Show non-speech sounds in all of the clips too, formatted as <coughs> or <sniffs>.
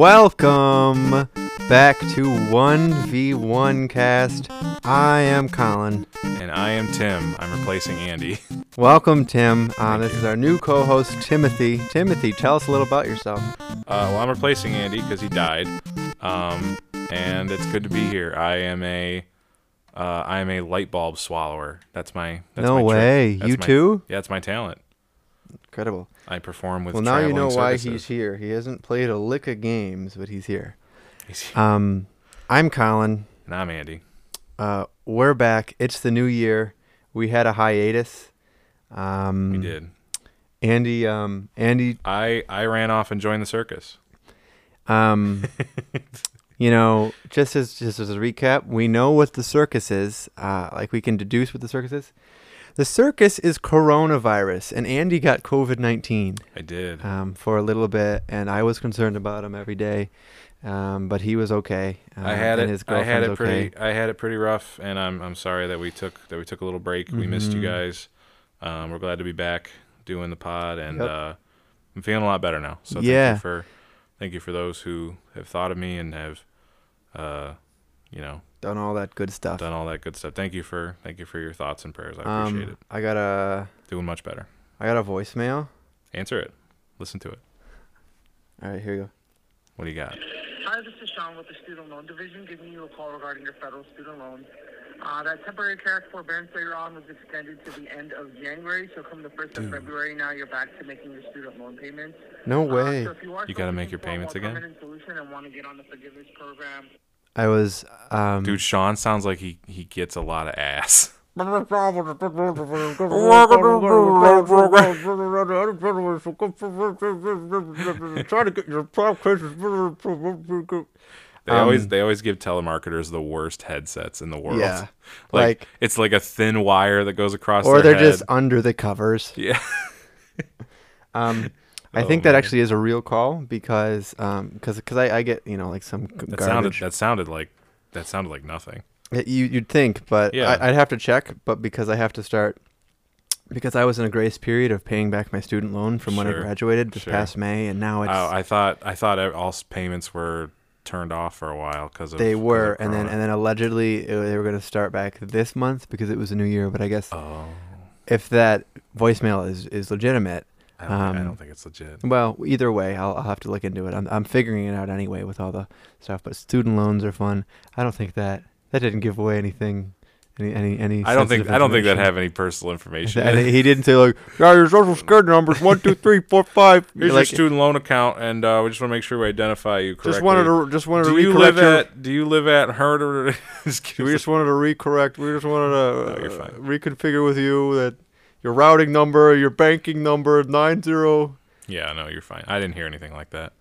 Welcome back to 1v1 cast. I am Collin. And I am Tim. I'm replacing Andy. Welcome, Tim. Uh, this is our new co host, Timothy. Timothy, tell us a little about yourself. Uh, well, I'm replacing Andy because he died. Um, and it's good to be here. I am a uh, I am a light bulb swallower. That's my that's no my way. That's You my- too? Yeah, it's my talent. Incredible. I perform with. well, now you know why he's here. He hasn't played a lick of games, but he's here. He's- Um, I'm Collin. and I'm Andy. Uh, we're back. It's the new year. We had a hiatus. Um, We did. Andy, um, Andy I I ran off and joined the circus. Um, <laughs> you know, just as just as a recap, we know what the circus is. Uh, like we can deduce what the circus is. The circus is coronavirus, and Andy got COVID nineteen I did. um, for a little bit, and I was concerned about him every day. Um, but he was okay. Uh, I had it. His I had it pretty. okay. I had it pretty rough, and I'm I'm sorry that we took that we took a little break. We missed you Mhm. guys. Um, we're glad to be back doing the pod, and Yep. uh, I'm feeling a lot better now. So Yeah. thank you for thank you for those who have thought of me and have, uh, you know, Done all that good stuff. done all that good stuff. Thank you for thank you for your thoughts and prayers. I um, appreciate it. I got a Doing much better. I got a voicemail. Answer it. Listen to it. All right, here you go. What do you got? Hi, this is Sean with the Student Loan Division giving you a call regarding your federal student loans. Uh, that temporary cash forbearance that you're on was extended to the end of January, so come the 1st of February, now you're back to making your student loan payments. No Uh, way. so if you You gotta make your payments again? solution and want to get on the forgiveness program, I was um, Dude, Sean sounds like he he gets a lot of ass. <laughs> <laughs> Try to get your <laughs> They always Um, they always give telemarketers the worst headsets in the world. Yeah, like, like- it's like a thin wire that goes across or their they're just under the covers. yeah. Um, I Oh, think that man. actually is a real call because um, cause, cause I, I get you know like some That sounded that sounded like that sounded like nothing. You you'd think, but Yeah. I, I'd have to check. But because I have to start, because I was in a grace period of paying back my student loan from when I graduated this sure. past May, and now it's Oh, I thought I thought all payments were turned off for a while because they they 'cause of were, and then and then allegedly uh, they were going to start back this month because it was a new year. But I guess oh, if that voicemail is is legitimate, I don't, think, I um, don't think it's legit. Well, either way, I'll, I'll have to look into it. I'm I'm figuring it out anyway with all the stuff. But student loans are fun. I don't think that that didn't give away anything. Any any any. I don't think I don't think that have any personal information. And he <laughs> didn't say like, yeah, your social security number is one two three four five. Here's like, your student loan account, and uh, we just want to make sure we identify you correctly. just wanted to just wanted do to you live your. at Do you live at Herder? <laughs> We just wanted to recorrect. We just wanted to uh, reconfigure with you that your routing number, your banking number, nine zero. Yeah, no, you're fine. I didn't hear anything like that.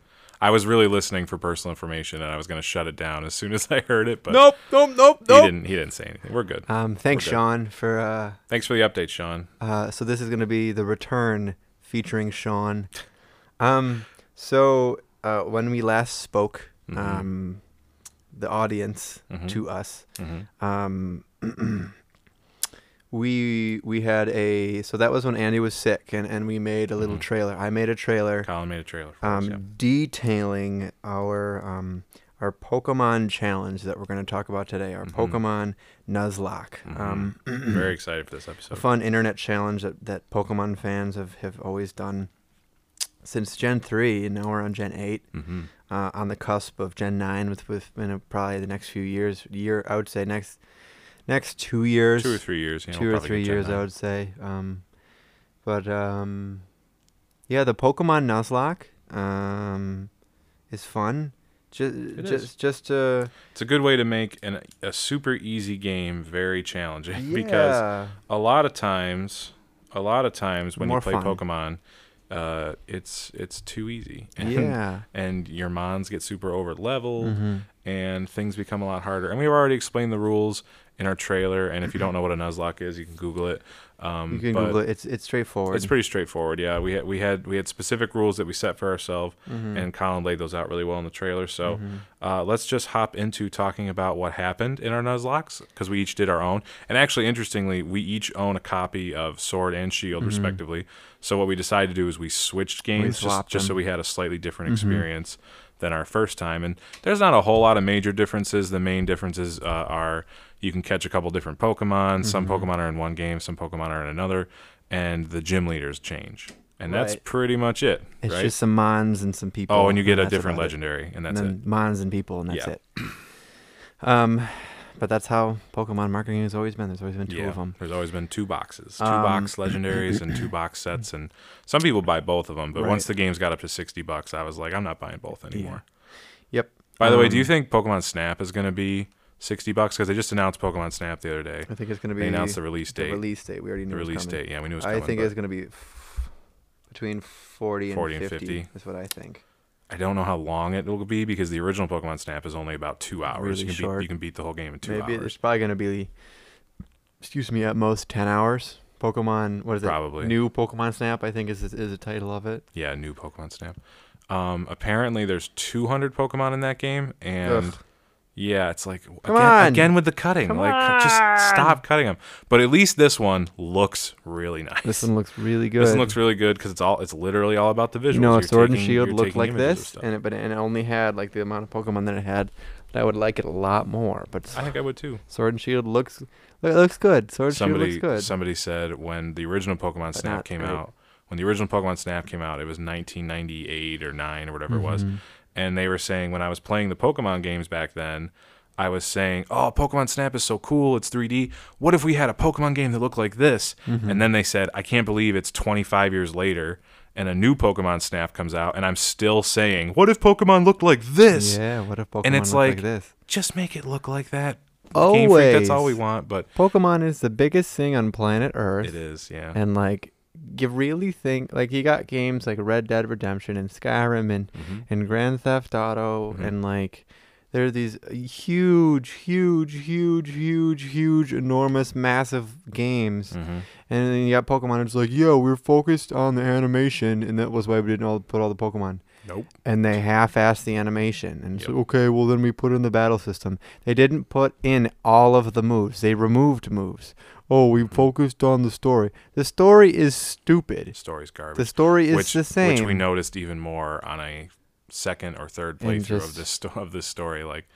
I was really listening for personal information, and I was going to shut it down as soon as I heard it. But Nope, nope, nope, he didn't. He didn't say anything. We're good. Um, thanks, We're good. Sean, for uh, Thanks for the update, Sean. Uh, so this is going to be the return featuring Sean. Um, so uh, when we last spoke, Mhm. um, the audience Mhm. to us, hmm um, <clears throat> we we had a so that was when Andy was sick, and and we made a little Mhm. trailer. I made a trailer Collin made a trailer for us. um, Yeah. detailing our um, our Pokemon challenge that we're going to talk about today. Our Mhm. Pokemon Nuzlocke. Mhm. Um, <clears throat> Very excited for this a episode. fun internet challenge that, that Pokemon fans have, have always done since Gen 3, and now we're on Gen 8, hmm uh, on the cusp of Gen 9 with, with you know, probably the next few years. Year, I would say next next two years. Two or three years. You know, two we'll or three years, I would say. Um, but um, yeah, the Pokemon Nuzlocke um, is fun. Just, It just, is. just uh, It's a good way to make an, a super easy game very challenging <laughs> because a lot of times, a lot of times when More you play fun. Pokemon, uh, it's it's too easy. <laughs> And, yeah. And your mons get super over leveled, Mhm. and things become a lot harder. And we've already explained the rules in our trailer. And if you don't <clears throat> know what a Nuzlocke is, you can Google it. Um, You can Google it. It's it's straightforward. It's pretty straightforward. Yeah, we had we had we had specific rules that we set for ourselves, Mm-hmm. and Collin laid those out really well in the trailer. So uh, let's just hop into talking about what happened in our Nuzlockes because we each did our own. And actually, interestingly, we each own a copy of Sword and Shield, respectively. So what we decided to do is we switched games just, just so we had a slightly different experience than our first time. And there's not a whole lot of major differences. The main differences uh, are you can catch a couple different Pokemon. Some Pokemon are in one game, some Pokemon are in another, and the gym leaders change. And that's Right. pretty much it, It's right? just some mons and some people. oh, and you get a different about it. legendary, and And that's then it. mons and people, and that's Yeah. it. <clears throat> Um, but that's how Pokemon marketing has always been. There's always been two yeah, of them. there's always been two boxes, two Um, box legendaries and two <clears throat> box sets, and some people buy both of them. But once the games got up to sixty bucks, I was like, I'm not buying both anymore. Yep. By the way, do you Um, think Pokemon Snap is going to be sixty bucks? Because they just announced Pokemon Snap the other day. I think it's going to be They announced the release the date. release date. We already knew the release date. Yeah, we knew it was coming. I think it's going to be f- between 40 and 40 and 50, 50. Is what I think. I don't know how long it will be because the original Pokemon Snap is only about two hours. Really you can short. beat you can beat the whole game in two Maybe hours. it's probably going to be, excuse me, at most 10 hours. Pokemon, what is Probably. it? New Pokemon Snap, I think is is the title of it. Yeah, new Pokemon Snap. Um, apparently there's 200 Pokemon in that game, and Ugh. Yeah, it's like Come again, on. again with the cutting. Come like, just stop cutting them. But at least this one looks really <laughs> nice. This one looks really good. This one looks really good because it's all it's literally all about the visuals. You know, You're Sword and Shield looked like this, and it, but and it only had like the amount of Pokemon that it had, that I would like it a lot more. But I think I would too. Sword and Shield looks, it looks good. Sword and somebody Shield looks good. somebody said when the original Pokemon Snap came out, when the original Pokemon Snap came out, it was 1998 or 9 or whatever it was. Mm-hmm. And they were saying when I was playing the Pokemon games back then, I was saying, "Oh, Pokemon Snap is so cool. It's 3D. What if we had a Pokemon game that looked like this?" Mm-hmm. And then they said, "I can't believe it's 25 years later and a new Pokemon Snap comes out and I'm still saying, "What if Pokemon looked like this?" Yeah, what if Pokemon And it's looked like, like- this? Just make it look like that. Always. Freak, that's all we want, but Pokemon is the biggest thing on planet Earth. it is, yeah. And like, you really think like you got games like Red Dead Redemption and Skyrim and Mhm. and Grand Theft Auto Mhm. and like there are these huge, huge, huge, huge, huge, enormous, massive games, Mhm. and then you got Pokemon. It's like, yo, we're focused on the animation, and that was why we didn't all put all the Pokemon. Nope. And they half-assed the animation, and it's Yep. like, okay, well then we put in the battle system. They didn't put in all of the moves. They removed moves. Oh, we focused on the story. The story is stupid. The story's garbage. The story is which, the same. Which we noticed even more on a second or third playthrough of this of this story. Like,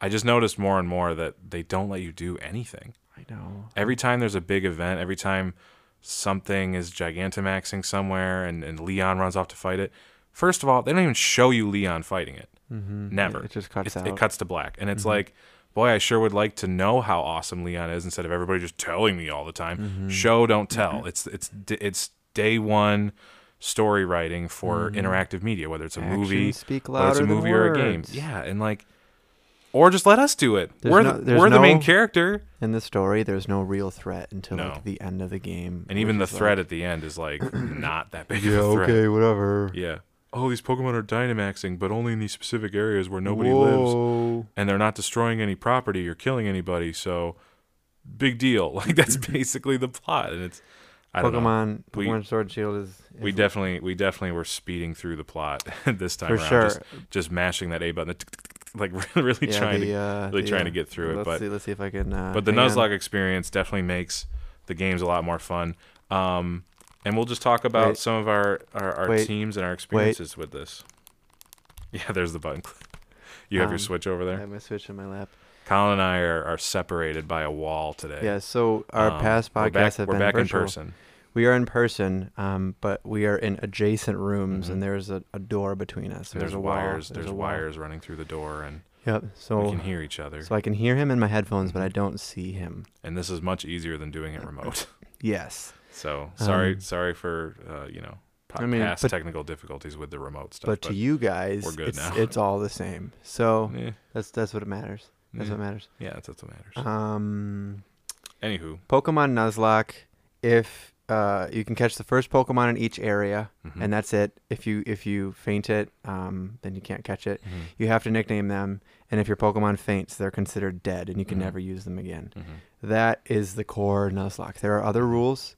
I just noticed more and more that they don't let you do anything. I know. Every time there's a big event, every time something is Gigantamaxing somewhere and, and Leon runs off to fight it, first of all, they don't even show you Leon fighting it. Mm-hmm. Never. It just cuts It, out. it cuts to black. And it's Mhm. like, boy, I sure would like to know how awesome Leon is instead of everybody just telling me all the time. Mhm. Show, don't tell. It's it's it's day one story writing for Mhm. interactive media, whether it's a Actions movie, speak whether it's a movie or a game. Yeah, and like, or just let us do it. There's we're no- the, we're the main character, In the story, there's no real threat until No. like the end of the game. and even the threat like, at the end is like <clears throat> not that big yeah, of a threat. okay, whatever. Yeah. Oh, these Pokemon are Dynamaxing, but only in these specific areas where nobody lives. And they're not destroying any property or killing anybody. So, big deal. <laughs> Like that's basically the plot, and it's I. Pokemon, We- Pokemon Sword and Shield is, We definitely we definitely were speeding through the plot <laughs> this time for around. sure. Just, just mashing that A button, like <laughs> really yeah, trying the, to. uh, really the, trying to get through it, Let's but- see, let's see if I can. Uh, But the on. Nuzlocke experience definitely makes the games a lot more fun. Um, and we'll just talk about Wait. some of our our, our teams and our experiences with this. <laughs> Yeah, there's the button. <laughs> You have your Um, switch over there. I have my Switch in my lap. Colin and I are, are separated by a wall today. Yeah, so our Um, past podcasts back, have we're been back virtual. in person. We are in person, um, but we are in adjacent rooms, Mhm. and there's a, a door between us. There's, a wall, wires. There's, wall. wires running through the door, and Yep. we So can hear each other. so I can hear him in my headphones, Mm-hmm. but I don't see him. and this is much easier than doing it remote. <laughs> Yes. So sorry, Um, sorry for uh, you know pa- I mean, past but- technical difficulties with the remote stuff. But to you guys, we're good it's, now. it's all the same. So eh, that's that's what it matters. That's eh, what matters. yeah, that's, that's what matters. Um, Anywho, Pokemon Nuzlocke. If uh, you can catch the first Pokemon in each area, mhm, and that's it. If you if you faint it, um, then you can't catch it. mhm, You have to nickname them, and if your Pokemon faints, they're considered dead, and you can Mhm. never use them again. mhm. That is the core Nuzlocke. There are other rules.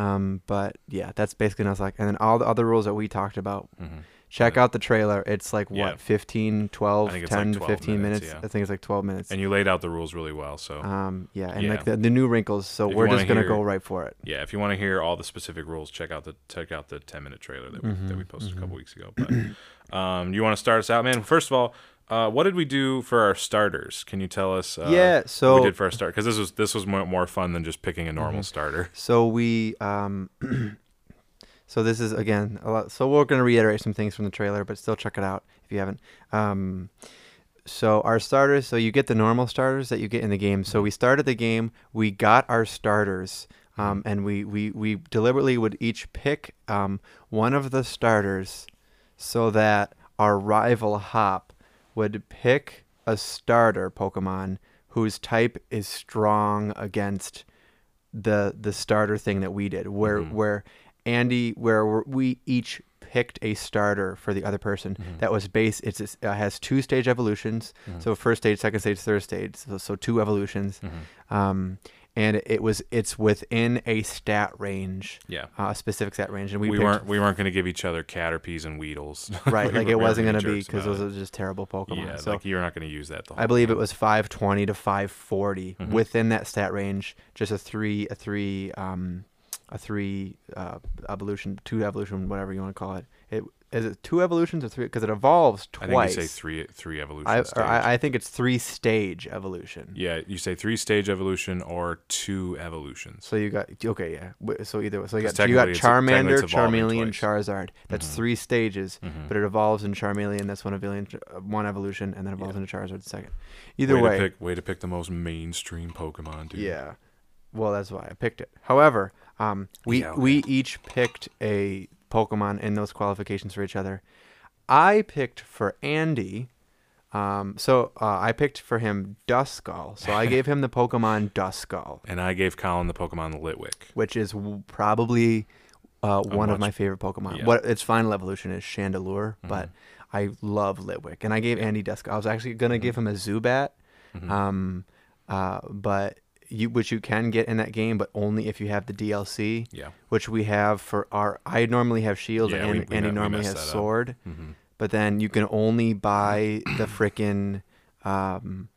Um, but yeah, that's basically I was like, And then all the other rules that we talked about. Mhm. Check Yeah. out the trailer. It's like Yeah. what, 15, 12, I think it's 10 like to 12 15 minutes. minutes, yeah. I think it's like 12 minutes. And you laid out the rules really well. So um, yeah, and Yeah. like the, the new wrinkles. So If we're just gonna go right for it. yeah, if you want to hear all the specific rules, check out the check out the 10 minute trailer that we that we posted a mhm. couple weeks ago. But um, you want to start us out, man? First of all, uh, what did we do for our starters? Can you tell us? Uh, yeah. what So we did for our start because this was this was more, more fun than just picking a normal Mhm. starter. So we um <clears throat> so this is again a lot so we're gonna reiterate some things from the trailer, but still check it out if you haven't. Um so our starters, so you get the normal starters that you get in the game. So we started the game, we got our starters, um, and we, we, we deliberately would each pick um, one of the starters so that our rival Hop would pick a starter Pokemon whose type is strong against the the starter thing that we did where Mhm. where Andy where we're- each picked a starter for the other person Mhm. that was based it's it has two stage evolutions Mhm. so first stage second stage third stage so, so two evolutions Mhm. um and it was it's within a stat range Yeah. uh, a specific stat range and we, We, picked- weren't we weren't going to give each other Caterpies and Weedles. <laughs> right We like it wasn't going to be because those are just terrible pokemon Yeah, so like you're not going to use that the whole I believe it was 520 to 540 Mhm. within that stat range. Just a three, a three, um, a three uh, evolution, two evolution, whatever you want to call it. It is it two evolutions or three? Because it evolves twice. I think you say three three evolution I, stage. I, I think it's three stage evolution. yeah, you say three stage evolution or two evolutions. So you got okay, yeah. So either so you got you got Charmander, Charmeleon, twice. Charizard. That's Mhm. three stages, Mhm. but it evolves in Charmeleon. That's one evolution, uh, one evolution, and then evolves Yeah. into Charizard the second. Either way, way, to pick way to pick the most mainstream Pokemon, dude. Yeah. Well, that's why I picked it. However, um, we Yeah, okay. we each picked a Pokemon in those qualifications for each other. I picked for Andy. Um, so uh, I picked for him Duskull. So I gave him the <laughs> Pokemon Duskull, And I gave Collin the Pokemon Litwick. which is w- probably uh, one of my favorite Pokemon. yeah. What its final evolution is Chandelure, but Mhm. I love Litwick, and I gave Andy Duskull. I was actually gonna give him a Zubat, Mhm. um, uh, but you which you can get in that game, but only if you have the DLC, yeah. which we have for our. I normally have Shield, Yeah, and we- we he me- normally has. Sword. Mhm. But then you can only buy the frickin' um,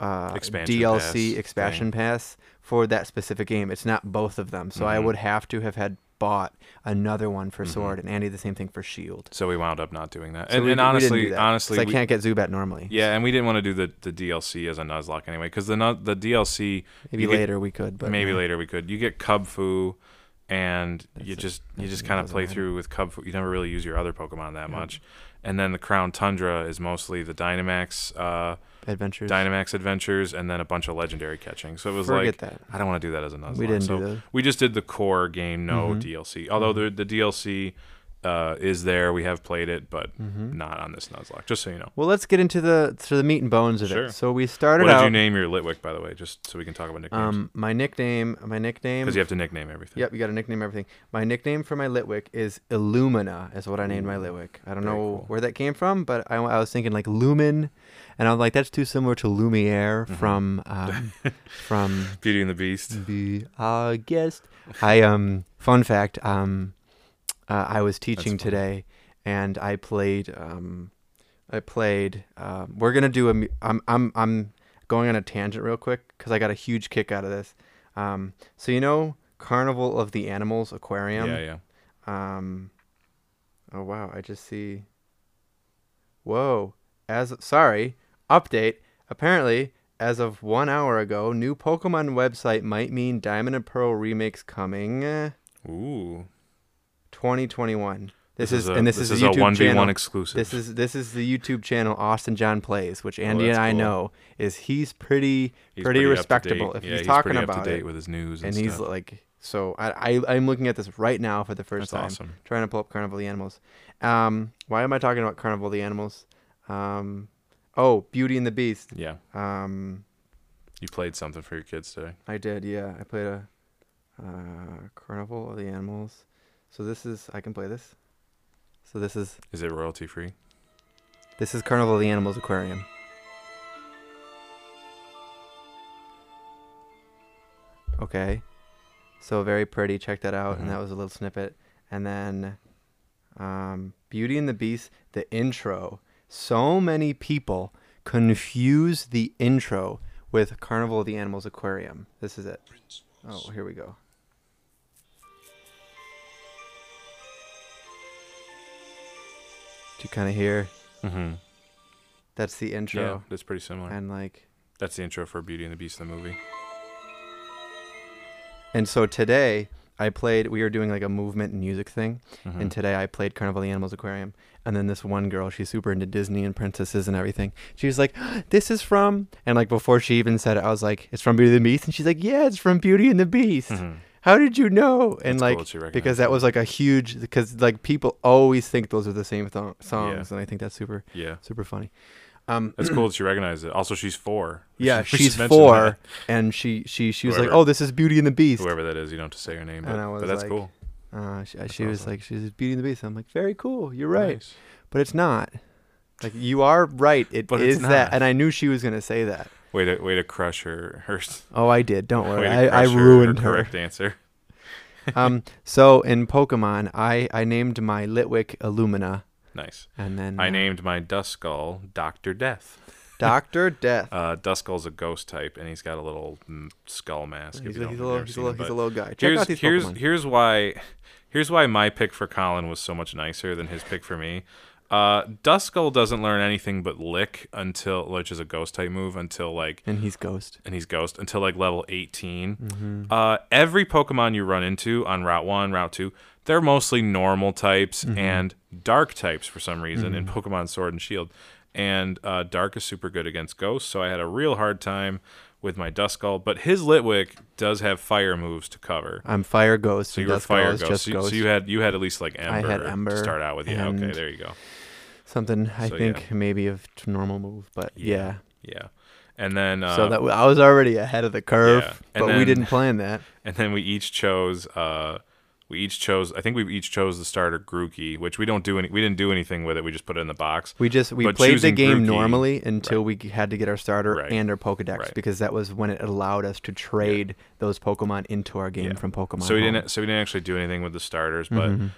uh, Expansion DLC pass expansion pass for that specific game. It's not both of them, so I Mhm. would have to have had bought another one for Mhm. Sword, and Andy the same thing for Shield. So we wound up not doing that. So and we- and honestly, do honestly, I we- can't get Zubat normally. yeah, and we didn't want to do the, the DLC as a Nuzlocke anyway, because the the DLC maybe you get- later we could, but maybe yeah. later we could. You get Cub Kubfu, and That's you just you just kind of play through with Cub Kubfu. You never really use your other Pokemon that Yeah. much. And then the Crown Tundra is mostly the Dynamax, uh, Adventures. Dynamax adventures, and then a bunch of legendary catching. So it was Forget like that. I don't want to do that as a Nuzlocke. We didn't so do those. we just did the core game, no Mhm. DLC. Although Mhm. the the DLC uh, is there, we have played it, but hmm not on this Nuzlocke. Just so you know. Well, let's get into the to the meat and bones of Sure. it. So we started What did out. you name your Litwick, by the way? Just so we can talk about nicknames. um, my nickname, my nickname. Because you have to nickname everything. Yep, you got to nickname everything. My nickname for my Litwick is Illumina, is what I named my Ooh, Litwick. I don't know cool. where that came from, but I, I was thinking like Lumen, and I'm like, that's too similar to Lumiere Mhm. from um, <laughs> from Beauty and the Beast. the uh, guest. I um, fun fact, um, uh, I was teaching today, and I played um, I played. Um, we're gonna do a. I'm I'm I'm going on a tangent real quick because I got a huge kick out of this. Um, so you know, Carnival of the Animals Aquarium. yeah, yeah. Um. Oh wow! I just see. Whoa! As sorry, update. Apparently, as of one hour ago, new Pokemon website might mean Diamond and Pearl remakes coming. Uh, Ooh. 2021. This, is, a, and this, is, a YouTube one v channel. one exclusive. This is this is the YouTube channel Austin John Plays, which Andy and that's I cool. know is he's pretty He's pretty up to respectable date. if yeah, he's talking pretty about up to date it. with his news and, and he's stuff. like so I, I I'm looking at this right now for the first That's time awesome. trying to pull up Carnival of the Animals. Um, why am I talking about Carnival of the Animals? Um, oh, Beauty and the Beast. Yeah, Um, you played something for your kids today. I did, yeah. I played a uh, Carnival of the Animals. So this is I can play this. So this is Is it royalty free? this is Carnival of the Animals Aquarium. Okay. So very pretty. Check that out. Mhm. And that was a little snippet. And then um, Beauty and the Beast, the intro. So many people confuse the intro with Carnival of the Animals Aquarium. This is it. Oh, here we go. Do you kind of hear? Mm-hmm. That's the intro. Yeah, that's pretty similar. And like, that's the intro for Beauty and the Beast, the movie. and so today I played. We were doing like a movement and music thing, Mhm. and today I played Carnival of the Animals Aquarium. And then this one girl, she's super into Disney and princesses and everything. She was like, <gasps> "This is from," and like before she even said it, I was like, "It's from Beauty and the Beast," and she's like, "Yeah, it's from Beauty and the Beast." Mhm. How did you know? And That's cool like, that because that was like a huge, because like people always think those are the same th- songs, and I think that's super, Yeah, super funny. Um, that's cool <clears throat> that you recognize it. Also, she's four. Yeah, <laughs> we she's four, that. and she she she was like, "Oh, this is Beauty and the Beast." Whoever that is, you don't have to say her name, but, And I was but that's like, cool. Uh, she, she was awesome. like, "She's Beauty and the Beast." I'm like, "Very cool. You're right." Nice. but it's not. Like you are right. It is But it's that, and I knew she was gonna say that. Way to way to crush her her. <laughs> Oh, I did. Don't worry. I, I her- ruined her. her. Correct answer. <laughs> um. So in Pokemon, I I named my Litwick Illumina, Nice. and then I uh, named my Duskull Doctor Death. Doctor Death. Uh, Duskull's a ghost type, and he's got a little mm, skull mask. if he's, you a, don't- he's, a little, he's, a little, him, he's a little guy. Check Here's out these here's Pokemon. here's why here's why my pick for Colin was so much nicer than his pick for me. Uh, Duskull doesn't learn anything but Lick until, which is a ghost type move, until like, and he's Ghost. and he's Ghost until like level 18. Mm-hmm. Uh, every Pokemon you run into on Route One, Route Two, they're mostly normal types Mm-hmm. and Dark types for some reason in Pokemon Sword and Shield. And uh, Dark is super good against Ghosts, so I had a real hard time with my Duskull. But his Litwick does have Fire moves to cover. I'm Fire Ghost. So you were Fire Ghost. Just So, you- Ghost. so you had you had at least like I Ember, had Ember to start out with. Yeah, okay, there you go. something I So, think yeah. maybe of normal move, but yeah. Yeah, and then uh, so that w- I was already ahead of the curve, yeah. But we didn't plan that. <laughs> and then we each chose uh we each chose I think we each chose the starter Grookey, which we don't do any we didn't do anything with it. We just put it in the box. We just we But played the game Grookey- normally until we had to get our starter Right. and our Pokedex Right. because that was when it allowed us to trade those Pokemon into our game Yeah. from Pokemon. So we Home. didn't so we didn't actually do anything with the starters, but Mhm.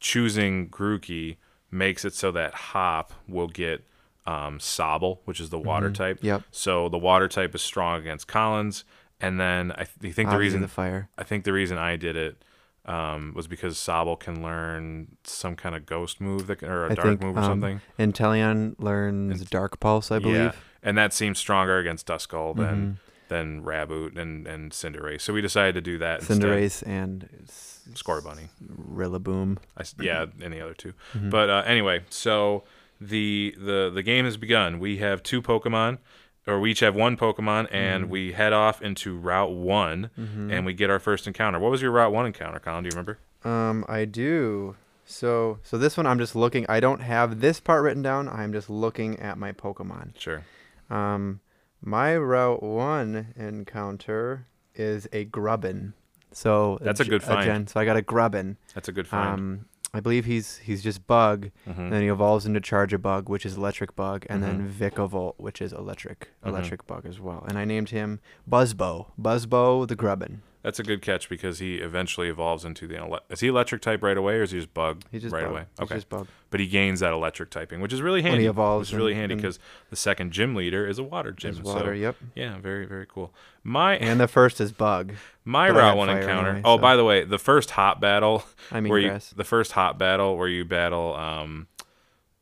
choosing Grookey makes it so that Hop will get um Sobble, which is the water type. Mm-hmm. Yep. So the water type is strong against Collins, and then I th- think the reason the fire. I think the reason I did it um, was because Sobble can learn some kind of ghost move that can, or a I dark think move or um, something. And Teleon learns Dark Pulse, I believe. Yeah, and that seems stronger against Duskull than Mhm. than Raboot and and Cinderace. So we decided to do that. instead. Cinderace and s- Scorbunny. Rillaboom. I yeah, and the other 2 Mhm. But uh, anyway, so the the the game has begun. We have two Pokemon, or we each have one Pokemon, and we head off into Route One, and we get our first encounter. What was your Route One encounter, Collin? Do you remember? Um, I do. So, so this one I'm just looking. I don't have this part written down. I'm just looking at my Pokemon. Sure. Um, my Route One encounter is a Grubbin. So That's a ge- good find. gen- so I got a Grubbin. That's a good find. Um, I believe he's he's just Bug. Mhm. And then he evolves into Charjabug, which is Electric Bug, and Mhm. then Vikavolt, which is Electric Mhm. Electric Bug as well. And I named him Buzzbo. Buzzbo the Grubbin. That's a good catch because he eventually evolves into the. Ele- is he electric type right away, or is he just bug He's just right Bug. away? He's Okay, just Bug. but he gains that electric typing, which is really When handy. he evolves is really and- handy and- because the second gym leader is a water gym. Is water. So yep. yeah, very very cool. My <laughs> And the first is Bug. my but I route had one fire encounter. anyway, oh, so- by the way, the first hot battle I mean where you grass. the first hot battle where you battle um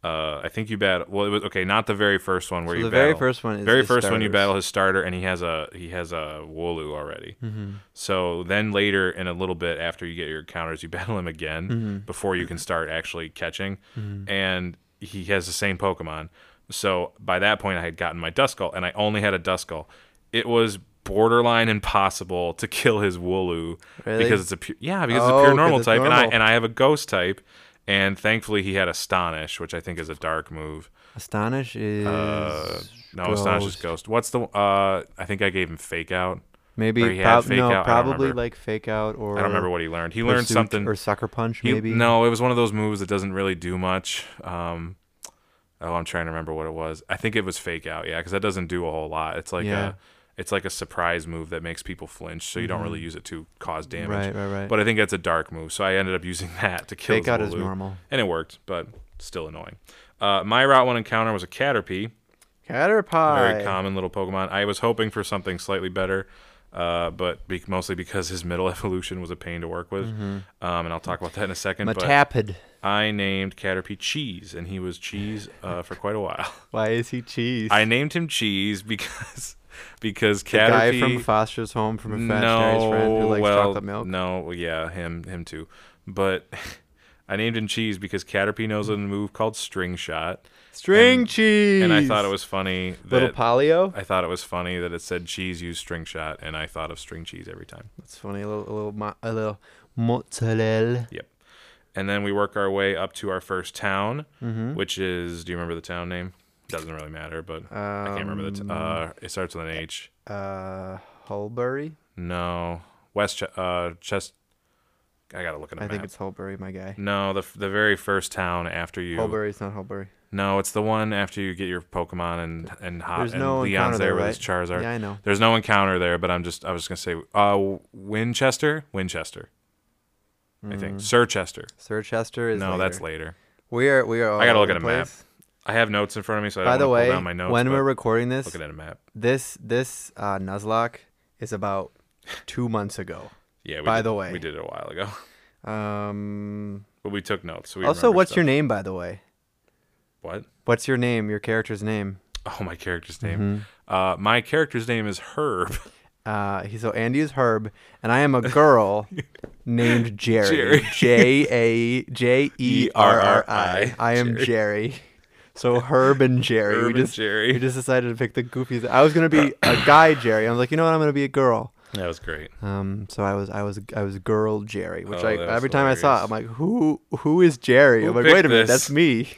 uh I think you battle well it was okay not the very first one where So you the battle very first one is very first one you battle his starter and he has a he has a Wooloo already. Mhm. So then later in a little bit after you get your counters, you <laughs> battle him again Mhm. before you can start actually catching. Mhm. And he has the same Pokemon. So by that point, I had gotten my Duskull, and I only had a Duskull. It was borderline impossible to <laughs> kill his Wooloo Really? because it's a pure yeah because Oh, it's a pure normal type, and I and I have a Ghost type. And thankfully, he had Astonish, which I think is a dark move. Astonish is Uh, no, Astonish is Ghost. What's the? Uh, I think I gave him Fake Out. Maybe or he had prob- no, Out, probably like fake out or I don't remember what he learned. He learned something. or sucker punch He- maybe. no, it was one of those moves that doesn't really do much. Um, oh, I'm trying to remember what it was. I think it was fake out. Yeah, because that doesn't do a whole lot. It's like Yeah. a, it's like a surprise move that makes people flinch, so you don't really use it to cause damage. Mm-hmm. Right, right, right. But I think that's a dark move, so I ended up using <laughs> that to kill Fake out is normal. and it worked, but still annoying. Uh, my Route One encounter was a Caterpie, Caterpie. very common little Pokemon. I was hoping for something slightly better, uh, but be- mostly because his middle <laughs> evolution was a pain to work with, um, and I'll talk about that in a second. But I named Caterpie Cheese, and he was Cheese uh, for quite a while. <laughs> Why is he cheese? I named him Cheese because because the Caterpie guy from Foster's Home from Imaginary friend who likes well, chocolate milk. No, yeah, him him too. But <laughs> I named him Cheese because Caterpie knows a move called String Shot, String and- cheese. and I thought it was funny little polio. I thought it was funny that it said cheese use string shot, and I thought of string cheese every time. That's funny. A little, a little, mo- a little mozzarella. Yep. And then we work our way up to our first town, Mm-hmm. which is. Do you remember the town name? Doesn't really matter, but I can't remember the. T- Um, uh, it starts with an H. Uh, Hulbury. No, West. Ch- uh, Chest. I gotta look at a I map. think it's Holbury, my guy. no, the f- the very first town after you. Hulbury's not Holbury. No, it's the one after you get your Pokemon and and hot. There's and no Leon's there there, with right? his Charizard. Yeah, I know. There's no encounter there, but I'm just I was just gonna say uh Winchester, Winchester. I think Sir Chester. Sir Chester is. No, that's Mm. later. later. We are. We are. I gotta look at a map. I have notes in front of me, so I By the way, pull down my notes. when we're recording this, looking at a map, this this uh, Nuzlocke is about two months ago. yeah. We by did, the way. we did it a while ago, Um. but we took notes. So we also, what's your name, by the way? What? What's your name? Your character's name? Oh, my character's name. Mm-hmm. Uh, my character's name is Herb. <laughs> Uh, he, so Andy is Herb, and I am a girl <laughs> named Jerry. Jerry. J A J E R R I. <laughs> I am Jerry. Jerry. So Herb and Jerry. Herb we just Jerry. we just decided to pick the goofiest. I was gonna be a <clears throat> guy Jerry. I was like, you know what? I'm gonna be a girl. that was great. Um, so I was I was I was girl Jerry, which Oh, I every time I saw it. I'm like, who who is Jerry? Who I'm like, wait a minute, this? that's me.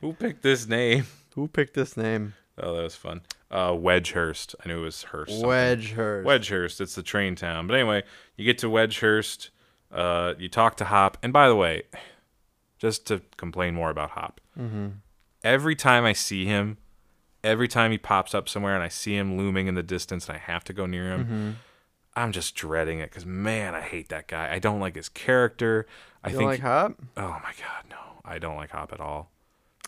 Who picked this name? <laughs> Who picked this name? Oh, that was fun. Uh, Wedgehurst. I knew it was Hurst. something. Wedgehurst. Wedgehurst. It's the train town. But anyway, you get to Wedgehurst. Uh, you talk to Hop. And by the way, just to complain more about Hop, Mm-hmm. Every time I see him, every time he pops up somewhere and I see him looming in the distance and I have to go near him, Mm-hmm. I'm just dreading it because man, I hate that guy. I don't like his character. I You think. don't like Hop? oh my god, no! I don't like Hop at all.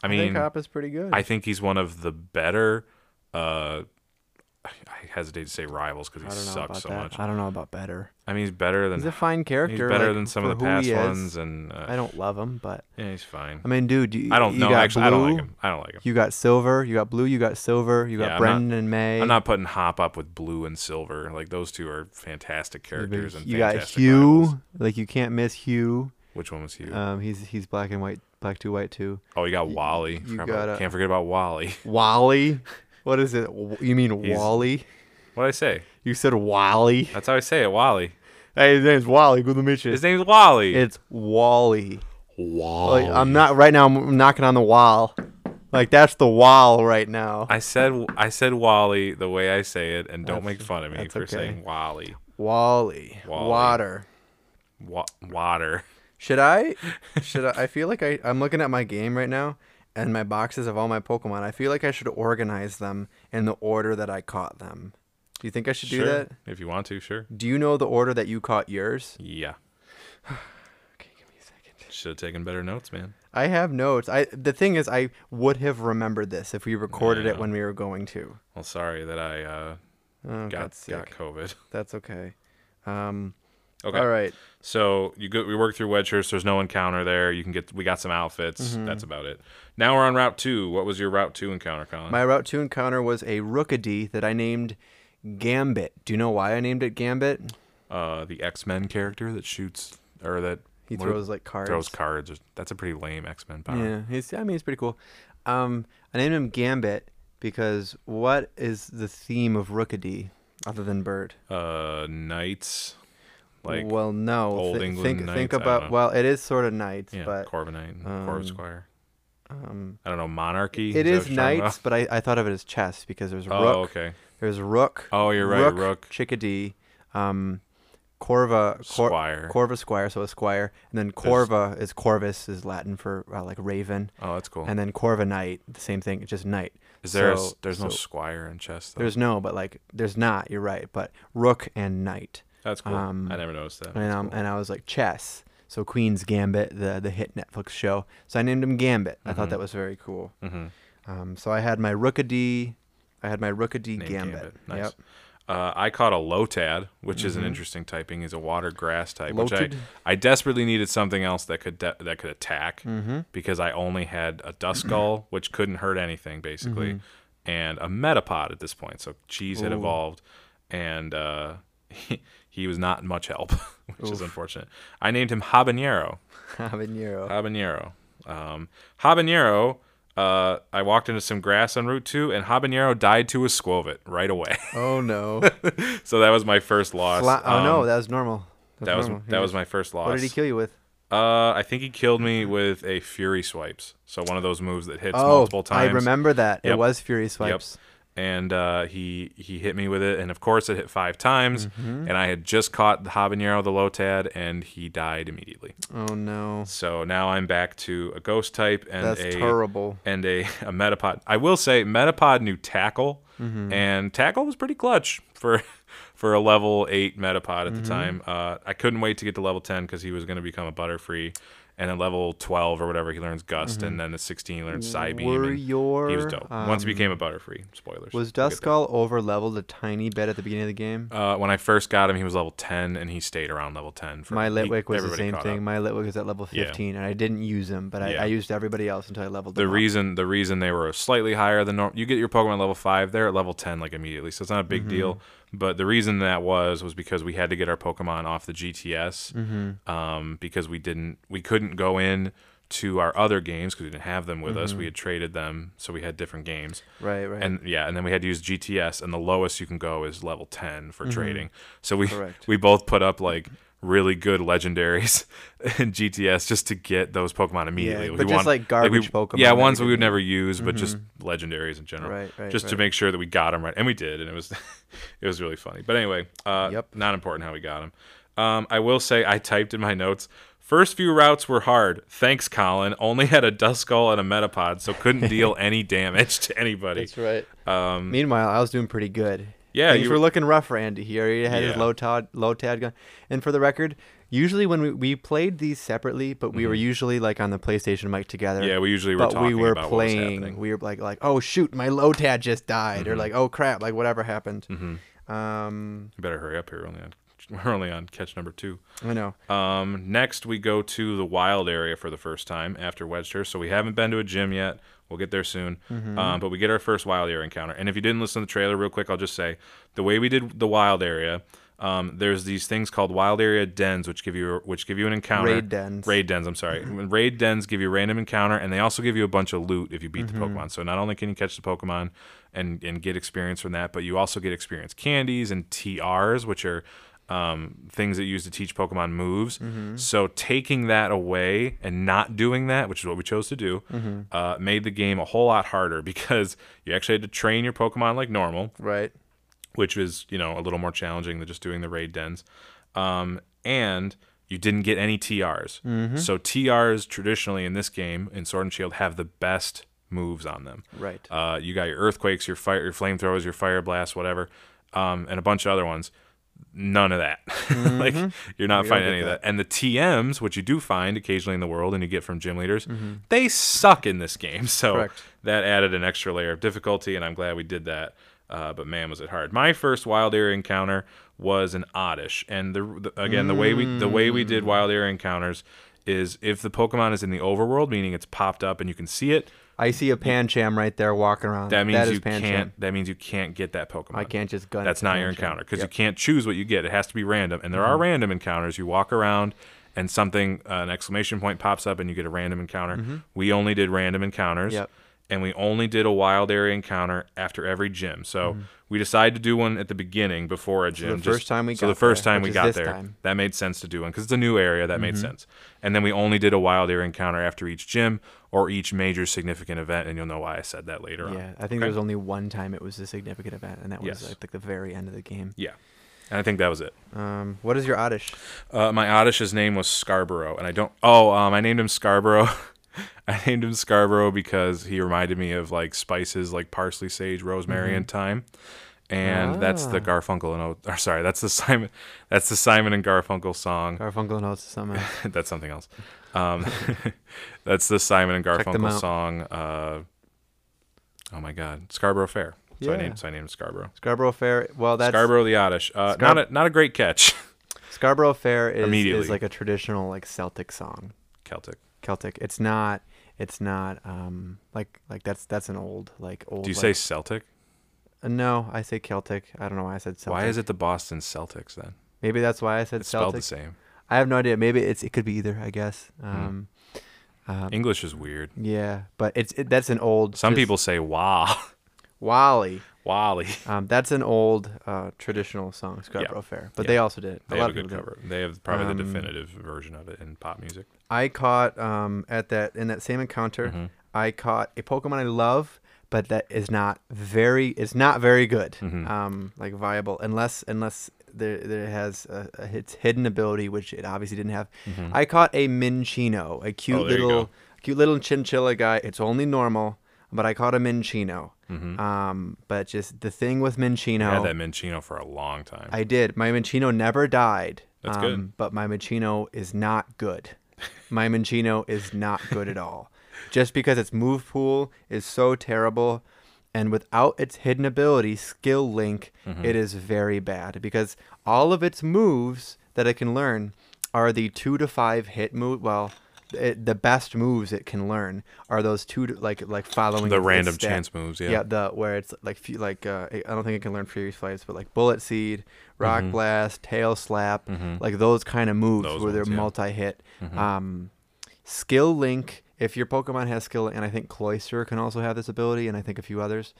I I mean, think Hop is pretty good. I think he's one of the better. Uh, I hesitate to say rivals because he I don't know sucks so that. much. I don't know about better. I mean, he's better than He's a fine character. he's better like, than some of the past ones, and uh, I don't love him, but yeah, he's fine. I mean, dude, you, I don't you know. got Actually, I don't like him. I don't like him. You got Silver. You got Blue. You got Silver. You got Yeah, Brendan and May. I'm not putting Hop up with Blue and Silver. Like those two are fantastic You got- characters and you got Hugh. rivals. Like you can't miss Hugh. Which one was Hugh? Um, he's he's black and white, black to white too. oh, you got Wally. you about- gotta- can't forget about Wally. Wally. <laughs> What is it? You mean He's- Wally? What did I say? You said Wally. That's how I say it. Wally. Hey, his name's Wally. Good to meet you. His name's Wally. It's Wally. Wally. Like, I'm not right now. I'm knocking on the wall. Like that's the wall right now. I said I said Wally the way I say it, and don't That's- make fun of me that's for okay. saying Wally. Wally. Wally. Water. Wa- water. Should I? <laughs> Should I? I feel like I. I'm looking at my game right now, and my boxes of all my Pokemon. I feel like I should organize them in the order that I caught them. Do you think I should do Sure. that? If you want to, sure. Do you know the order that you caught yours? Yeah. <sighs> Okay, give me a second. Should have taken better notes, man. I have notes. I the thing is, I would have remembered this if we recorded Yeah. it when we were going to. Well, sorry that I uh, Oh, got got COVID. <laughs> That's okay. Um. Okay. All right. So you go, we work through Wedgehurst. There's no encounter there. You can get. We got some outfits. Mm-hmm. That's about it. Now we're on Route Two. What was your Route Two encounter, Collin? My Route 2 encounter was a Rookidee that I named Gambit. Do you know why I named it Gambit? uh, the X Men character that shoots or that He throws like cards. throws cards. That's a pretty lame X Men power. Yeah, he's. I mean, he's pretty cool. Um, I named him Gambit because what is the theme of Rookidee other than bird? Uh, knights. Like well, no. Old Thi- England think knights, think about. Well, it is sort of knights, yeah, but Corviknight, and um, Corvisquire. um, I don't know monarchy. it is talking knights. But I, I thought of it as chess because there's about? rook. Oh, okay. There's rook. Oh, you're right. Rook, Rook. Chickadee, um, Corva, Cor- Squire. Corva Squire, so a squire, and then Corva is Corvus is Latin for uh, like raven, oh, that's cool. and then Corva Knight, the same thing, just knight. Is there? so- s there's no squire in chess. Though. There's no, but like there's not. You're right, but rook and knight, That's cool. um, I never noticed that. and um, cool. and I was like chess. So Queen's Gambit, the the hit Netflix show. So I named him Gambit. I thought Mhm. that was very cool. Mhm. Um, so I had my Rookidee, I had my Rookidee Named Gambit. Nice. Yep. Uh, I caught a Lotad, which is an Mhm. interesting typing. He's a water grass type, which I, I desperately needed something else that could de- that could attack Mm-hmm. because I only had a Duskull, <clears throat> which couldn't hurt anything basically, Mhm. and a Metapod at this point. So Cheese had Ooh. evolved, and uh, he, <laughs> he was not much help, <laughs> which is unfortunate. I named him Habanero. Habanero. Habanero. Um, Habanero. Uh, I walked into some grass on Route Two, and Habanero died to a Skwovet right away. <laughs> oh no. so that was my first loss. Fla- oh no, Um, that was normal. That was normal. He that was my first loss. What did he kill you with? Uh, I think he killed me with a Fury Swipes. So one of those moves that hits oh, multiple times. I remember that. Yep. It was Fury Swipes. And uh, he he hit me with it, and of course it hit five times. Mhm. And I had just caught the habanero, the Lotad, and he died immediately. Oh no. So now I'm back to a ghost type and That's a terrible. and a, a Metapod. I will say Metapod knew tackle, Mm-hmm. and tackle was pretty clutch for <laughs> for a level eight Metapod at Mm-hmm. the time. Uh, I couldn't wait to get to level ten because he was going to become a Butterfree, and at level twelve or whatever he learns Gust, and then at sixteen he learns Psybeam. Mm-hmm. Were your he was dope. Once he um, became a Butterfree, spoilers. Was We'll. Duskull over leveled a tiny bit at the beginning of the game? Uh, when I first got him, he was level ten, and he stayed around level ten. For My he- Litwick was the same thing. up. My Litwick was at level Yeah. 15, and I didn't use him, but I, Yeah. I used everybody else until I leveled the them up. reason the reason they were slightly higher than normal you get your pokemon level 5 they're at level 10 like immediately so it's not a big deal Mm-hmm. But the reason that was was because we had to get our pokemon off the gts Mm-hmm. um, because we didn't we couldn't go in to our other games because we didn't have them with us Mm-hmm. we had traded them so we had different games Right, right. and yeah and then we had to use gts and the lowest you can go is level 10 for trading so we Mm-hmm. Correct. we both put up like really good legendaries <laughs> in GTS just to get those Pokemon immediately. Yeah, We but just want- like garbage we, Pokemon Yeah, ones we would never use, but just legendaries in general. Right, right, Just to make sure that we got them right, and we did, and it was <laughs> it was really funny. But anyway, uh, Yep. not important how we got them. Um, I will say I typed in my notes. First few routes were hard. Thanks, Collin. Only had a Duskull and a Metapod, so couldn't <laughs> deal any damage to anybody. That's right. Um, Meanwhile, I was doing pretty good. Yeah, Things you were looking rough for Andy here. He had his Lotad, low tad gun. And for the record, usually when we, we played these separately, but we were usually like on the PlayStation mic together. Mm-hmm. yeah, we usually were but talking we were about what was playing. We were like, like, oh shoot, my Lotad just died, or Mhm. like, oh crap, like whatever happened. Mhm. Um, You better hurry up here. We're only on <laughs> we're only on catch number two. I know. Um, next, we go to the wild area for the first time after Wedgehurst. So we haven't been to a gym yet. We'll get there soon. Mm-hmm. Um, but we get our first wild area encounter. And if you didn't listen to the trailer, real quick, I'll just say the way we did the wild area. Um, there's these things called wild area dens, which give you which give you an encounter. Raid dens. Raid dens. I'm sorry. Raid dens give you a random encounter, and they also give you a bunch of loot if you beat the Pokemon. So not only can you catch the Pokemon and and get experience from that, but you also get experience candies and TRs, which are um, things that you use to teach Pokemon moves. So taking that away and not doing that, which is what we chose to do, uh, made the game a whole lot harder <laughs> because you actually had to train your Pokemon like normal Right. which was you know a little more challenging than just doing the raid dens um, and you didn't get any trs Mm-hmm. so trs traditionally in this game in sword and shield have the best moves on them Right. uh, you got your earthquakes your fire your flamethrowers your fire blasts whatever um, and a bunch of other ones none of that <laughs> like you're not finding any of that. that and the tms which you do find occasionally in the world and you get from gym leaders Mm-hmm. they suck in this game <laughs> so Correct. that added an extra layer of difficulty, and I'm glad we did that. Uh, but man, was it hard! My first wild area encounter was an oddish, and the, the again the way we the way we Mm. did wild area encounters is if the Pokemon is in the overworld, meaning it's popped up and you can see it, I see a Pancham right there walking around. that means is you Pancham. can't. That means you can't get that Pokemon. I can't just gun. That's not your encounter because Yep. you can't choose what you get. It has to be random, and there Mm-hmm. are random encounters. You walk around, and something, uh, an exclamation point pops up, and you get a random encounter. We only did random encounters, Mm-hmm. Yep. and we only did a wild area encounter after every gym. So we decided to do one at the beginning before a gym. Mm-hmm. the just- first time we so got the first there, time we got there, time. Mm-hmm. that made sense to do one because it's a new area. That made sense. And then we only did a wild area encounter after each gym or each major significant event, and you'll know why I said that later on. Yeah, I think there was only one time it was a significant event, and that was Yes. Think the very end of the game. Yeah. And I think that was it. Um, what is your Oddish? Uh, my Oddish's name was Scarborough, and I don't. Oh, um, I named him Scarborough. <laughs> I named him Scarborough because he reminded me of like spices like parsley, sage, rosemary, and thyme. And that's the Mm-hmm. Ah. Garfunkel and O. Or sorry, that's the Simon. That's the Simon and Garfunkel song. Garfunkel knows something. <laughs> that's something else. Um, <laughs> <laughs> that's the Simon and Garfunkel song. Uh, oh my God, Scarborough Fair. So I Yeah. named. So I named Scarborough. Scarborough Fair. Well, that's Scarborough the Oddish. Uh, Scar- not a not a great catch. <laughs> Scarborough Fair is, is like a traditional like Celtic song. Celtic. Celtic. It's not. It's not. Um, like like that's that's an old like old. Do you like- say Celtic? Uh, no, I say Celtic. I don't know why I said Celtic. Why is it the Boston Celtics then? Maybe that's why I said It's spelled Celtic. the same. I have no idea. Maybe it's it could be either. I guess. Um, um, English is weird. yeah, but it's it, that's an old. Some just- people say "wah," <laughs> Wally. Wally. <laughs> Um, that's an old uh, traditional song, Scarborough Fair. But Yeah. they also did. it. They a lot have a of good people did. cover. They have probably Um, the definitive version of it in pop music. I caught um, at that in that same encounter. Mhm. I caught a Pokemon I love, but that is not very. It's not very good. Mhm. Um, like viable unless unless there there has a, a its hidden ability, which it obviously didn't have. Mhm. I caught a Minccino, a cute Oh, little cute little chinchilla guy. It's only normal, but I caught a Minccino. Mhm. Um, but just the thing with minccino, I had that Minccino for a long time. I did. My Minccino never died. That's um, good. But my Minccino is not good. my Minccino is not good at all. <laughs> Just because its move pool is so terrible, and without its hidden ability, Skill Link, Mm-hmm. it is very bad. Because all of its moves that it can learn are the two to five hit move. Well, it, the best moves it can learn are those two to, like like following the random stat- chance moves. Yeah. yeah, the where it's like like uh, I don't think it can learn Furious Flights, but like Bullet Seed, Rock Blast, Tail Slap, Mhm. like those kind of moves Those where they're yeah. multi-hit. Mhm. Um, Skill Link, if your Pokemon has Skill, and I think Cloyster can also have this ability, and I think a few others,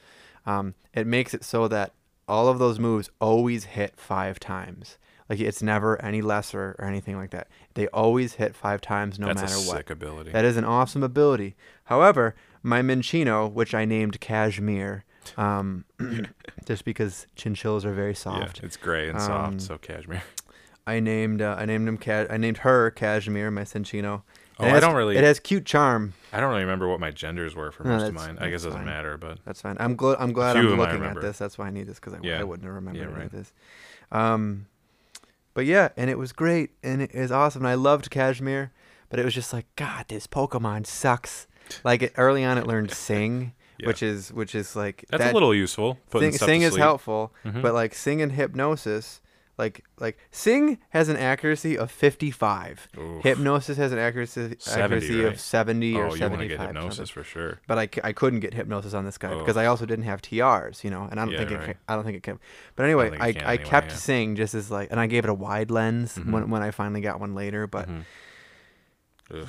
um, it makes it so that all of those moves always hit five times. Like it's never any lesser or anything like that. They always hit five times no That's matter a what. sick ability. That is an awesome ability. However, my Minccino, which I named Cashmere, um, <laughs> <clears throat> just because chinchillas are very soft. yeah, soft, it's gray and soft, Um, so cashmere. <laughs> I named uh, I named him Ca- I named her Cashmere, my Cinchino. Oh, it I don't really- It has cute charm. I don't really remember what my genders were for No, most of mine. I guess it doesn't fine. matter, but That's fine. I'm glad. I'm glad I'm of 'em I looking at this. That's why I need this because I, Yeah. I wouldn't have remembered Yeah, any right. of this. Um, but yeah, and it was great and it is awesome. And I loved Cashmere, but it was just like God, this Pokemon sucks. Like it, early on, it learned <laughs> Sing, Yeah. which is which is like that's that, a little useful. Sing, Sing is helpful, Mhm. but like Sing and Hypnosis, like like Sing has an accuracy of 55. Oof. Hypnosis has an accuracy 70, accuracy right? of 70 Oh, or you want to get hypnosis for sure. But I, I couldn't get hypnosis on this guy Oh. because I also didn't have TRs, you know, and I don't Yeah, think it right. can, I don't think it can. But anyway, I, it I anyway, kept yeah. Sing just as like, and I gave it a wide lens Mhm. when when I finally got one later. But Mhm.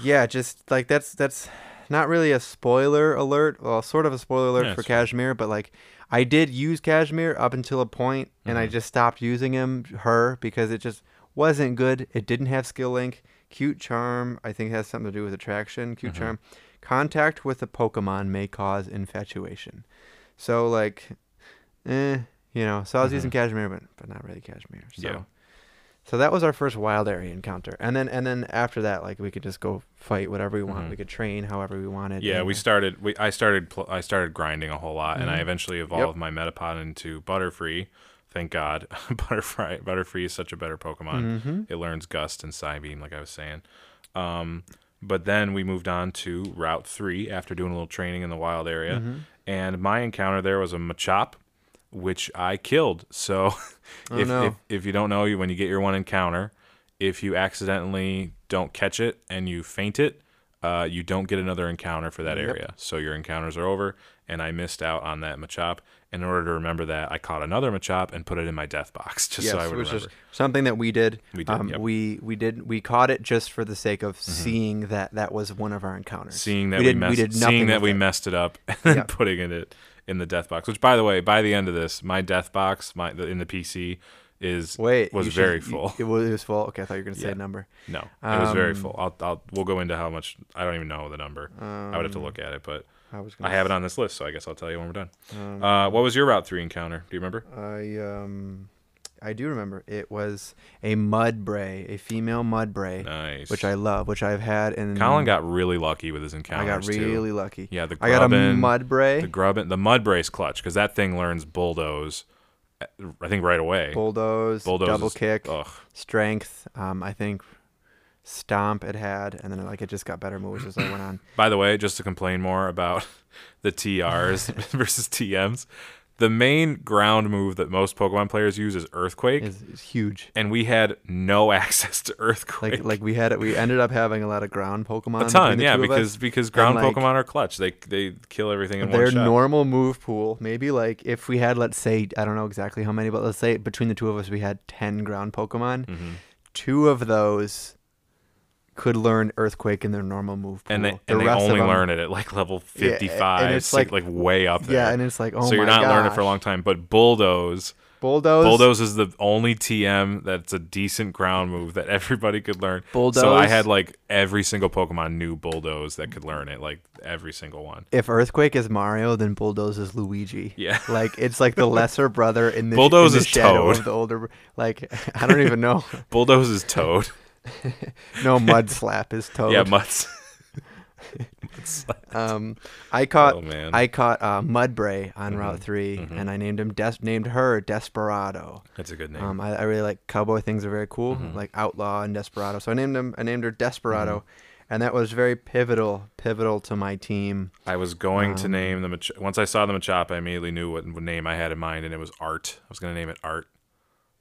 Yeah, just like that's that's not really a spoiler alert. Well, sort of a spoiler alert Yeah, for. Cashmere, but like I did use Cashmere up until a point, and I Mhm. just stopped using him her because it just wasn't good. It didn't have skill link. Cute charm, I think has something to do with attraction. Cute Mhm. charm. Contact with a Pokemon may cause infatuation. So like, eh, you know. So I was Mhm. using Cashmere, but but not really Cashmere. So. Yeah. So that was our first wild area encounter, and then and then after that, like we could just go fight whatever we want. Mhm. We could train however we wanted. Yeah, we started. We I started. Pl- I started grinding a whole lot, and I Mhm. eventually evolved my Metapod into Butterfree. Thank God, <laughs> Butterfree. Butterfree is such a better Pokemon. Mhm. It learns Gust and Psybeam, like I was saying. Um, but then we moved on to Route Three after doing a little training in the wild area, Mm-hmm. and my encounter there was a Machop, which I killed. So, <laughs> Oh, if, no. if if you don't know, you when you get your one encounter, if you accidentally don't catch it and you faint it, uh, you don't get another encounter for that Yep. area. So your encounters are over, and I missed out on that Machop. In order to remember that, I caught another Machop and put it in my death box, <laughs> just yes, so I would remember. something that we did. We did, Um, yep. Mm-hmm. We we did we caught it just for the sake of seeing that that was one of our encounters. seeing that we we, did- we messed, did seeing that we it. messed it up <laughs> and Yeah. putting it in the death box. Which, by the way, by the end of this, my death box, my the, in the PC, is Wait, was you should- very you- full. It was, it was full. Okay, I thought you were gonna say Yeah. a number. no, it was very Um, full. I'll, I'll we'll go into how much. I don't even know the number. I would have to Um, look at it, but I was. I have it on this list, so I guess I'll tell you when we're done. um, Uh, what was your Route Three encounter? Do you remember? I um, I do remember. It was a Mudbray, a female Mudbray, Nice. which I love, which I've had. And Colin got really lucky with his encounter. I encounters got too. really lucky. Yeah, the I got a Grubbin, Mudbray, the Grubbin, the Mudbray's clutch because that thing learns bulldoze. uh, I think right away. bulldoze, Bulldoze double is- kick, Ugh. strength. Um, I think stomp it had, and then like it just got better moves as I went on. By the way, just to complain more about <laughs> the TRs <laughs> <laughs> versus TMs, the main ground move that most Pokemon players use is Earthquake, Is is huge. and we had no <laughs> access to Earthquake. Like like we had it. We ended up having a lot of ground Pokemon. a ton, yeah, of us. because because ground like, Pokemon are clutch. They they kill everything in their one shot. normal move pool, maybe like if we had, let's say, I don't know exactly how many, but let's say between the two of us, we had 10 ground Pokemon. Mhm. Two of those could learn Earthquake in their normal move pool. and they The and they only them- learn it at like level 55, Yeah, and it's like- like way up there. Yeah, and it's like, oh so you're not learning it for a long time. But bulldoze, Bulldoze. bulldoze is the only TM that's a decent ground move that everybody could learn. Bulldoze. So I had like every single Pokemon knew bulldoze that could learn it, like every single one. If Earthquake is Mario, then Bulldoze is Luigi. Yeah. <laughs> Like it's like the lesser brother in the Bulldoze in the is Toad. the older. Like <laughs> I don't even know. <laughs> Bulldoze is Toad. <laughs> No, Mud Slap is Toad. <laughs> yeah. Mutts. <laughs> Um, I caught Oh, man. I caught uh, Mudbray on Mhm, Route 3 mhm. and I named him Des- named her Desperado. That's a good name. Um, I, I really like cowboy things are very cool, Mhm. like outlaw and desperado. So I named him I named her Desperado, Mm-hmm. and that was very pivotal pivotal to my team. I was going to um, name the Mach- once I saw the Machop, I immediately knew what, what name I had in mind, and it was Art. I was going to name it Art,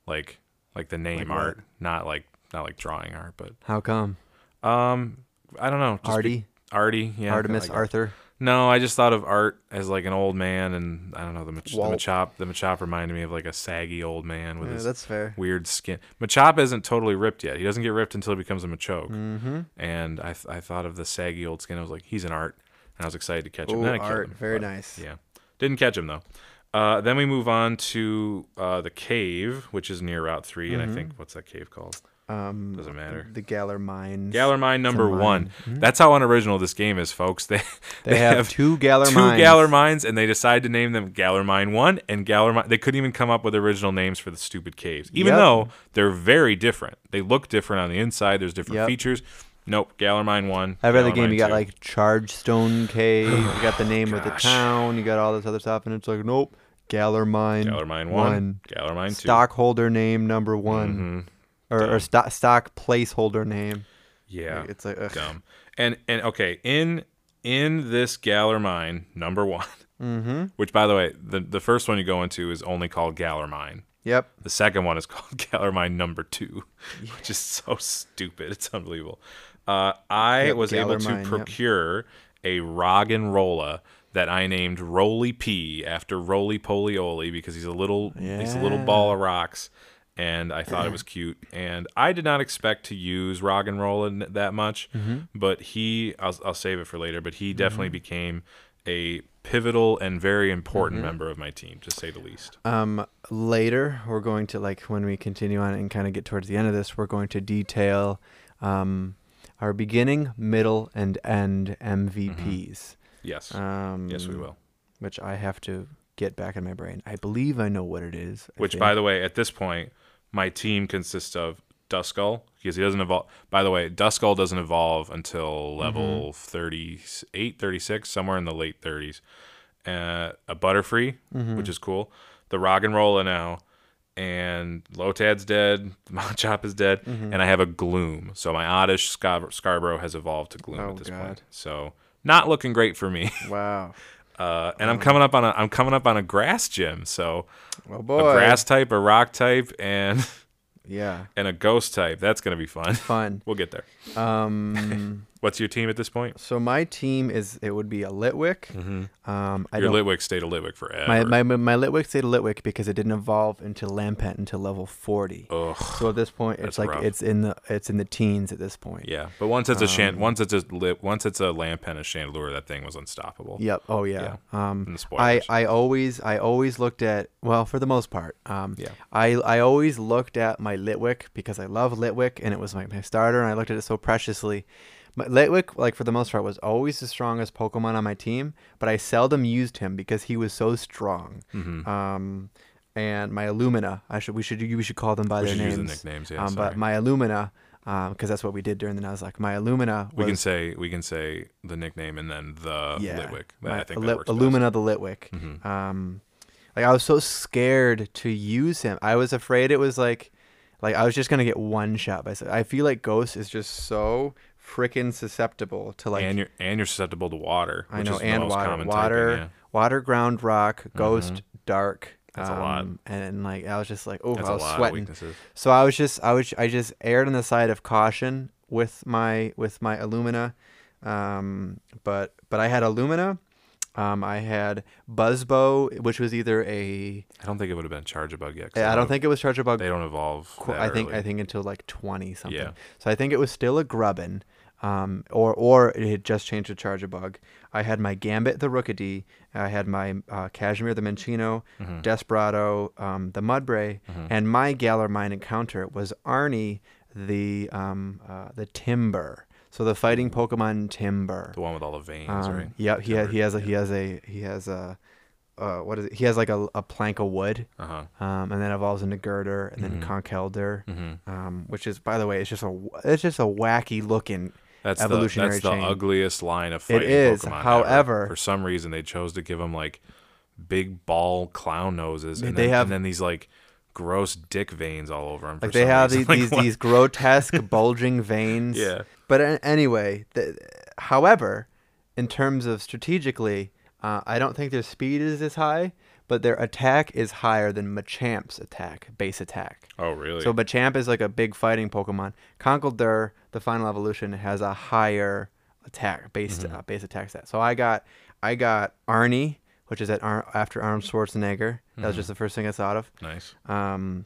like like the name Like what? Art, not like not like drawing art, but How come? um, I don't know. just be- Artie, Artie, yeah, Artemis, like- Arthur. No, I just thought of Art as like an old man, and I don't know the, Mach- the Walt. Machop. The Machop reminded me of like a saggy old man with Yeah, his that's fair. weird skin. Machop isn't totally ripped yet. He doesn't get ripped until he becomes a Machoke. Mm-hmm. And I, th- I thought of the saggy old skin. I was like, he's an Art, and I was excited to catch him. Oh, then I killed Art, him, very but- nice. Yeah. Didn't catch him though. Uh, then we move on to uh, the cave, which is near Route 3 and I Mhm. think what's that cave called? Um, Doesn't matter. The Galar Mine. Galar Mine number mine. one. Mhm. That's how unoriginal this game is, folks. <laughs> They They, have, two Galar two Mines. Galar Mines, and they decide to name them Galar Mine One and Galar Mine. They couldn't even come up with original names for the stupid caves, even Yep. though they're very different. They look different on the inside. There's different Yep. features. Nope, Galar Mine One. Every other game, you got Two. like Charge Stone Cave, <sighs> you got the name of the town, you got all this other stuff, and it's like, nope, Galar Mine, Galar Mine One, one. Galar Mine Two. stockholder name number one, Mhm. Or, or Dumb. stock placeholder name. Yeah. Like, it's like, ugh. dumb. And and okay, in in this Galar Mine number <laughs> one, mm-hmm. which by the way, the the first one you go into is only called Galar Mine. Yep. The second one is <laughs> called Galar Mine number two, which is so stupid. It's unbelievable. Uh, I Yep, was able to Mine, yep. procure a rolla that I named Roly P after Roly Poly Oly because he's a little he's a little ball of rocks. And I thought it was <clears throat> cute, and I did not expect to use Roggenrola n- that much, Mm-hmm. but he, I'll, I'll save it for later. But he definitely became a pivotal and very important Mm-hmm. member of my team, to say the least. Um, later we're going to like when we continue on and kind of get towards the end of this, we're going to detail, um, our beginning, middle, and end MVPs. Yes, Um, yes, we will. Which I have to get back in my brain. I believe I know what it is. I Which, think. by the way, at this point, my team consists of Duskull because he doesn't evolve. By the way, Duskull doesn't evolve until level mm-hmm. 38, 36, somewhere in the late 30s. Uh, a Butterfree, mm-hmm. which is cool. The Roggenrola now, and Lotad's dead. <laughs> Machop is dead, mm-hmm. and I have a Gloom. So my Oddish Scar- Scarborough has evolved to Gloom Oh, at this God. point. So not looking great for me. <laughs> wow. Uh, and I'm coming up on a I'm coming up on a grass gym. So Oh a grass type, a rock type, and Yeah. <laughs> and a ghost type. That's gonna be fun. Fun. <laughs> We'll get there. Um. <laughs> What's your team at this point? so my team is it would be a Litwick. Mm-hmm. Um. I Your. Litwick stayed a Litwick forever. my, my my Litwick stayed a Litwick because it didn't evolve into Lampent until level forty. Ugh. So at this point, it's like rough. it's in the it's in the teens at this point. Yeah, but once it's a Um, shan- once it's a lit, once it's a Lampent, and a Chandelure, that thing was unstoppable. Yep. Oh yeah. Um, I. I always I always looked at well for the most part. Um, Yeah. I I always looked at my Litwick because I love Litwick and it was my, my starter and I looked at it so preciously. My Litwick, like for the most part, was always the strongest Pokemon on my team, but I seldom used him because he was so strong. Mhm. Um, and my Illumina. I should we should we should call them by We their should use names. the nicknames. Yeah, um, but my Illumina, because that's what we did during the Nuzlocke. My Illumina we can say we can say the nickname and then the yeah, Litwick. my I think Illu- that works best. Illumina the Litwick. Mhm. Um, like I was so scared to use him. I was afraid it was like, like I was just gonna get one shot by. I feel like Ghost is just so freaking susceptible to like and you're and you're susceptible to water. I which know and water, common water, typing, yeah. water, ground, rock, ghost, dark. That's a lot. um, And like I was just like, oh, I I was sweating. So I was just I was I just erred on the side of caution with my with my Illumina, um, but but I had Illumina, um, I had Buzzbow, which was either a I don't think it would have been Charjabug yet. 'cause I don't think it was Charge Bug. they don't evolve. qu- I think early. I think until like twenty something. Yeah. So I think it was still a Grubbin, um, or or it had just changed to Charge Bug. I had my Gambit the Rookidee. I had my uh, Cashmere the Minccino, Mhm. Desperado um, the Mudbray, Mhm. and my Galar Mine encounter was Arnie the um, uh, the Timburr. So the fighting Pokemon Timburr. the one with all the veins, Um, right? Yep. He, ha- Timburr, he has a yeah. he has a he has a uh, what is it? He has like a, a plank of wood, Uh huh. um, and then evolves into Gurdurr, and then Mhm. Conkeldurr, hmm um, which is by the way, it's just a it's just a wacky looking. That's Evolutionary the, that's chain. the ugliest line of It fighting is, Pokemon. ever. however- for some reason they chose to give them like big ball clown noses, and, They then, have- and then these like gross dick veins all over them. Like they have these these, <laughs> like, these grotesque <laughs> bulging veins. Yeah. But anyway, the, however, in terms of strategically, uh, I don't think their speed is as high, but their attack is higher than Machamp's attack, base attack. Oh really? So Machamp is like a big fighting Pokemon. Conkeldurr, the final evolution, has a higher attack base Mm-hmm. uh, base attack stat. So I got I got Arnie, which is at Ar- after Arnold Schwarzenegger. That was Mhm. just the first thing I thought of. nice. Um,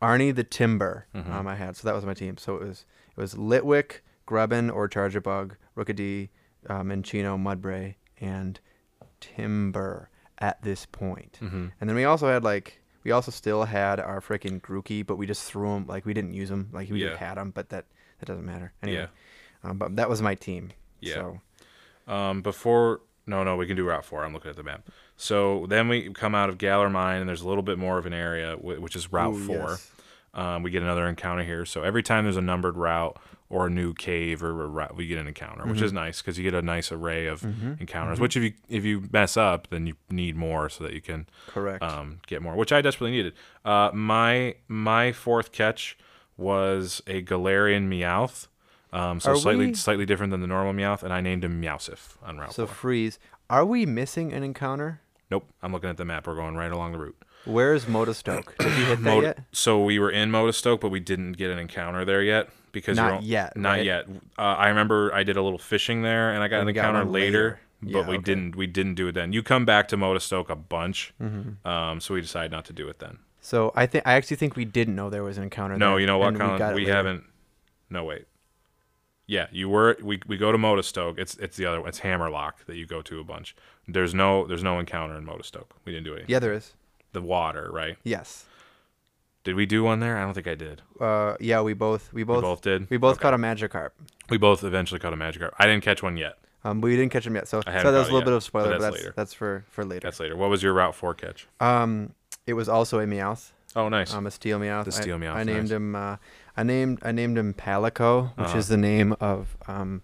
Arnie the Timburr. Mhm. Um, I had so that was my team. So it was it was Litwick, Grubbin or Charjabug, Rookidee, uh, Minccino, Mudbray, and Timburr at this point. hmm And then we also had like we also still had our freaking Grookey, but we just threw him like we didn't use him like we Yeah. just had him, but that that doesn't matter anyway. Yeah. Um, but that was my team. Yeah. So Um, before no, no, we can do Route Four. I'm looking at the map. So then we come out of Galar Mine, and there's a little bit more of an area, which is Route Ooh, Four. yes. Um, we get another encounter here. So every time there's a numbered route or a new cave or a route, we get an encounter, which Mm-hmm. is nice because you get a nice array of encounters. Which if you if you mess up, then you need more so that you can correct. um, get more, which I desperately needed. Uh, my my fourth catch was a Galarian Meowth. Um, so Are slightly we- slightly different than the normal Meowth, and I named him Meowsif on Route so 4. freeze. Are we missing an encounter? Nope, I'm looking at the map. We're going right along the route. Where is Motostoke? Did <clears throat> you hit that Mod- yet? So we were in Motostoke, but we didn't get an encounter there yet because Not you're on- yet, Not right? yet. Uh, I remember I did a little fishing there, and I got And an got encounter one later, later. but Yeah, we okay. didn't. We didn't do it then. You come back to Motostoke a bunch, Mm-hmm. um, so we decided not to do it then. So I think I actually think we didn't know there was an encounter. There. No, there, you know what, and Colin? got it We, later. haven't. No, wait. Yeah, you were. We, we go to Motostoke. It's it's the other. one. It's Hammerlocke that you go to a bunch. There's no there's no encounter in Motostoke. We didn't do it. Yeah, there is. The water, right? Yes. Did we do one there? I don't think I did. Uh, yeah, we both we We both both did. we both Okay. caught a Magikarp. We both eventually caught a Magikarp. I didn't catch one yet. Um, but we didn't catch him yet. So, I so haven't that's a little yet, bit of but spoiler, but that's that's later. that's for for later. That's later. What was your Route Four catch? Um, it was also a Meowth. Oh, nice. Um, a Steel Meowth. The I- Steel Meowth, I, named nice. him. Uh, I named I named him Palico, which Uh-huh. is the name of um,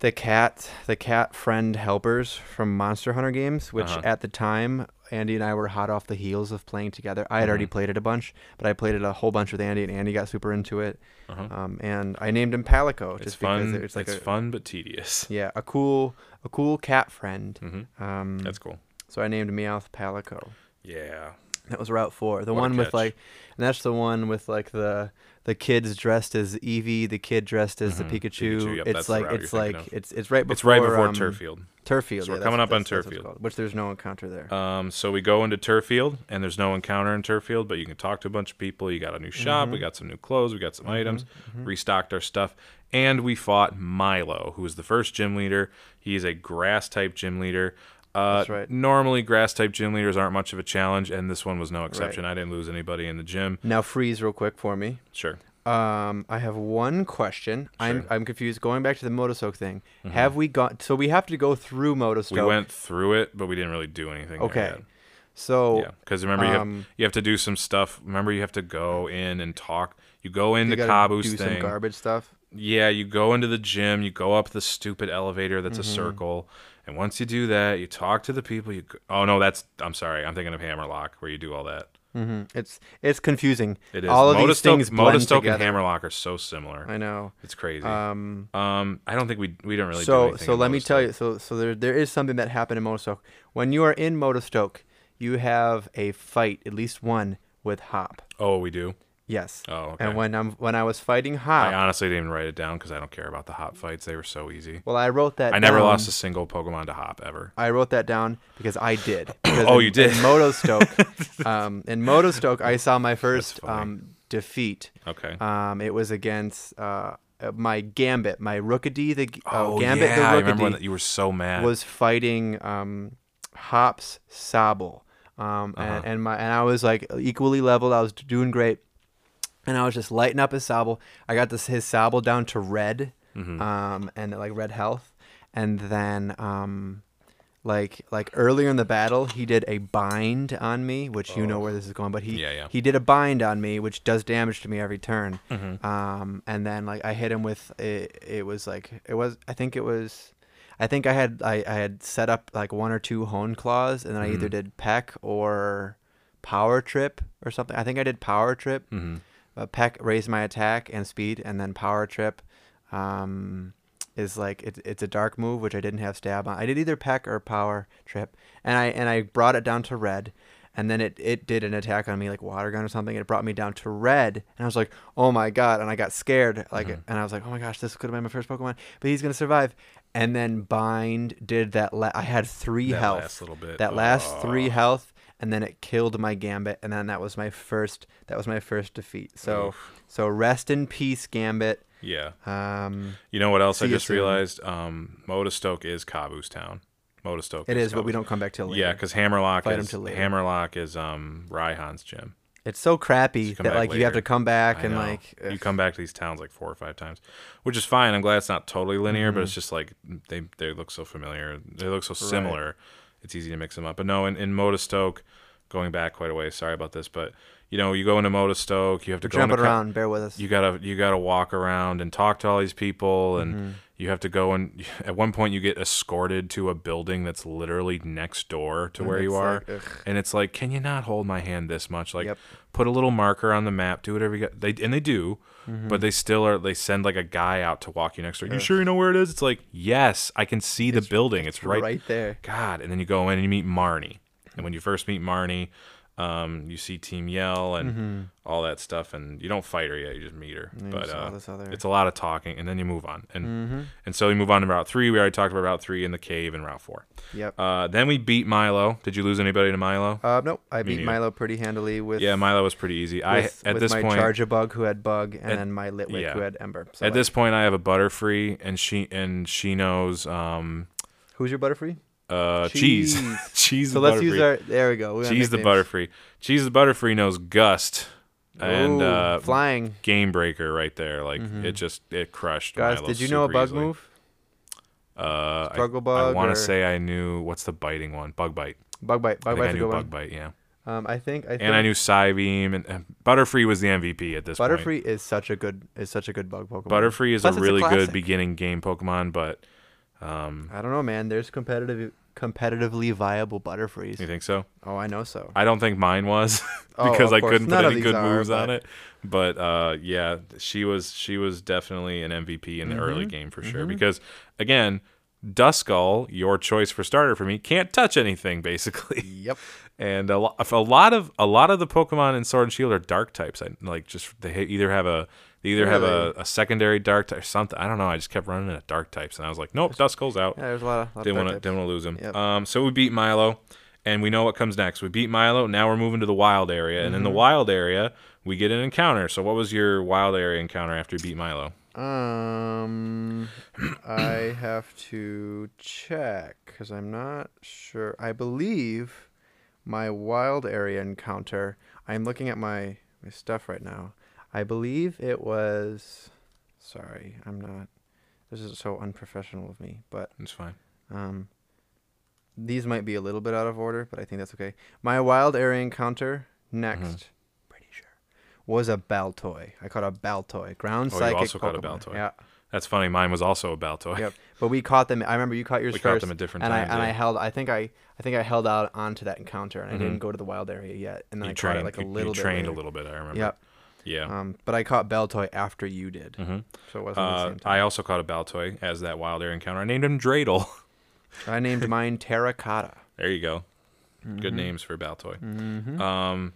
the cat the cat friend helpers from Monster Hunter games. Which Uh-huh. at the time Andy and I were hot off the heels of playing together. I had already Mhm. played it a bunch, but I played it a whole bunch with Andy, and Andy got super into it. uh-huh. Um, and I named him Palico it's just fun. because it's like a fun but tedious. <laughs> yeah a cool a cool cat friend. hmm Um, That's cool. so I named Meowth Palico. Yeah. That was Route Four. The What one with like, and that's the one with like the the kids dressed as Eevee, the kid dressed as Mhm. the Pikachu. Pikachu, yep, it's like it's like of. it's it's right before it's right before um, Turffield. Turffield. So we're coming up on Turffield. which there's no encounter there. Um, so we go into Turffield, and there's no encounter in Turffield, but you can talk to a bunch of people. You got a new shop, Mm-hmm. we got some new clothes, we got some items, restocked our stuff, and we fought Milo, who was the first gym leader. He's a grass type gym leader. Uh, That's right. Normally, grass type gym leaders aren't much of a challenge, and this one was no exception. I didn't lose anybody in the gym. now freeze real quick for me. Sure. Um, I have one question. I'm Sure. Mm-hmm. I'm confused. Going back to the Motostoke thing, have we got? So we have to go through Motostoke. We went through it, but we didn't really do anything. Okay. So Yeah, because remember you have um, you have to do some stuff. Remember you have to go in and talk. You go into you Caboose do thing. some garbage stuff. Yeah, you go into the gym, you go up the stupid elevator that's Mm-hmm. a circle, and once you do that, you talk to the people. You oh no, that's I'm sorry, I'm thinking of Hammerlocke where you do all that. hmm It's it's confusing. It is All of these things blend Motostoke and. Hammerlocke are so similar. I know. It's crazy. Um, um, I don't think we we don't really do so anything so let me tell you. So so there there is something that happened in Motostoke. When you are in Motostoke, you have a fight, at least one, with Hop. Oh, we do. Yes. Oh, okay. And when I'm when I was fighting Hop I honestly didn't even write it down because I don't care about the hop fights. They were so easy. well, I wrote that. I never lost a single Pokemon to hop ever. I wrote that down because I did. <coughs> Because Oh, in, you did? In Motostoke, <laughs> um, in Motostoke, I saw my first um, defeat. Okay. Um, it was against uh, uh, my Gambit, my Rookidee, the uh, oh Gambit yeah, the I remember when Rookidee you were so mad. was fighting um, Hops Sobble. Um, Uh-huh. and, and my and I was like equally leveled. I was doing great, and I was just lighting up his Sobble. I got this his Sobble down to red, Mhm. um, and like red health, and then um, like like earlier in the battle, he did a bind on me, which you know where this is going, but he Yeah, yeah. he did a bind on me, which does damage to me every turn. Mhm. Um, and then like I hit him with it. It was like it was. I think it was. I think I had I, I had set up like one or two hone claws, and then I either Mhm. did peck or power trip or something. I think I did power trip. Mhm. Uh, peck raised my attack and speed, and then power trip um, is like it, it's a dark move, which I didn't have stab on. I did either peck or power trip, and I and I brought it down to red, and then it, it did an attack on me like water gun or something. It brought me down to red, and I was like, oh my god, and I got scared, like, Mhm. and I was like, oh my gosh, this could have been my first Pokemon, but he's gonna survive. And then bind did that. La- I had three That health last little bit. that last three health and then it killed my gambit and then that was my first that was my first defeat so Oof. so rest in peace gambit Yeah. um You know what else I just realized? Um, Motostoke is Kabu's Town. Motostoke. it is but we don't come back till later Yeah, because Hammerlocke Fight is later. Hammerlocke is um Raihan's gym. it's so crappy that like you have to come back I and know. like you come back to these towns like four or five times, which is fine. I'm glad it's not totally linear, but Mhm. it's just like they they look so familiar. They look so similar. It's easy to mix them up. But no, in in Motostoke, going back quite a way. Sorry about this, but you know, you go into Motostoke, you have to We're go Ca- around bear with us You gotta you gotta walk around and talk to all these people, and Mhm. you have to go and <laughs> at one point you get escorted to a building that's literally next door to And where you are. like, and it's like, can you not hold my hand this much? Like, Yep. put a little marker on the map, do whatever you got. They and they do, Mm-hmm. but they still are. They send like a guy out to walk you next door. You sure you know where it is? It's like, yes, I can see the building. It's, right, right there God, and then you go in and you meet Marnie, and when you first meet Marnie, um, you see Team Yell and Mhm. all that stuff, and you don't fight her yet. You just meet her, but uh, it's a lot of talking, and then you move on, and Mhm. and so we move on to Route Three. We already talked about Route Three in the cave and Route Four. yep Uh, then we beat Milo. Did you lose anybody to Milo? uh nope i Me beat neither. Milo pretty handily with yeah, Milo was pretty easy. I with, at with this my point charjabug who had bug and At- then my litwick yeah. who had ember so at like, this point I have a Butterfree, and she and she knows um who's your butterfree uh cheese Cheese. <laughs> cheese. so the let's use our there we go we Cheese the. Butterfree. Cheese the Butterfree knows Gust and Ooh, uh, flying Game Breaker right there. Like Mhm. it just it crushed. guys did you know a bug easily. move Uh, I- Struggle I, bug want or- to say I knew what's the biting one? Bug bite. bug bite bug think I knew bug one bite. Yeah, um i think i think and I knew Psybeam and, and Butterfree was the MVP at this point. butterfree is such a good is such a good bug pokemon Butterfree is Plus a it's a really good beginning game Pokemon, but um, i don't know man there's competitive competitively viable butterfrees you think so? oh i know so I don't think mine was <laughs> Oh, because of I couldn't None put any good are, moves on it. But uh, yeah, she was she was definitely an MVP in the early Mhm. game for sure. Mhm. Because again, Duskull, your choice for starter for me, can't touch anything <laughs> basically. yep And a, lo- a lot of a lot of the Pokemon in Sword and Shield are dark types. I like just they either have a they either have a, a secondary dark type or something. I don't know. I just kept running into dark types, and I was like, nope, Duskull's out. yeah there's a lot of, lot didn't want to didn't want to lose him. Yep. Um, so we beat Milo, and we know what comes next. We beat Milo. Now we're moving to the wild area, and in Mm-hmm. the wild area, we get an encounter. So what was your wild area encounter after you beat Milo? um i have to check because i'm not sure i believe my wild area encounter i'm looking at my my stuff right now i believe it was sorry i'm not this is so unprofessional of me but It's fine. Um, these might be a little bit out of order, but I think that's okay. My wild area encounter next, Mm-hmm. pretty sure, was a Baltoy. I caught a Baltoy, ground Oh, you psychic also caught a Pokemon. Baltoy. Yeah, That's funny. Mine was also a Baltoy. yep. But we caught them. I remember you caught yours We first. caught them at different and times, I and I held. I think I I think I held out onto that encounter, and I Mhm. didn't go to the wild area yet. And then You I caught it like a you- you little bit. trained a little bit. I remember. Yep. Yeah. Um, but I caught Baltoy after you did, hmm so it wasn't at the Uh, same time. I also caught a Baltoy as that wild air encounter. I named him Dreidel. I named <laughs> mine Terracotta. there you go. Good names for Baltoy. Mm-hmm. Um,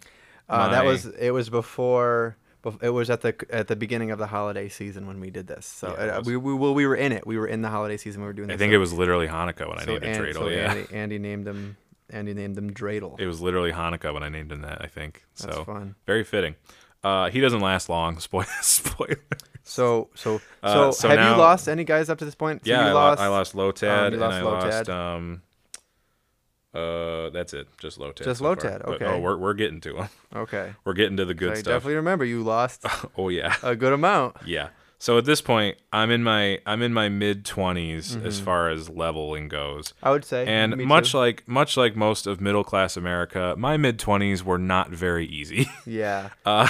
Uh, that was it. Was before. It was at the at the beginning of the holiday season when we did this. So Yeah, it uh, was. we, we well we were in it. We were in the holiday season. when We were doing. This. I think so, it was literally Hanukkah when I named him An- Dreidel. so yeah. Andy, Andy named him. Andy named him Dreidel. It was literally Hanukkah when I named him that. I think That's so. fun. Very fitting. Uh, he doesn't last long. <laughs> Spoiler. Spoiler. So so Uh, so, so have now- you lost any guys up to this point? So yeah, you I lost. I lost Lotad, um, and I Lotad. lost. Um, uh, that's it. Just Lotad. Just so far. Lotad, But, okay. oh, we're we're getting to him. <laughs> Okay. We're getting to the good I stuff. definitely remember you lost <laughs> Oh yeah. a good amount. Yeah. So at this point, I'm in my I'm in my mid 20s as Mm-hmm. far as leveling goes. I would say. And much too. like much like most of middle class America, my mid 20s were not very easy. yeah, uh,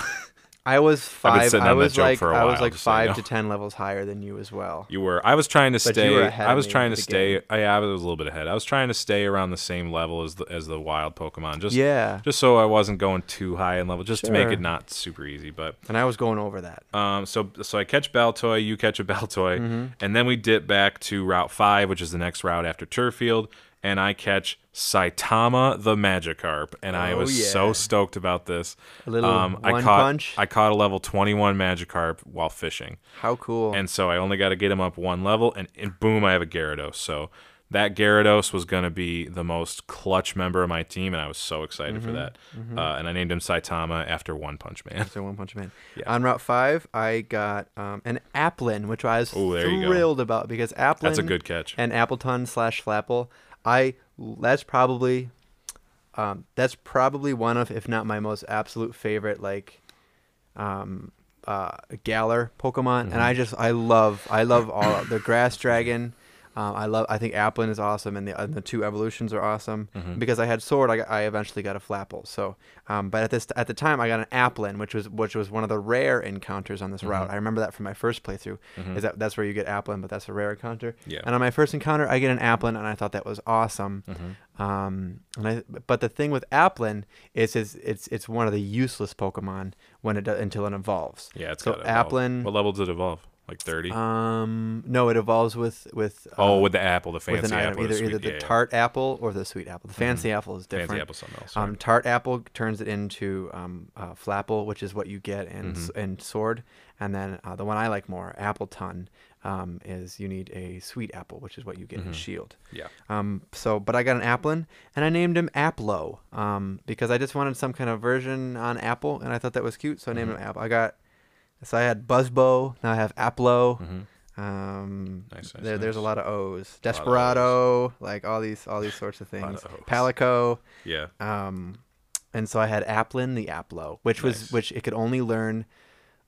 I was five. I was like for a I was like just so you five know. to ten levels higher than you as well. you were I was trying to But stay I was trying to stay. I, I was a little bit ahead. I was trying to stay around the same level as the as the wild Pokemon. Just Yeah, just so I wasn't going too high in level just to make it not super easy, but and I was going over that. Um, so so I catch Baltoy, you catch a Baltoy, Mm-hmm. and then we dip back to Route Five, which is the next route after Turffield, and I catch Saitama the Magikarp, and I Oh, was yeah. so stoked about this. A little um, I caught punch. I caught a level 21 Magikarp while fishing, How cool! and so I only got to get him up one level, and, and boom, I have a Gyarados. So that Gyarados was going to be the most clutch member of my team, and I was so excited Mm-hmm. for that. Uh, and I named him Saitama after One Punch Man. So One Punch Man. <laughs> Yeah. On Route Five, I got um, an Applin, which I was Ooh, there you go. thrilled about because Applin That's a good catch. and Appletun slash Flapple. I that's probably um, that's probably one of, if not my most absolute favorite, like um, uh, Galar Pokemon. And I Mm-hmm. just I love I love all the Grass Dragon. Um, I love. I think Applin is awesome, and the and the two evolutions are awesome. Mm-hmm. Because I had Sword, I, I eventually got a Flapple. So, um, but at this at the time, I got an Applin, which was which was one of the rare encounters on this Mm-hmm. route. I remember that from my first playthrough. Is that that's where you get Applin, but that's a rare encounter. Yeah. And on my first encounter, I get an Applin, and I thought that was awesome. Mm-hmm. Um, and I, but the thing with Applin is, is it's it's one of the useless Pokemon when it until it evolves. Yeah, it's so got. Applin. What level did it evolve? Like 30? Um, no, it evolves with with oh, uh, with the apple, the fancy with an apple. either the either the yeah, yeah. tart apple or the sweet apple. The fancy apple is different. Fancy apple something else. Um, tart apple turns it into um, uh, flapple, which is what you get in Mm-hmm. in sword, and then uh, the one I like more, appletun, um, is you need a sweet apple, which is what you get in shield. yeah. Um, so, but I got an Applin, and I named him Applo, um, because I just wanted some kind of version on Apple, and I thought that was cute, so I named Mm-hmm. him Apple. I got, so I had Buzzbow, now I have Applo. Mm-hmm. Um, Nice, nice, there, there's a lot of O's. lot of Desperado, like all these, all these sorts of <laughs> things. of O's. Palico, Yeah. um, and so I had Applin the Applo, which was which it could only learn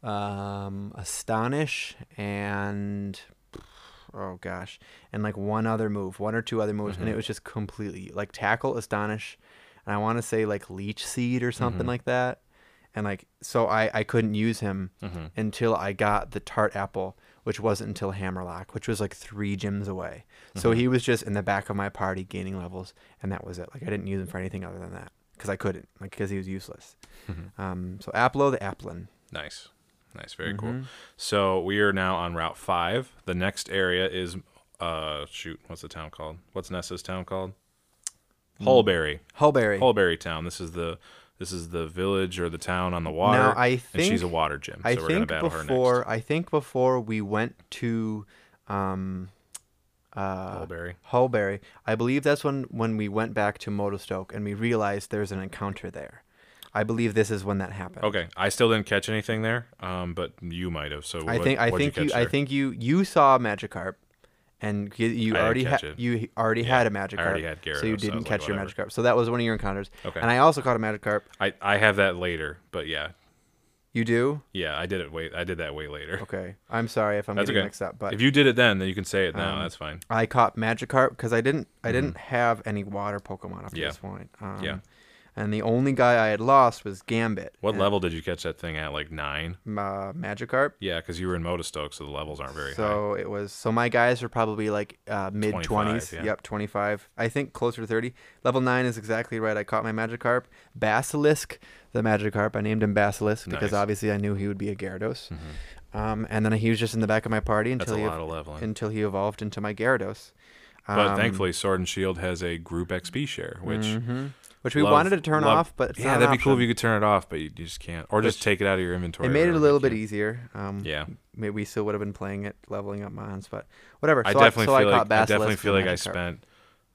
um, Astonish and oh gosh, and like one other move, one or two other moves, Mm-hmm. and it was just completely like tackle, astonish, and I want to say like leech seed or something Mm-hmm. like that, and like so I I couldn't use him Mm-hmm. until I got the tart apple, which wasn't until Hammerlocke, which was like three gyms away. So Mm-hmm. he was just in the back of my party gaining levels, and that was it. Like I didn't use him for anything other than that because I couldn't, like because he was useless. Mm-hmm. Um, so Applo the Applin. Nice. Nice. Very cool. Mm-hmm. So we are now on Route 5. The next area is, uh, shoot, what's the town called? What's Nessa's town called? Hulbury. Hulbury. Hulbury Town. This is the. This is the village or the town on the water. Now, I and she's a water gym. So I we're gonna think battle her before next. I think before we went to um, uh, Hulbury. Hulbury, I believe that's when when we went back to Motostoke and we realized there's an encounter there. I believe this is when that happened. Okay, I still didn't catch anything there, um, but you might have. So I what- think I think you, catch I think you you saw Magikarp, and you, I already had you already Yeah, had a already had so you didn't like, catch your Magikarp. So that was one of your encounters. Okay. And I also caught a Magikarp. I, I have that later, but yeah, You do? Yeah, I did it. Wait, I did that way later. Okay. I'm sorry if I'm That's getting okay. mixed up, but if you did it then, then you can say it now. Um, That's fine. I caught Magikarp because I didn't I didn't have any water Pokemon up to Yeah. this point. Um, Yeah. And the only guy I had lost was Gambit. What and, level did you catch that thing at? Like nine? Uh, Magikarp. Yeah, because you were in Motostoke, so the levels aren't very high. so it was so my guys are probably like uh, mid twenties. yeah. Yep, twenty five. I think closer to thirty. Level nine is exactly right. I caught my Magikarp. Basilisk, the Magikarp. I named him Basilisk because Nice. obviously I knew he would be a Gyarados. Mhm. Um, and then he was just in the back of my party until he lot of leveling. until he evolved into my Gyarados. but Um, thankfully, Sword and Shield has a group XP share, which mhm. Which we love- wanted to turn love- off, but it's yeah, not that'd be cool if you could turn it off, but you, you just can't, or just Which- take it out of your inventory. It made it a little bit easier. Um, Yeah, maybe we still would have been playing it, leveling up mons, but whatever. I So definitely so feel I like I definitely feel like I spent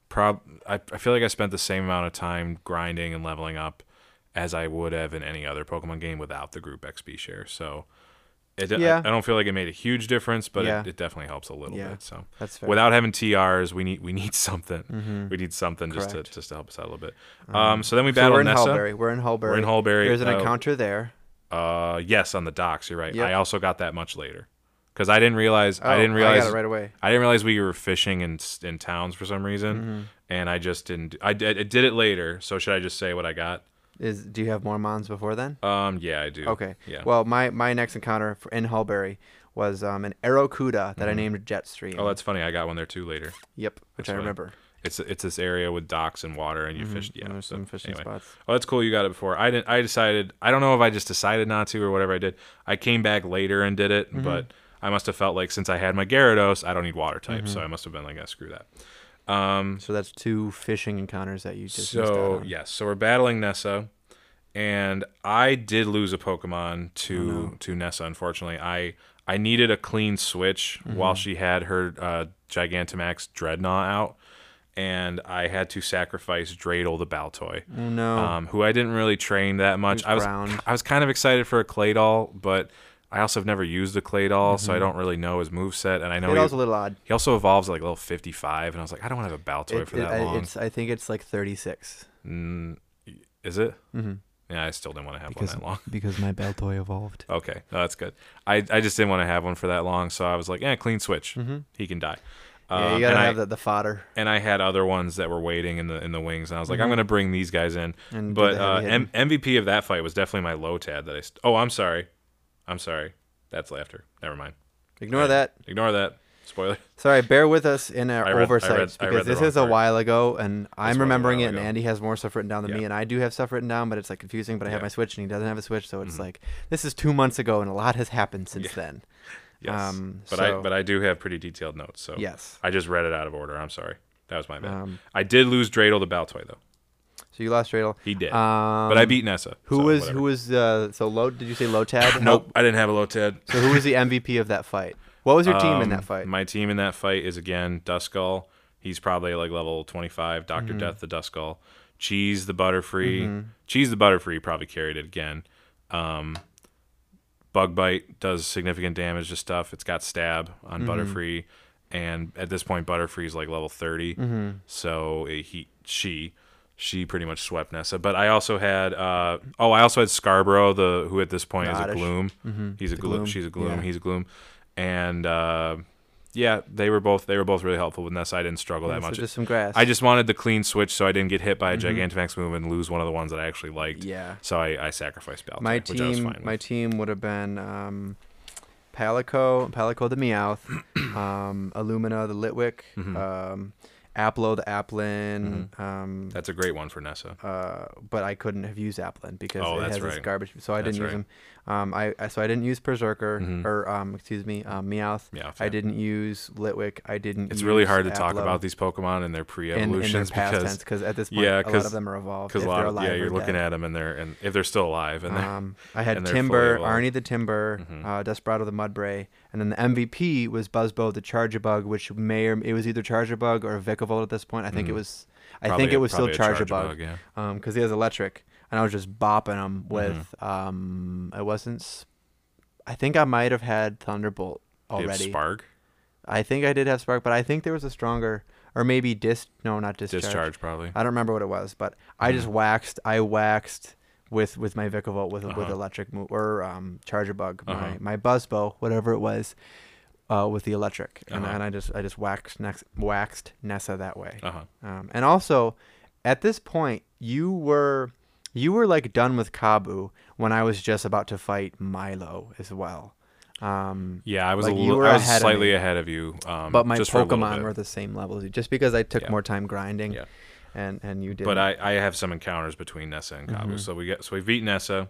prob I, I feel like I spent the same amount of time grinding and leveling up as I would have in any other Pokemon game without the group XP share. So it, Yeah. I, I don't feel like it made a huge difference, but Yeah. it, it definitely helps a little Yeah. bit. So That's fair. without having TRs, we need we need <laughs> something. Mhm. We need something just to just to help us out a little bit. Um, so then we so battled we're in Nessa. Hulbury. We're in Hulbury. We're in Hulbury. There's an Uh, encounter there. Uh, yes, on the docks. You're right. Yep. I also got that much later because I didn't realize I Oh, didn't realize I got it right away. I didn't realize we were fishing in in towns for some reason, Mm-hmm. and I just didn't. I did, I did it later. So should I just say what I got? Is do you have more mons before then? Um, yeah, I do. Okay. Yeah. Well, my my next encounter for, in Hulbury was um, an Arrokuda that I named Jetstream. oh, that's funny. I got one there too later. yep, which that's I remember. It's it's this area with docks and water, and you Mhm. fished. Yeah, There's so some fishing anyway. spots. Oh, that's cool. You got it before. I didn't. I decided. I don't know if I just decided not to or whatever I did. I came back later and did it, Mm-hmm. but I must have felt like since I had my Gyarados, I don't need water type, Mm-hmm. so I must have been like, yeah, screw that. Um, So that's two fishing encounters that you just so yes, so we're battling Nessa, and I did lose a Pokemon to Oh, to Nessa. Unfortunately, I I needed a clean switch Mm-hmm. while she had her uh, Gigantamax Drednaw out, and I had to sacrifice Dreidel the Baltoy, Oh, no. um, who I didn't really train that much. I was. <laughs> I was kind of excited for a Claydol, but I also have never used a Claydol, so I don't really know his moveset, and I know Mm-hmm. he, was a little odd. he also evolves at like level 55, and I was like, I don't want to have a Baltoy It- for it- that I- long. It's I think it's like 36. Mm, is it? Mm-hmm. Yeah, I still didn't want to have Because one that long. <laughs> because my Baltoy evolved. <laughs> Okay, no, that's good. I, I just didn't want to have one for that long, so I was like, yeah, clean switch. Mm-hmm. He can die. Yeah, Um, you gotta and have I, the, the fodder. and I had other ones that were waiting in the in the wings, and I was like, I'm Mhm. gonna bring these guys in. And But uh, M- MVP of that fight was definitely my Lotad that I. St- oh, I'm sorry, I'm sorry. That's laughter. Never mind. ignore I- that. Ignore that. Spoiler. <laughs> Sorry, bear with us in our read- I read- I because read the this is a while ago, and I'm remembering it, and ago. Andy has more stuff written down than me, and I do have stuff written down, but it's like confusing. But I have my Switch, and he doesn't have a Switch, so it's Mhm. like this is two months ago, and a lot has happened since Yeah. then. <laughs> Yes. Um, but I but I do have pretty detailed notes, so Yes. I just read it out of order. I'm sorry. That was my bad. Um, I did lose Dreidel to Baltoy though. So you lost Dreidel. He did. Um, but I beat Nessa. Who so was whatever. who was uh, so low? Did you say Lotad? Nope, I didn't have a Lotad. So who was the MVP of that fight? What was your team in Um, that fight? My team in that fight is again Duskull. He's probably like level 25. Doctor Mm-hmm. Death the Duskull. Cheese the Butterfree. Mhm. Cheese the Butterfree probably carried it again. Um, Bug Bite does significant damage to stuff. It's got Stab on Mhm. Butterfree, and at this point Butterfree's like level 30. hmm So uh, he she she pretty much swept Nessa. But I also had uh oh I also had Scarborough the who at this point is a. Gloom. hmm He's a gloom. Gloom, She's a gloom. yeah. He's a gloom. And uh, yeah, they were both they were both really helpful with Nessa. I didn't struggle that so much. just some grass. I just wanted the clean switch so I didn't get hit by a Mhm. Gigantamax move and lose one of the ones that I actually liked. yeah. So I, I sacrificed Baltoy, My which I was team, fine my team would have been um, Palico, Palico the Meowth, <clears throat> um, Illumina the Litwick, Mhm. um, Applo the Applin. Um, That's a great one for Nessa. uh, but I couldn't have used Applin because Oh, it has this garbage. So I That's didn't use right. Um, I, I so I didn't use Perrserker Mhm. or um, excuse me, um, Meowth. Yeah, I didn't use Litwick. I didn't. It's really hard to talk about these Pokemon and their in, in their pre-evolutions past because because at this point yeah, a lot of them are evolved. because a lot of yeah you're looking dead. at them and they're and if they're still alive and Um, I had <laughs> Timburr. Arnie the Timburr, Mhm. uh, Desperado the Mudbray, and then the MVP was Buzzbo the Charjabug, which may or it was either Charjabug or Vikavolt at this point. I think it Mhm. was. I probably think it was still probably a Charjabug Yeah. because he has electric, and I was just bopping him Mm-hmm. with. Um, it wasn't. I think I might have had Thunderbolt already. Spark I think I did have Spark, but I think there was a stronger, or maybe dis. No, not discharge. discharge probably. I don't remember what it was, but I just Mhm. waxed. I waxed with with my Vikavolt with with Uh-huh. electric mo- or um, Charjabug, Uh-huh. my my Buzzbow, whatever it was, uh, with the electric, and, Uh-huh. and I just I just waxed next waxed Nessa that way. Uh huh. Um, and also, at this point, you were you were like done with Kabu when I was just about to fight Milo as well. Um, Yeah, I was Like, a little. I was ahead slightly me. ahead of you. Um, but my just for a little Pokemon were the same level as you, just because I took Yeah. more time grinding. Yeah. And and you did. But I, I have some encounters between Nessa and Kabu. Mhm. So we get so we beat Nessa.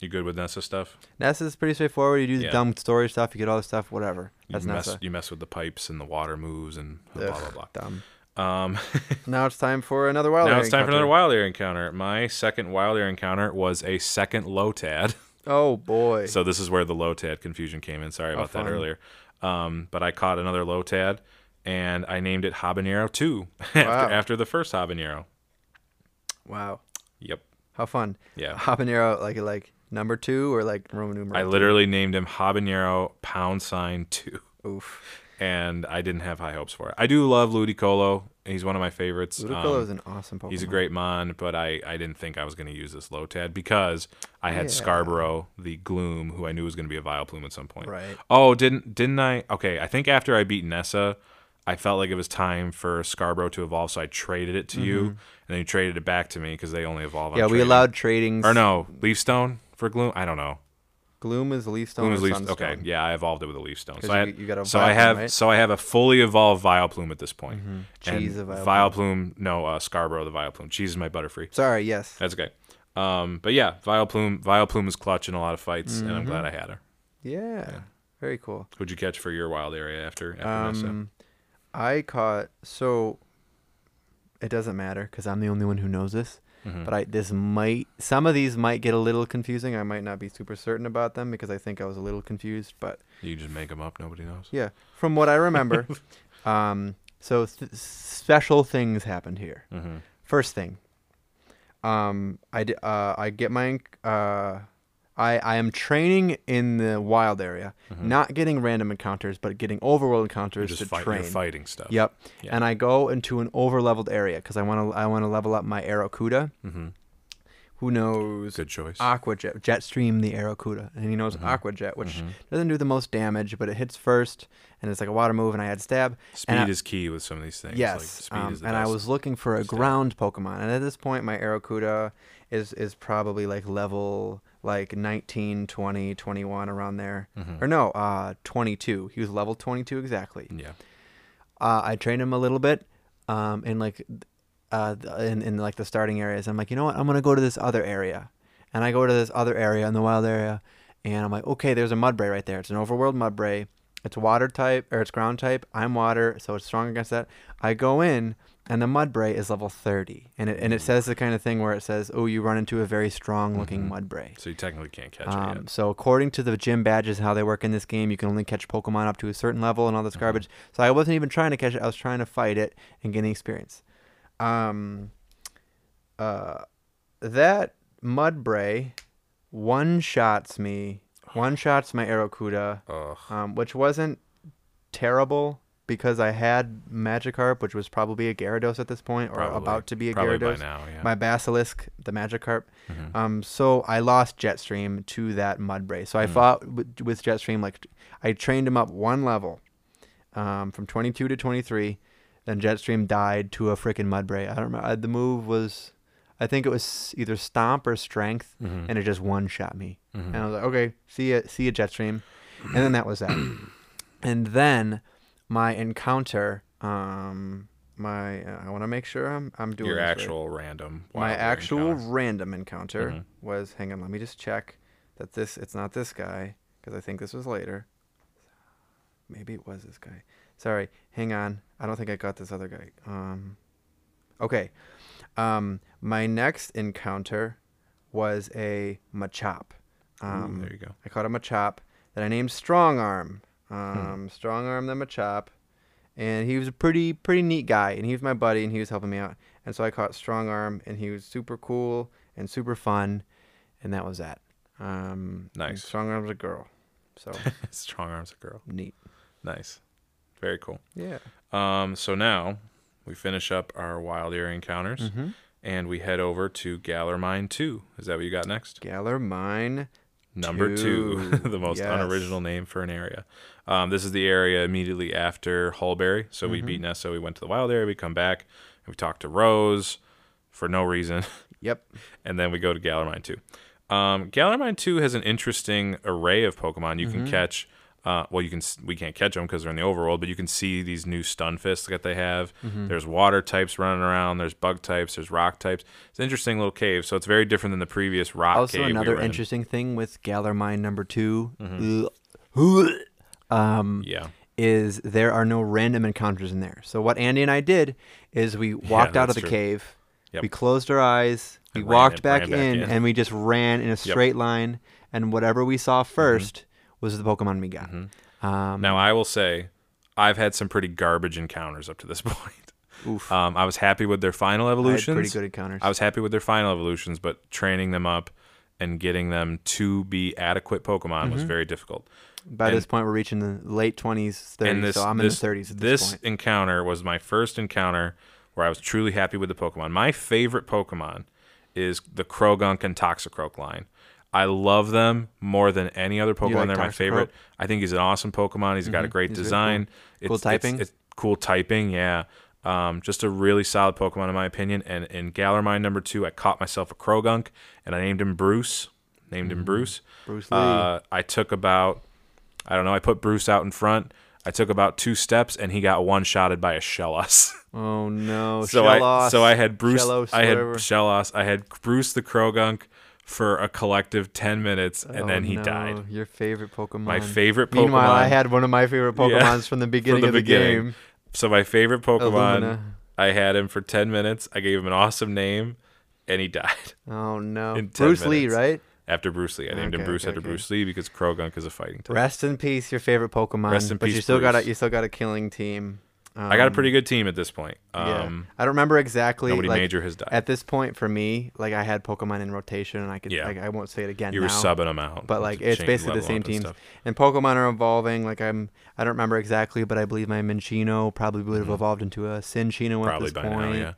You good with Nessa stuff? Nessa's pretty straightforward. You do the Yeah. dumb story stuff. You get all the stuff. Whatever. You That's mess Nessa. you mess with the pipes and the water moves and blah Ugh, blah Dumb. Um, <laughs> Now it's time for another wild. now it's time for another encounter. wild air encounter. My second wild air encounter was a second Lotad. <laughs> Oh boy. So this is where the Lotad confusion came in. Sorry about that earlier. Um, but I caught another Lotad, and I named it Habanero Two <laughs> after, Wow. after the first Habanero. wow. Yep. How fun. Yeah. Habanero like like number two or like Roman numeral. I two? literally named him Habanero Pound Sign Two. Oof. And I didn't have high hopes for it. I do love Ludicolo. He's one of my favorites. Ludicolo Um, is an awesome Pokemon. he's a great mon, but I, I didn't think I was going to use this Lotad because I had Yeah. Scarborough, the Gloom, who I knew was going to be a Vileplume at some point. Right. Oh, didn't didn't I? Okay, I think after I beat Nessa, I felt like it was time for Scarborough to evolve, so I traded it to you, and then you traded it back to me because they only evolve. On Mm-hmm. Yeah, we trading. allowed trading. Or no, Leaf Stone for Gloom. I don't know. Gloom is Leaf Stone. Gloom is Leaf. Okay, yeah, I evolved it with a Leaf Stone. So I you- got a so I have right? so I have a fully evolved Vileplume at this point. Cheese and of Vileplume. Vileplume. No, uh, Scarborough the Vileplume. Cheese is my Butterfree. Sorry. Yes. That's okay. Um, but yeah, Vileplume. Vileplume is clutch in a lot of fights, and Mm-hmm. I'm glad I had her. Yeah. Very cool. Who'd you catch for your wild area after after? Um, I caught so. It doesn't matter because I'm the only one who knows this. Mhm. But I this might some of these might get a little confusing. I might not be super certain about them because I think I was a little confused. But You just make them up. Nobody knows. yeah, from what I remember, <laughs> um, so th- special things happened here. hmm First thing, um, I d- uh, I get my uh, I I am training in the wild area, not getting random encounters, but getting overworld You're encounters just to fight, train. you're fighting stuff. Yep. Yeah. And I go into an overleveled area because I want to I want to level up my Arrokuda. hmm Who knows? Good choice. Aqua Jet, Jetstream the Arrokuda, and he knows Aqua Jet, which doesn't do the most damage, but it hits first, and it's like a water move, and I had stab. Speed I- is key with some of these things. Yes, Like, speed um, is the and I was looking for a stat. ground Pokemon, and at this point, my Arrokuda is is probably like level like 19, 20, 21 around there, Mhm. or no, uh, 22. He was level 22 exactly. Yeah. uh, I trained him a little bit, um, in like, uh, in in like the starting areas. I'm like, you know what? I'm gonna go to this other area, and I go to this other area in the wild area, and I'm like, okay, there's a Mudbray right there. It's an overworld Mudbray. It's water type or it's ground type. I'm water, so it's strong against that. I go in, and the Mudbray is level 30, and it and it says the kind of thing where it says, oh, you run into a very strong looking Mhm. Mudbray. So you technically can't catch it Um, yet. so according to the gym badges, how they work in this game, you can only catch Pokemon up to a certain level and all this Mhm. garbage. So I wasn't even trying to catch it; I was trying to fight it and gain the experience. Um, uh, that Mudbray one shots me, one <sighs> shots my Arrokuda, um, which wasn't terrible because I had Magikarp, which was probably a Gyarados at this point, or Probably. about to be a Probably Gyarados now. Yeah. my Basilisk, the Magikarp. Mhm. Um, so I lost Jetstream to that Mudbray. So I Mm. fought w- with Jetstream like I trained him up one level, um, from 22 to 23. Then Jetstream died to a freaking Mudbray. I don't remember. uh, The move was, I think it was either Stomp or Strength, Mhm. and it just one shot me. Mhm. And I was like, okay, see ya, see ya, Jetstream. And then that was that. <clears throat> and then my encounter, um, my uh, I want to make sure I'm I'm doing Your this right actual random. my actual encounter. random encounter Mhm. was hang on let me just check that this it's not this guy because i think this was later maybe it was this guy sorry hang on i don't think i got this other guy um okay um my next encounter was a machop Ooh, um there you go. i caught a machop that i named strong arm Hmm. um strong arm a chop, and he was a pretty pretty neat guy and he was my buddy and he was helping me out and so i caught strong arm and he was super cool and super fun and that was that um Nice. strong arm's a girl so <laughs> Strong arms a girl. neat Nice. Very cool. yeah Um, so now we finish up our wild area encounters, hmm and we head over to Galar Mine 2. Is that what you got next? Galar Mine. Number two, Two. <laughs> the most Yes. unoriginal name for an area. Um, this is the area immediately after Hulbury. So we Mm-hmm. beat Nessa, we went to the wild area, we come back, and we talk to Rose for no reason, <laughs> Yep. and then we go to Galar Mine 2. Um, Galar Mine 2 has an interesting array of Pokemon. You Mm-hmm. can catch, uh, well, you can we can't catch them because they're in the overworld, but you can see these new stun fists that they have. Mm-hmm. There's water types running around. There's bug types. There's rock types. It's an interesting little cave. So it's very different than the previous rock Also, cave. we another were in. interesting thing with Galar Mine number 2 Mm-hmm. um, Yeah. is there are no random encounters in there. So what Andy and I did is we <laughs> walked out of the true. cave, Yep. we closed our eyes, we And walked back, ran back in, in. and we just ran in a straight line, and whatever we saw 1st was the Pokemon we got. Um, Mm-hmm. Now I will say, I've had some pretty garbage encounters up to this <laughs> point. oof, Um, I was happy with their final I had evolutions. pretty good encounters. I was happy with their final evolutions, but training them up and getting them to be adequate Pokemon Mm-hmm. was very difficult. By and- this point, we're reaching the late 20s, 30s, so I'm this, in the 30s at this this, encounter was my first encounter where I was truly happy with the Pokemon. My favorite Pokemon is the Croagunk and Toxicroak line. I love them more than any other Pokemon. like They're my favorite. I think he's an awesome Pokemon. He's got a great He's design. cool. Cool It's- typing? It's, it's cool typing, yeah. Um, just a really solid Pokemon in my opinion. And in Galar Mine number two, I caught myself a Croagunk and I named him Bruce. Named him Bruce. Mm-hmm. Bruce Lee. Uh, I took about, I don't know, I put Bruce out in front. I took about two steps and he got one shotted by a Shellos. <laughs> oh no, so I so I had Bruce Shellos, I had. Shellos. I had Bruce the Croagunk for a collective ten minutes and Oh, then he no, died. Your favorite Pokemon. My favorite Pokemon. Meanwhile, I had one of my favorite Yeah, Pokemons from the beginning the of the beginning. game. so my favorite Pokemon. Illumina. I had him for ten minutes. I gave him an awesome name, and he died Oh no, 10 Bruce Lee, right? after Bruce Lee. I named him Okay, Bruce okay, after okay. Bruce Lee because Croagunk is a fighting type. Rest in peace, your favorite Pokemon. Rest in but you peace, still got a you still got a killing team. Um, I got a pretty good team at this point. yeah. Um, I don't remember exactly. nobody like, major has died. At this point, for me, like I had Pokemon in rotation, and I could. Yeah. Like, I won't say it again you now. were subbing them out, but like it's basically the same up and teams and pokemon are evolving like i'm i don't remember exactly but i believe my minccino probably would have evolved into a at Mm-hmm. Probably this by point now,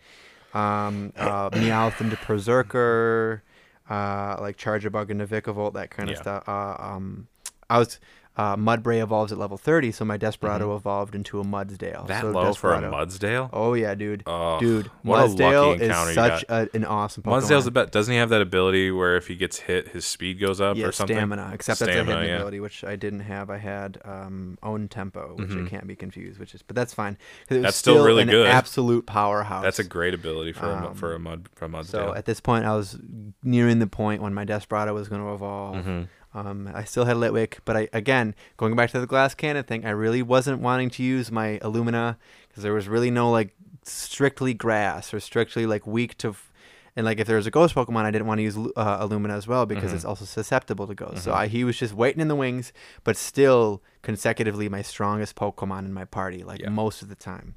yeah. um uh meowth into Perrserker uh like charjabug into vikavolt that kind of Yeah. stuff uh um i was uh, Mudbray evolves at level 30, so my Desperado evolved into a Mudsdale. Mm-hmm. That so low for a Mudsdale? Oh yeah, dude. Oh, dude, a Mudsdale is such a, an awesome Pokemon. Mudsdale's the best. Doesn't he have that ability where if he gets hit, his speed goes up yeah, or something? stamina. Except that's a hidden yeah. ability, which I didn't have. I had um, own tempo, which Mhm. it can't be confused. Which is, but that's fine. it was That's still really an good. Absolute powerhouse. That's a great ability for a, Um, for a mud for a Mudsdale. So at this point, I was nearing the point when my Desperado was going to evolve. Mhm. Um, I still had Litwick, but I again going back to the glass cannon thing. I really wasn't wanting to use my Illumina because there was really no like strictly grass or strictly like weak to. f- and like if there was a ghost Pokemon, I didn't want to use uh, Illumina as well because Mhm. it's also susceptible to ghosts. So Mhm. I, he was just waiting in the wings, but still consecutively my strongest Pokemon in my party, like Yeah. most of the time.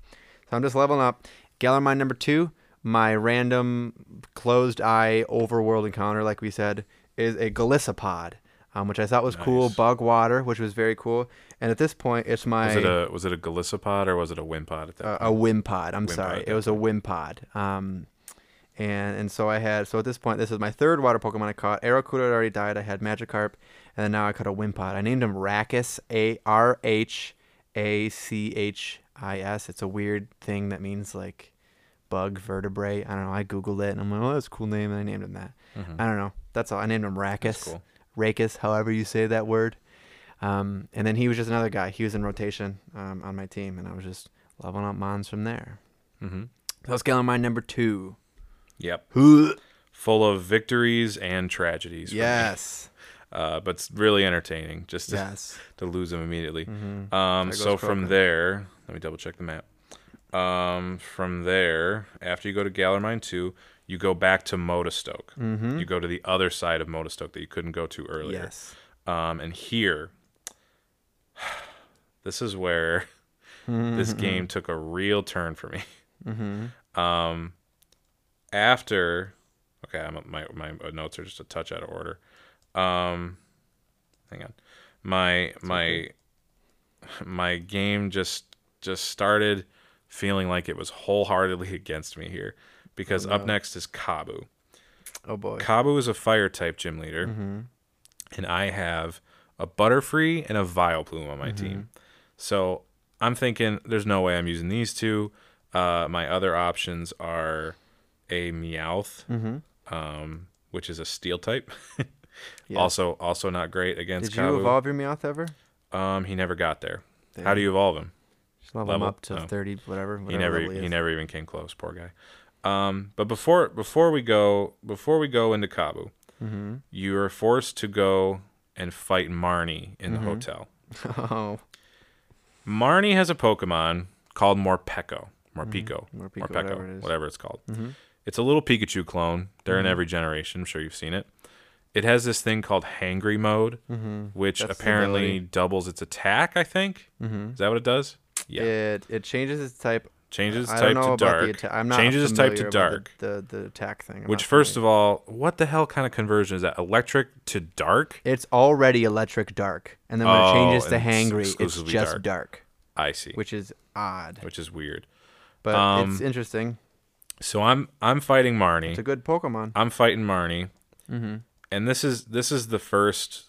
So I'm just leveling up. Galar Mine number two, my random closed eye overworld encounter, like we said, is a Golisopod, um, which I thought was cool. Bug water, which was very cool. And at this point, it's my was it a was it a Golisopod or was it a Wimpod at that? uh, point? a Wimpod. I'm Wimpod sorry, it was a Wimpod. Um, and and so I had so at this point, this is my third water Pokemon I caught. Arrokuda had already died. I had Magikarp, and then now I caught a Wimpod. I named him Rachis. A R H A C H I S. It's a weird thing that means like bug vertebrae. I don't know. I googled it and I'm like, oh, that's a cool name, and I named him that. Mhm. I don't know. That's all. I named him. That's cool. Rakis, however you say that word. Um, and then he was just another guy. He was in rotation um, on my team, and I was just leveling up Mons from there. Mm-hmm. So let's get on my number two. Yep. Full of victories and tragedies. Yes. <laughs> Uh, but it's really entertaining just to, yes. <laughs> to lose them immediately. Mhm. Um, so from there, let me double check the map. Um, from there, after you go to Galar Mine 2, you go back to Motostoke. Mhm. You go to the other side of Motostoke that you couldn't go to earlier. Yes. Um, and here, <sighs> this is where Mm-hmm. <laughs> this game took a real turn for me. hmm Um, after, okay, I'm, my my notes are just a touch out of order. Um, hang on, my my <laughs> my game just just started feeling like it was wholeheartedly <laughs> against me here because Oh, up next is Kabu. Oh boy. Kabu is a fire type gym leader, Mm-hmm. and I have a Butterfree and a Vileplume on my Mm-hmm. team. So I'm thinking there's no way I'm using these two. Uh, my other options are a Meowth, Mm-hmm. um, which is a steel type. <laughs> Yeah. Also, also not great against Did you Kabu. evolve your Meowth ever? Um, he never got there. There How do you evolve him? Just level, him up to Oh. 30, whatever. He never, level he never even came close. Poor guy. Um, but before, before we go, before we go into Kabu, Mm-hmm. you are forced to go and fight Marnie in the Mhm. hotel. <laughs> Oh, Marnie has a Pokemon called Morpeko, Morpeko, Morpeko, Morpeko, Mm-hmm. whatever it whatever it's called. Mm-hmm. It's a little Pikachu clone. They're in Mhm. every generation. I'm sure you've seen it. It has this thing called Hangry Mode, Mm-hmm. which That's apparently doubles its attack. I think Mm-hmm. is that what it does? Yeah, It it changes its type. Changes type don't know to dark. the attack. I'm not changes type to dark. The, the the attack thing. I'm Which, first familiar. of all, what the hell kind of conversion is that? Electric to dark? it's already electric dark, and then when Oh, it changes to hangry, it's just dark. dark. I see. which is odd, Which is weird. but um, it's interesting. So I'm I'm fighting Marnie. It's a good Pokemon. I'm fighting Marnie, Mm-hmm. and this is this is the first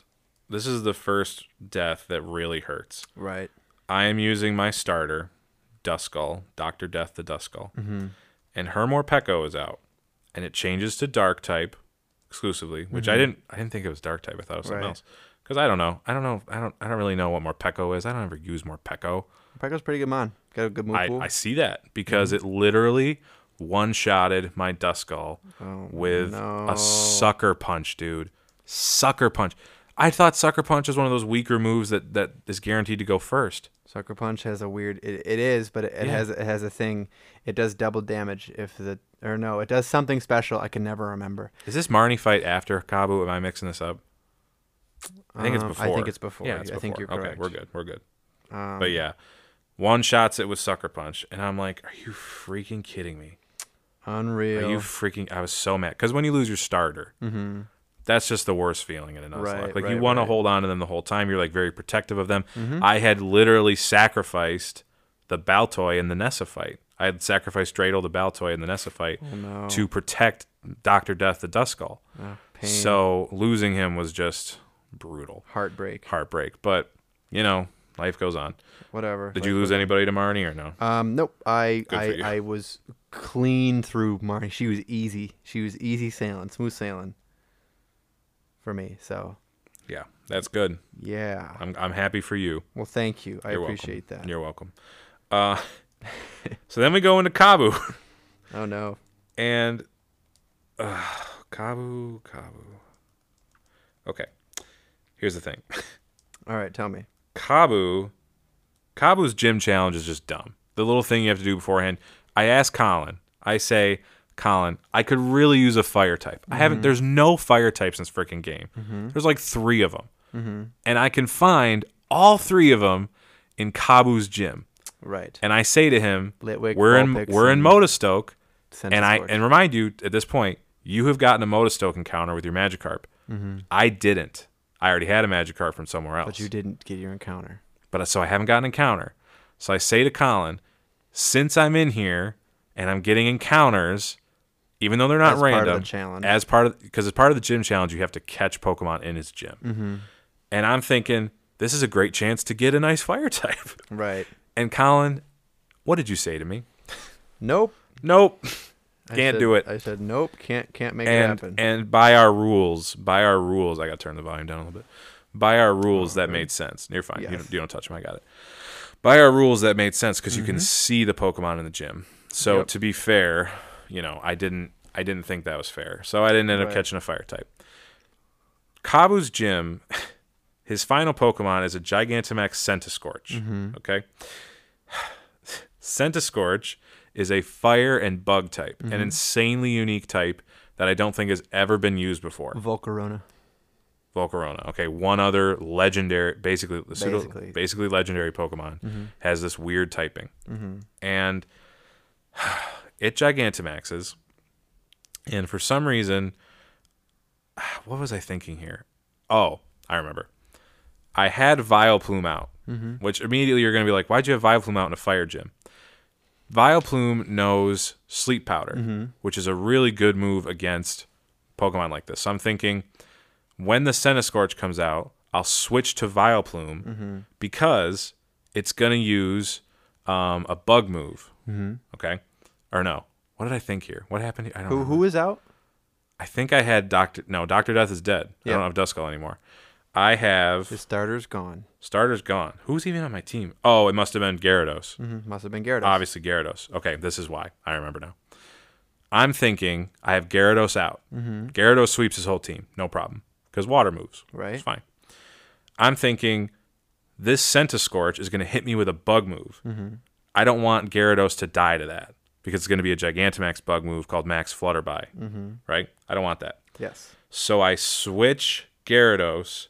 this is the first death that really hurts. Right. I am using my starter, Duskull, Doctor Death the Duskull, Mm-hmm. and her Morpeko is out, and it changes to Dark type exclusively, which I Mhm. didn't I didn't think it was Dark type. I thought it was something Right. else. Because I don't know. I don't know. I don't. I don't really know what Morpeko is. I don't ever use Morpeko. Peko's pretty good man. Got a good move I, pool. I see that because it literally one shotted my Duskull oh, with no. a sucker punch, dude. Sucker punch. I thought sucker punch was one of those weaker moves that, that is guaranteed to go first. Sucker Punch has a weird. It, it is, but it, it Yeah. has it has a thing. It does double damage if the or no, it does something special. I can never remember. Is this Marnie fight after Kabu? Am I mixing this up? I think it's Um, before. I think it's before. Yeah, it's I think you're correct. Okay, we're good. We're good. Um, But yeah, one shots it with sucker punch, and I'm like, are you freaking kidding me? unreal. Are you freaking? I was so mad because when you lose your starter, mm-hmm. That's just the worst feeling in a Nuzlocke. Right, like you right, want to hold on to them the whole time. You're like very protective of them. Mhm. I had literally sacrificed the Baltoy in the Nessa fight. I had sacrificed Dreidel the Baltoy in the Nessa fight Oh no. to protect Doctor Death the Duskull. Oh. So losing him was just brutal, heartbreak. heartbreak. But you know, life goes on. Whatever. Did Like, you lose anybody to Marnie or no? Um, nope. I I, you. I was clean through Marnie. She was easy. She was easy sailing, smooth sailing for me. So Yeah, that's good. yeah. I'm I'm happy for you. Well, thank you. I You're welcome. appreciate that. You're welcome. Uh, <laughs> so then we go into Kabu. <laughs> Oh no. And uh, Kabu, Kabu. Okay. Here's the thing. All right, tell me. Kabu, Kabu's gym challenge is just dumb. The little thing you have to do beforehand. I asked Collin. I say, Collin, I could really use a fire type. I haven't. There's no fire types in this freaking game. There's like three of them, Mm-hmm. and I can find all three of them in Kabu's gym. Right. And I say to him, Litwick, "We're in we're in and Motostoke." and I and remind you at this point, you have gotten a Motostoke encounter with your Magikarp. I didn't. I already had a Magikarp from somewhere else. Mm-hmm. but you didn't get your encounter. But so I haven't got an encounter. So I say to Collin, since I'm in here and I'm getting encounters, even though they're not As part of the random, challenge. as part of because as part of the gym challenge, you have to catch Pokemon in his gym. Mm-hmm. And I'm thinking this is a great chance to get a nice fire <laughs> type. Right. And Collin, what did you say to me? Nope. Nope. <laughs> Can't said- do it. I said nope. Can't can't make it happen. and by our rules, by our rules, I got to turn the volume down a little bit. By our rules, that okay. made sense. You're fine. You, don't, you don't touch them. I got it. By our rules, that made sense because you can see the Pokemon in the gym. So Yep. to be fair, you know, I didn't, I didn't think that was fair. So I didn't end up catching a Fire type. Kabu's gym, <laughs> his final Pokemon is a Gigantamax Centiskorch. Mhm. Okay. <sighs> Centiskorch is a fire and bug type, Mm-hmm. an insanely unique type that I don't think has ever been used before. Volcarona. Volcarona. Okay, one other legendary, basically, pseudo- Basically. basically legendary Pokemon Mm-hmm. has this weird typing, Mm-hmm. and it Gigantamaxes, and for some reason, <sighs> what was I thinking here? Oh, I remember. I had Vileplume out, Mm-hmm. which immediately you're going to be like, why'd you have Vileplume out in a fire gym? Vileplume knows Sleep Powder, which is a really good move against Pokemon like this. So I'm thinking when the Centiskorch comes out, I'll switch to Vileplume because it's going to use um, a bug move. Mm-hmm. Okay. Or no. What did I think here? What happened here? I don't Who remember. who is out? I think I had Doctor. No, Doctor Death is dead. I don't have Duskull anymore. I have His starter's gone. starters gone. Who's even on my team? Oh, it must have been Gyarados. hmm Must have been Gyarados. Obviously Gyarados. Okay, this is why I remember now. I'm thinking I have Gyarados out. Mm-hmm. Gyarados sweeps his whole team, no problem, because water moves. Right. It's fine. I'm thinking this Centiskorch is going to hit me with a bug move. Mm-hmm. I don't want Gyarados to die to that because it's going to be a Gigantamax bug move called Max Flutterby. Mm-hmm. Right? I don't want that. Yes. So I switch Gyarados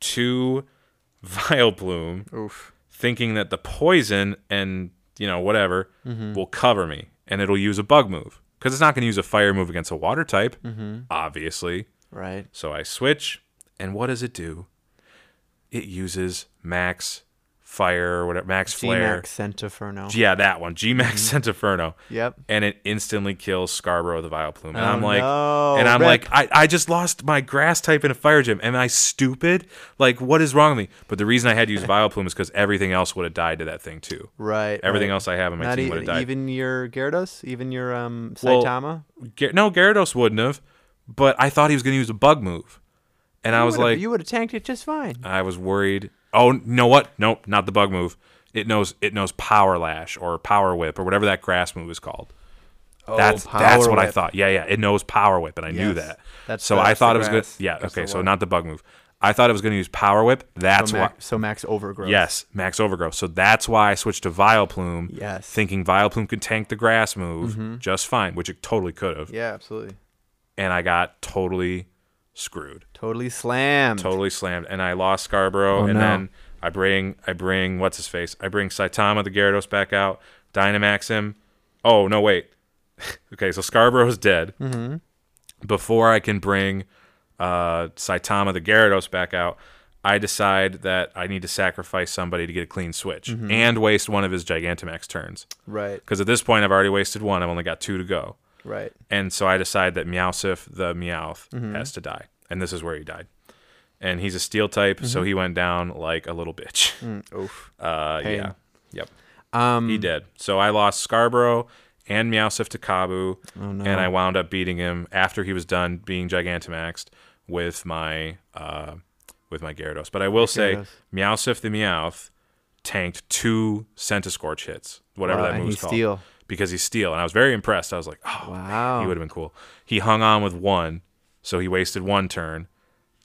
to <laughs> Vileplume, Oof. thinking that the poison and you know whatever Mm-hmm. will cover me, and it'll use a bug move because it's not going to use a fire move against a water type, Mm-hmm. obviously. Right. So I switch, and what does it do? It uses Max Fire or whatever, Max Flare. G-Max Centiferno. Yeah, that one, G Max Mm-hmm. Centiferno. Yep. And it instantly kills Scarborough the Vileplume. And Oh, I'm like, no. and I'm Rip. like, I, I just lost my grass type in a fire gym. Am I stupid? Like, what is wrong with me? But the reason I had to use Vileplume is because everything else would have died to that thing too. Right. Everything right. else I have on my Not team would have died. even your Gyarados, even your um Well, Saitama. No, Gyarados wouldn't have, but I thought he was going to use a bug move. And I was like, you would have tanked it just fine. I was worried. Oh, you know what? Nope, not the bug move. It knows it knows power lash or power whip or whatever that grass move is called. that's Power that's what I thought. Yeah, yeah, it knows power whip, and I knew that. That's so I thought it was good. Yeah, That's okay, so not the bug move. I thought it was going to use power whip. That's so, why. max, so max overgrowth. Yes, max overgrowth. So that's why I switched to Vileplume. Yes. Mm-hmm. Thinking Vileplume could tank the grass move just fine, which it totally could have. Yeah, absolutely. And I got totally screwed. Totally slammed. totally slammed and I lost Scarborough Oh, and no. then I bring I bring what's his face? I bring Saitama the Gyarados back out, Dynamax him. Oh no wait. <laughs> okay, so Scarborough's dead. Mm-hmm. Before I can bring uh, Saitama the Gyarados back out, I decide that I need to sacrifice somebody to get a clean switch Mm-hmm. and waste one of his Gigantamax turns. Right. Because at this point I've already wasted one. I've only got two to go. Right. And so I decide that Meowsif the Meowth Mm-hmm. has to die. And this is where he died. And he's a steel type, so he went down like a little bitch. <laughs> Mm, oof. Uh, Pain. yeah. Yep. Um. He did. So I lost Scarborough and Meowsif to Kabu. Oh, no. And I wound up beating him after he was done being Gigantamaxed with my uh, with my Gyarados. But I will say. Meowsif the Meowth tanked two Centiskorch hits, whatever Wow, that and move's he's called. steel. Because he's steel. And I was very impressed. I was like, oh, Wow. he would have been cool. He hung on with one, so he wasted one turn,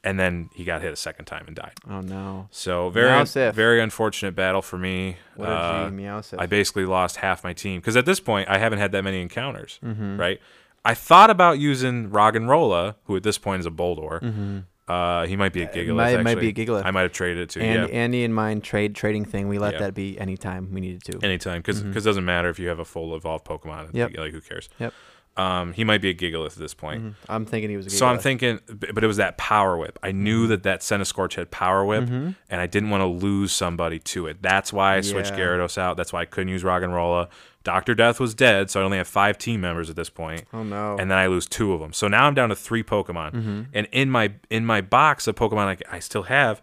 and then he got hit a second time and died. Oh no. So very very unfortunate battle for me. What Uh, G Meowsif. I basically lost half my team because at this point I haven't had that many encounters, Mm-hmm. right? I thought about using Roggenrola, who at this point is a Boldore. Uh, he might be a Gigalith. Mm-hmm. might- might be a Gigalith. I might have traded it to and yeah, Andy and mine trade trading thing. We let Yeah. that be anytime we needed to. anytime because it doesn't matter if you have a full evolved Pokemon. Mm-hmm. Yep. Like who cares? Yep. Um, he might be a Gigalith at this point. Mhm. I'm thinking he was a So I'm thinking, but it was that power whip. I Mm-hmm. knew that that Centiskorch had power whip, and I didn't want to lose somebody to it. That's why I switched Yeah. Gyarados out. That's why I couldn't use Roggenrola. Doctor Death was dead, so I only have five team members at this point, Oh no. and then I lose two of them. So now I'm down to three Pokemon, Mm-hmm. and in my in my box of Pokemon I, I still have.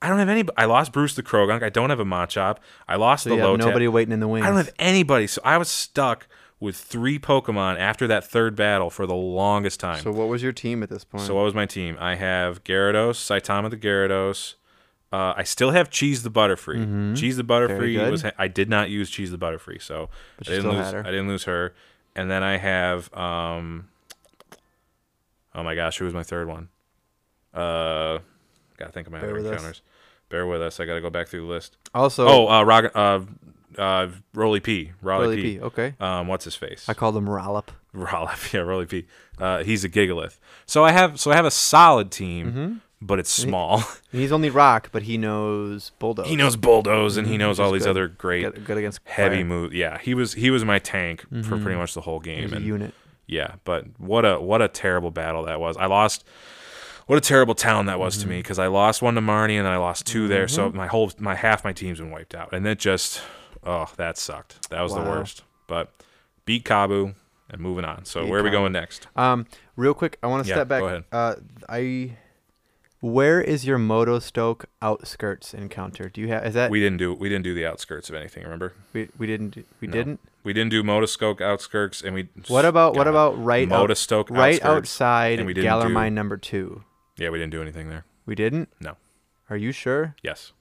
I don't have any. I lost Bruce the Croagunk. I don't have a Machop. I lost so the you have Lotad. nobody waiting in the wings. I don't have anybody, so I was stuck with three Pokemon after that third battle for the longest time. So what was your team at this point? So what was my team? I have Gyarados, Saitama the Gyarados. Uh, I still have Cheese the Butterfree. Cheese the Butterfree was I did not use Cheese the Butterfree, so But I didn't lose. her. I didn't lose her. And then I have um. Oh my gosh, who was my third one? Uh, gotta think of my Bear other us. encounters. Bear with us. I gotta go back through the list. also, Oh, uh, Rog- uh, uh, Roly P. Roly, Rolly P. P. Okay. Um, what's his face? I called him Rollop. Roloff, <laughs> yeah, Roly P. Uh, he's a Gigalith. So I have so I have a solid team, Mm-hmm. but it's small. <laughs> He's only rock, but he knows bulldoze. he knows bulldoze and he knows Which all these good. other great good, good against heavy moves. Yeah, he was he was my tank for pretty much the whole game. And unit. yeah, but what a what a terrible battle that was. I lost. What a terrible town that was to me because I lost one to Marnie and then I lost 2 there. So my whole my half my team's been wiped out, and it just oh, that sucked. That was the worst. But beat Kabu and moving on. So Beat where are we going next? Um, real quick, I want to Yeah, step back. go ahead. Uh, I. Where is your Motostoke outskirts encounter? Do you have? Is that We didn't do we didn't do the outskirts of anything. Remember? we, we didn't do- we No. didn't? We didn't do Motostoke outskirts, and we. What about what about right out, Motostoke right outside and we didn't Galar Mine do- number two? Yeah, we didn't do anything there. We didn't. No. Are you sure? Yes.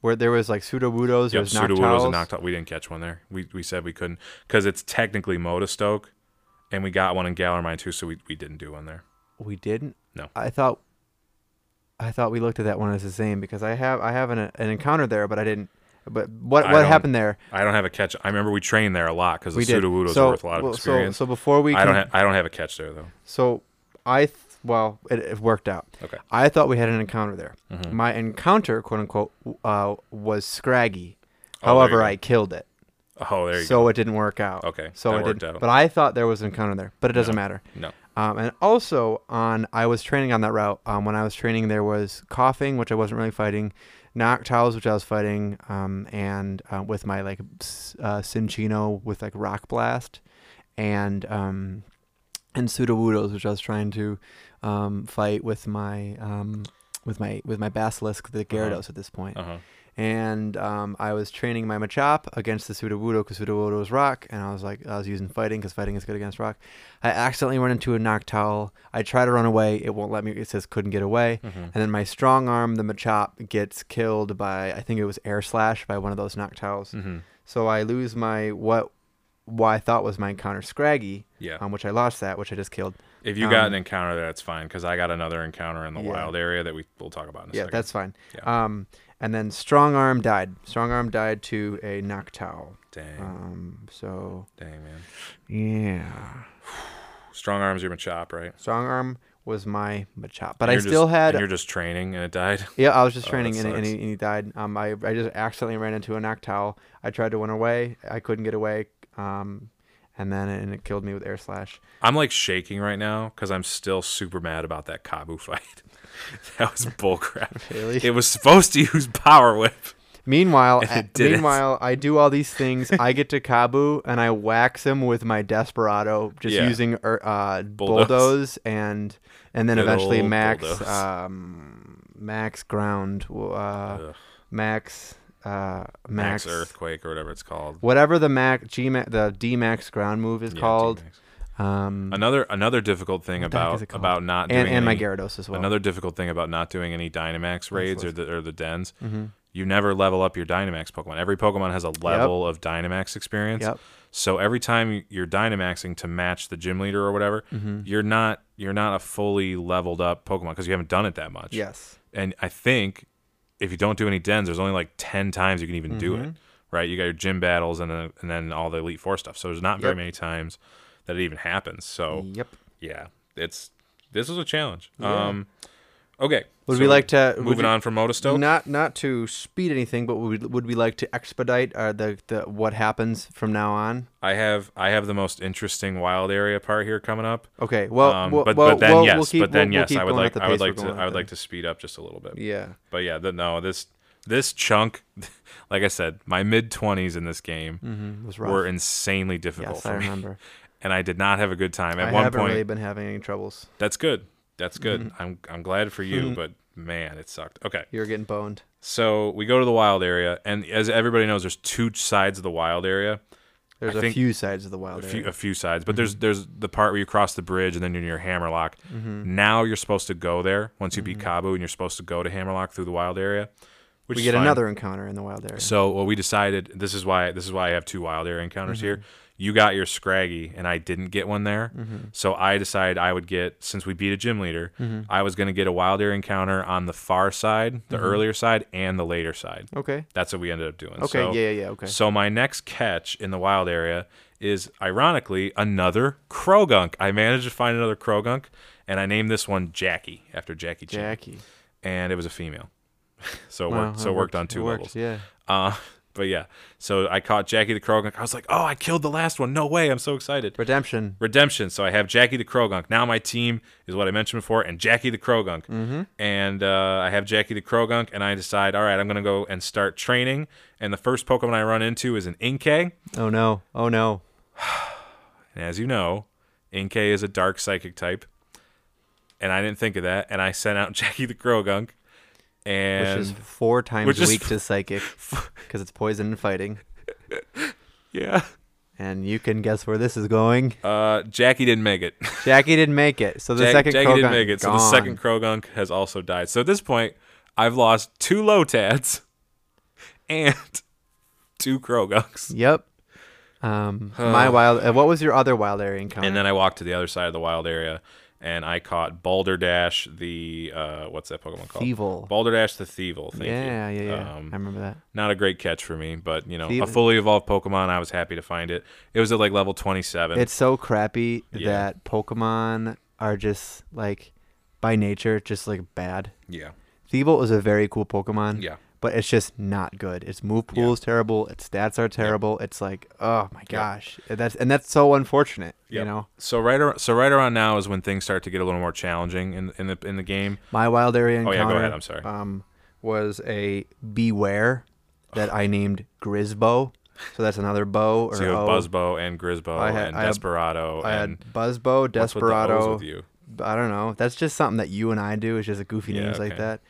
Where there was like Sudowoodos, there Yep. was Sudowoodo was a Noctowls. knocked We didn't catch one there. We we said we couldn't because it's technically Motostoke, and we got one in Galar Mine too, so we, we didn't do one there. We didn't. No. I thought. I thought we looked at that one as the same because I have I have an an encounter there, but I didn't. But what I what happened there? I don't have a catch. I remember we trained there a lot because the did. Sudowoodos so, worth a lot of well, so- experience. So, before we I don't have I don't have a catch there though. So I th- well, it, it worked out. Okay. I thought we had an encounter there. Mhm. My encounter, quote unquote, uh, was scraggy. Oh, However. I killed it, Oh, there you so go. So it didn't work out. Okay, so that it didn't. out. But I thought there was an encounter there, but it doesn't No. matter. No. Um, and also on, I was training on that route. Um, when I was training, there was coughing, which I wasn't really fighting, Noctowls, which I was fighting, um, and uh, with my like uh, Cinccino with like rock blast, and um, and Sudowoodos, which I was trying to um, fight with my um, with my with my basilisk, the Gyarados at this point. Uh huh. And um, I was training my Machop against the Sudowoodo because Sudowoodo was rock, and I was like, I was using fighting because fighting is good against rock. I accidentally run into a Noctowl. I try to run away, it won't let me. It says couldn't get away. Mhm. And then my strong arm, the Machop, gets killed by I think it was Air Slash by one of those Noctowls. Mhm. So I lose my what, what I thought was my encounter Scraggy, Yeah. um, which I lost that, which I just killed. If you got um, an encounter, that's fine because I got another encounter in the Yeah. wild area that we we'll talk about in a yeah, second. that's fine. Yeah. Um, and then strong arm died. Strong arm died to a Noctowl. Dang. Um, so Dang man. yeah. <sighs> Strong arms, you're Machop, right? Strong arm was my Machop, but I still just, had. And you're just training, and it died. <laughs> yeah, I was just Oh, training, and, and, he, and he died. Um, I I just accidentally ran into a Noctowl. I tried to run away. I couldn't get away. Um, and then and it killed me with air slash. I'm like shaking right now because I'm still super mad about that Kabu <laughs> fight. that was bullcrap. Really? It was supposed to use Power Whip. Meanwhile, it meanwhile, I do all these things. I get to Kabu and I wax him with my Desperado, just Yeah. using er, uh, Bulldoze. bulldoze and and then Good eventually Max um, Max Ground, uh, Max uh, Max Max, Earthquake or whatever it's called. whatever the Mac G the D Max Ground move is Yeah, called. Um, Another another difficult thing What the heck about is it called? about not doing and and my any- Gyarados as well. Another difficult thing about not doing any Dynamax raids or the, or the dens, hmm you never level up your Dynamax Pokemon. Every Pokemon has a level of Dynamax experience. Yep. So every time you're Dynamaxing to match the gym leader or whatever, hmm you're not you're not a fully leveled up Pokemon because you haven't done it that much. Yes. And I think if you don't do any dens, there's only like ten times you can even do it. Mhm. Right? You got your gym battles and then and then all the Elite Four stuff. So there's not very many times that it even happens. So Yep. yeah, it's this is a challenge. Yeah. Um, okay. Would so we like to moving you- on from Motostoke? Not not to speed anything, but would would we like to expedite uh, the the what happens from now on? I have I have the most interesting wild area part here coming up. Okay. Well, um, well but well, but then well, yes, we'll keep, but then yes, I would like I would like to I would like to speed up just a little bit. Yeah. But yeah, the, no this this chunk, <laughs> like I said, my mid twenties in this game Mm-hmm. Was rough. were insanely difficult yes, for I me, remember. <laughs> and I did not have a good time. At I one haven't point, really been having any troubles. that's good. That's good. Mm-hmm. I'm I'm glad for you, but man, it sucked. Okay. You're getting boned. So we go to the wild area, and as everybody knows, there's two sides of the wild area. There's I a few sides of the A wild few, area. a few sides, but there's there's the part where you cross the bridge and then you're near Hammerlocke. Mm-hmm. Now you're supposed to go there once you beat Kabu, and you're supposed to go to Hammerlocke through the wild area. Which we get fine. another encounter in the wild area. So what we decided, this is why this is why I have two wild area encounters here. You got your Scraggy, and I didn't get one there. Mm-hmm. So I decided I would get since we beat a gym leader, mm-hmm. I was going to get a wild area encounter on the far side, the mm-hmm. earlier side, and the later side. okay. That's what we ended up doing. Okay. So, yeah. Yeah. Yeah. Okay. so my next catch in the wild area is ironically another Croagunk. I managed to find another Croagunk, and I named this one Jackie after Jackie Chan, Jackie. and it was a female. <laughs> so it Wow, worked. So it worked on It two worked, levels. Yeah. Uh, but yeah. So I caught Jackie the Croagunk. I was like, oh, I killed the last one. No way. I'm so excited. Redemption. Redemption. So I have Jackie the Croagunk. Now my team is what I mentioned before, and Jackie the Croagunk. Mm-hmm. And uh, I have Jackie the Croagunk, and I decide, all right, I'm gonna go and start training. And the first Pokemon I run into is an Inkay. Oh no. Oh no. And as you know, Inkay is a dark psychic type. And I didn't think of that. And I sent out <laughs> Jackie the Croagunk. And Which is four times weak to psychic <laughs> because it's poison and fighting. yeah. And you can guess where this is going. Uh, Jackie didn't make it. Jackie didn't make it, so the Jack- second Jackie didn't make it. So the second Croagunk has also died. So at this point, I've lost two Lotads <laughs> and two Croagunks. Yep. Um, my wild. Uh, what was your other wild area encounter? And then I walked to the other side of the wild area and I caught Balderdash, the uh, what's that Pokemon called? Thievul. Balderdash the Thievul. Thank yeah, you. yeah, yeah. Um, I remember that. not a great catch for me, but you know, a fully evolved Pokemon. I was happy to find it. It was at like level twenty-seven. It's so crappy Yeah. that Pokemon are just like by nature just like bad. yeah, Thievul is a very cool Pokemon. yeah, But it's just not good. Its move pool is terrible. Its stats are terrible. It's like, oh my gosh, that's and that's so unfortunate. You know, So right, ar- so right around now is when things start to get a little more challenging in in the in the game. my wild area encounter. Oh, yeah, go ahead, I'm sorry. Um, was a Bewear that I named Grisbo. So that's another bow or So you have O. Buzzbo and Grisbo I had- and I had- Desperado I and had Buzzbo, what's with the O's Desperado. with you? I don't know. That's just something that you and I do. It's just a goofy Yeah, names like that.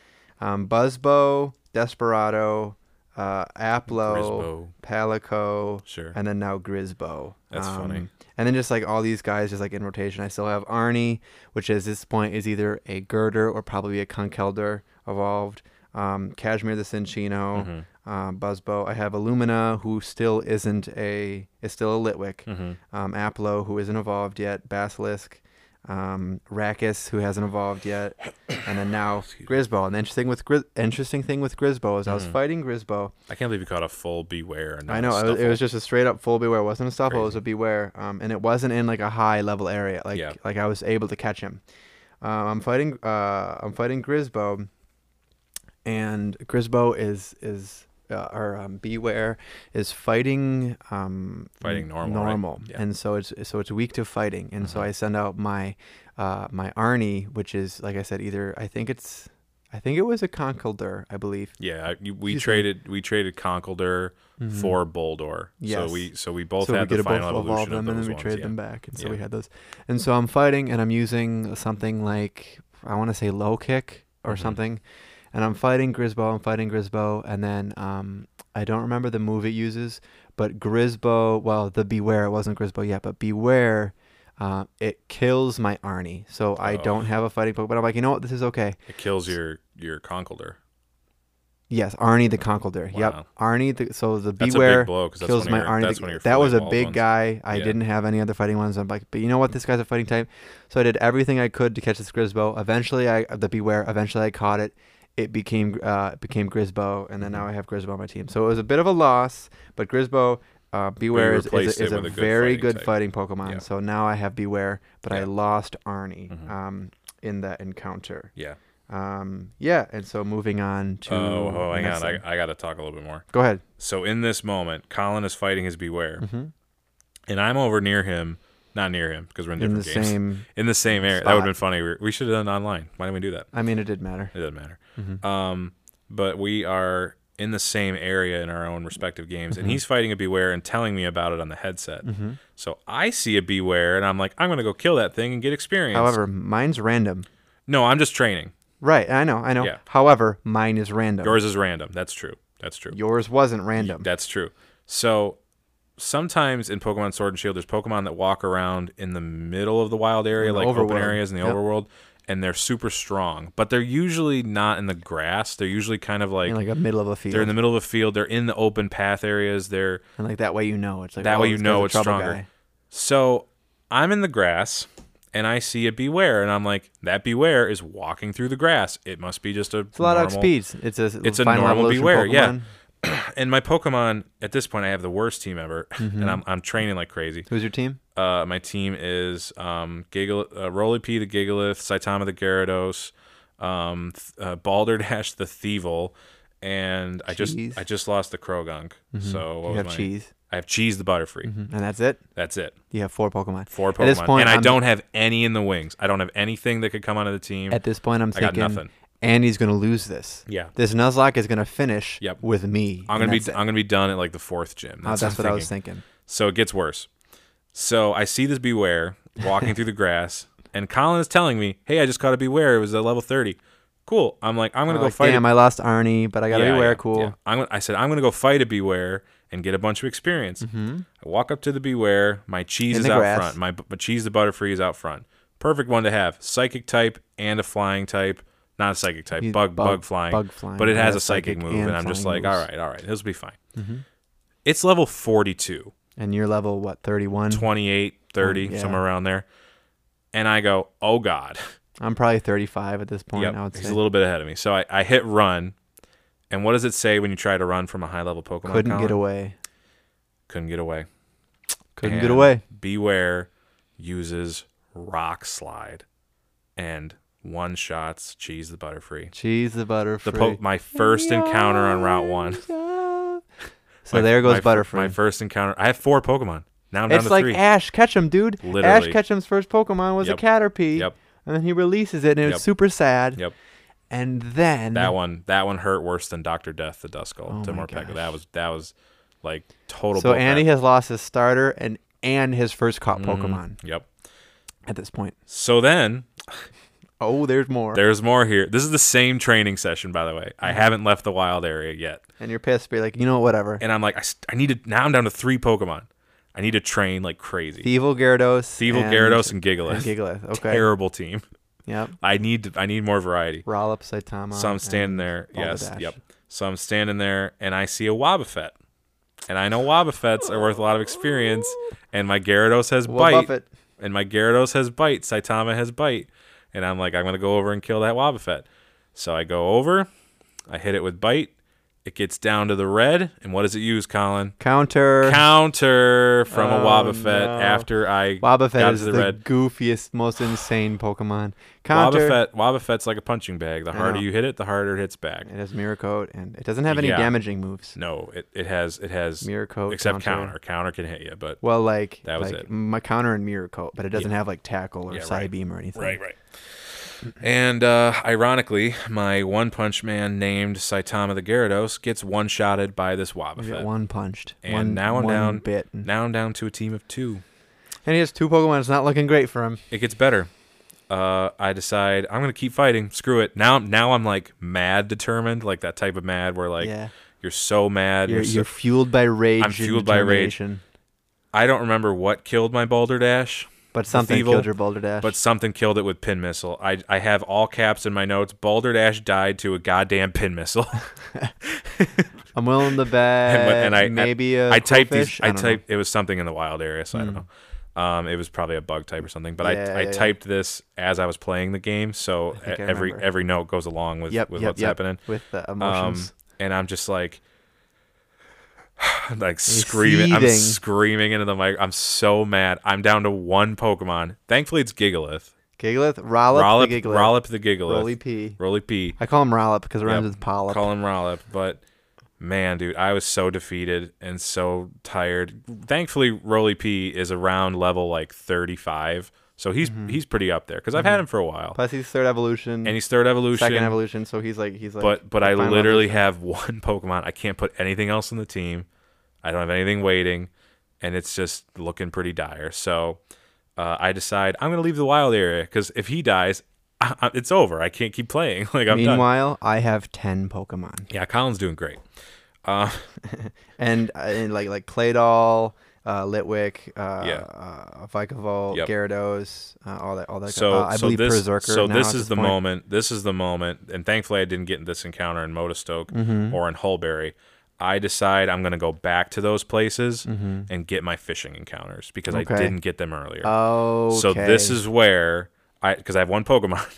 Um, Buzzbo, Desperado, uh, Applo, Grisbo. Palico, Sure. and then now Grisbo. That's Um, funny. And then just like all these guys, just like in rotation. I still have Arnie, which at this point is either a Gurdurr or probably a Conkeldurr evolved. Um, Cashmere the Cinccino, Mm-hmm. um, Buzzbo. I have Illumina, who still isn't a is still a Litwick. Mm-hmm. Um, Applo, who isn't evolved yet. Basilisk. Um, Rakis, who hasn't evolved yet, <coughs> and then now Grisbo. And the interesting with Gris- interesting thing with Grisbo is I was Mhm. fighting Grisbo, I can't believe you caught a full Bewear. And not know it was, it was just a straight up full bewear. It wasn't a Stufful. It was a bewear. Um, and it wasn't in like a high level area. Like Yeah. like I was able to catch him. Um, I'm fighting. Uh, I'm fighting Grisbo, and Grisbo is is uh, or um, bewear is fighting um Fighting n- normal, right? normal, Yeah. and so it's so it's weak to fighting. And so Mhm. I send out my uh my Arnie, which is like I said, either I think it's I think it was a Conkeldurr, I believe. Yeah, we traded we traded Conkeldurr for Boldore. Yes. So we so we both so we had get the both final evolve evolution them of and then we ones, trade yeah. them back, and so Yeah. we had those. And so I'm fighting, and I'm using something like I want to say low kick or Mhm. something, and I'm fighting Grisbo. I'm fighting Grisbo, and then um I don't remember the move it uses, but Grisbo. Well, the Bewear. It wasn't Grisbo yet, but Bewear. Uh, it kills my Arnie, so I Oh. don't have a fighting Pokemon. But I'm like, you know what? This is okay. It kills your your Conkeldurr. Yes, Arnie the Conkeldurr. Wow. Yep, Arnie. The, so the That's Bewear blow kills my your, Arnie. the- that was a big ones. guy. I Yeah. didn't have any other fighting ones. I'm like, but you know what? This guy's a fighting type. So I did everything I could to catch this Grisbo. Eventually, I the Bewear. Eventually, I caught it. It became uh it became Grisbo, and then now Mhm. I have Grisbo on my team. So it was a bit of a loss, but Grisbo. Uh, Bewear is, is, a, is a a good very fighting good fighting Pokemon. Yeah. So now I have Bewear, but I lost Arnie Mhm. um, in that encounter. Yeah. Um, yeah, and so moving on to. Oh, oh, hang on. I, I got to talk a little bit more. Go ahead. So in this moment, Collin is fighting his Bewear, hmm and I'm over near him. Not near him because we're in In different the games. same. in the same area. That would have been funny. We, we should have done online. Why didn't we do that? I mean, it didn't matter. It doesn't matter. Mhm. Um, but we are in the same area in our own respective games, Mhm. and he's fighting a Bewear and telling me about it on the headset. hmm So I see a Bewear, and I'm like, I'm gonna go kill that thing and get experience. However, mine's random. no, I'm just training. Right, I know, I know. Yeah. However, mine is random. Yours is random. That's true. That's true. Yours wasn't random. That's true. So sometimes in Pokemon Sword and Shield, there's Pokemon that walk around in the middle of the wild area, In like open areas in the Yep. overworld, and they're super strong. But they're usually not in the grass. They're usually kind of like in like a middle of a field. they're in the middle of a field. They're in the open path areas. They're and like that way you know it's like That oh, way you know it's stronger. guy. so I'm in the grass. And I see a bewear, and I'm like, that bewear is walking through the grass. It must be just a. It's a lot normal, of XP. It's a It's a normal bewear, yeah. <clears throat> And my Pokemon at this point, I have the worst team ever, <laughs> Mm-hmm. and I'm I'm training like crazy. Who's your team? Uh, my team is um, Gigal- uh, Roly P the Gigalith, Saitama the Gyarados, um, th- uh, Balderdash the Thievul, and I Cheese. just I just lost the Croagunk. So what you have my- cheese, I have cheese the Butterfree. Mhm. and that's it. That's it. You have four Pokemon. Four Pokemon. At this point, and I I'm- don't have any in the wings. I don't have anything that could come onto the team. At this point, I'm I got thinking nothing. Andy's gonna lose this. Yeah. This Nuzlocke is gonna finish Yep. with me. I'm gonna be it. I'm gonna be done at like the fourth gym. Oh, That's, that's what I was thinking. So it gets worse. So I see this Bewear <laughs> walking through the grass, and Collin is telling me, "Hey, I just caught a Bewear. It was at level 30." Cool. I'm like, I'm gonna I'm go like, fight. Damn, a- I lost Arnie, but I got to Yeah, bewear. yeah, cool. yeah. I'm, I said I'm gonna go fight a Bewear and get a bunch of experience. Mm-hmm. I walk up to the Bewear. My cheese In is out grass. front. My, my cheese, the Butterfree, is out front. Perfect one to have. Psychic type and a flying type. Not a psychic type. He's Bug, bug, bug- flying. bug flying. But it has a psychic, psychic move, and, and I'm just like, all moves. right, all right, this will be fine. Mm-hmm. It's level 42. And you're level what? 31. 28, 30, yeah. somewhere around there. And I go, oh God. I'm probably 35 at this point. Yep, I would he's say. a little bit ahead of me. So I, I hit run. And what does it say when you try to run from a high level Pokemon? Couldn't Collin? get away. Couldn't get away. Couldn't And get away. Bewear uses Rock Slide and one shots Cheese the Butterfree. Cheese the Butterfree. The po- my first encounter on Route 1. So My- there goes my Butterfree. My first encounter. I have four Pokemon. Now I'm down it's to like three. Ash Ketchum, dude. Literally. Ash. Ketchum's first Pokemon was Yep. a Caterpie. Yep. And then he releases it, and it Yep. was super sad. Yep. And then That one that one hurt worse than Doctor Death the Duskull Oh Morpeko. gosh. That was that was like total. So. Andy has lost his starter and and his first caught Mhm. Pokemon Yep. at this point. So then Oh, there's more. there's more here. This is the same training session, by the way. I Mm-hmm. haven't left the wild area yet, and you're pissed, but you're like, you know, what, whatever. and I'm like, I, st- I need to now. I'm down to three Pokemon. I need to train like crazy. Thievul Gyarados. Thievul, and, Gyarados, and and Gigalith. Gigalith. <laughs> Okay. Terrible team. Yep. I need to, I need more variety. Rollup, Saitama. So I'm standing there. Yes. Yep. So I'm standing there and I see a Wobbuffet. And I know Wobbuffets are worth a lot of experience. And my Gyarados has bite. Buffett. And my Gyarados has bite. Saitama has bite. And I'm like, I'm to go over and kill that Wobbuffet. So I go over. I hit it with bite. It gets down to the red. And what does it use, Colin? Counter. Counter from a Oh, Wobbuffet no. after I Wobbuffet got is to the, the red. goofiest, most insane Pokemon. Counter. Wobbuffet, Wobbuffet's like a punching bag. The harder you hit it, the harder it hits back. It has Mirror Coat, and it doesn't have any Yeah. damaging moves. No, it, it has it has Mirror Coat. except counter. counter. Counter can hit you, but Well, like That was like it. my counter and Mirror Coat, but it doesn't have like Tackle or Yeah, Side right. Beam or anything. Right, right. And uh, ironically, my One Punch Man named Saitama the Gyarados gets one shotted by this Wobbuffet. one punched. And one, now I'm one down- Bit. Now I'm down to a team of two. And he has two Pokemon. It's not looking great for him. It gets better. Uh, I decide I'm gonna keep fighting. Screw it. Now, now I'm like mad determined, like that type of mad where like yeah. you're so mad. You're, You're, you're fueled by rage. I'm and fueled by rage. determination. I don't remember what killed my Boulder Dash. But something killed your Boulder Dash. but something killed it with pin missile. I I have all caps in my notes. Boulder Dash died to a goddamn pin missile. <laughs> I'm willing to bet. when- and I- maybe a I typed these. Quillfish? I, don't know. typed it was something in the wild area, so I don't know. Um, it was probably a bug type or something. But Yeah, I I yeah, yeah. typed this as I was playing the game, so I I every every note goes along with Yep, with yep, what's yep. happening. with the Um, emotions. and I'm just like. <sighs> like screaming, I'm screaming into the mic. I'm so mad. I'm down to one Pokemon. Thankfully, it's Gigalith. Gigalith, Rollip, Rollip, the Gigalith, Rollip the Gigalith. Roly P. Roly P. I call him Rollip because it rhymes Yep. with Polyp. Call him Rollip, but man, dude, I was so defeated and so tired. Thankfully, Roly P is around level like 35, so he's Mm-hmm. he's pretty up there because I've had him for a while, Plus he's third evolution, and he's third evolution. second evolution, so he's like he's like. but but I literally evolution. have <laughs> one Pokemon. I can't put anything else in the team. I don't have anything waiting, and it's just looking pretty dire. So uh, I decide I'm gonna leave the wild area because if he dies, <laughs> I, I, it's over. I can't keep playing. <laughs> like I'm done. Meanwhile, I have ten Pokemon, Yeah, Colin's doing great. Uh, and, uh, and like like Claydol, uh, Litwick, uh, Yeah. uh, Vikavolt, Yep. Gyarados, uh, all that all that. so I so believe this Perrserker. so this is the point. moment. This is the moment, and thankfully I didn't get this encounter in Motostoke Mm-hmm. or in Hulbury. I decide I'm gonna go back to those places Mm-hmm. and get my fishing encounters because Okay. I didn't get them earlier. Oh, So this is where I because I have one Pokemon.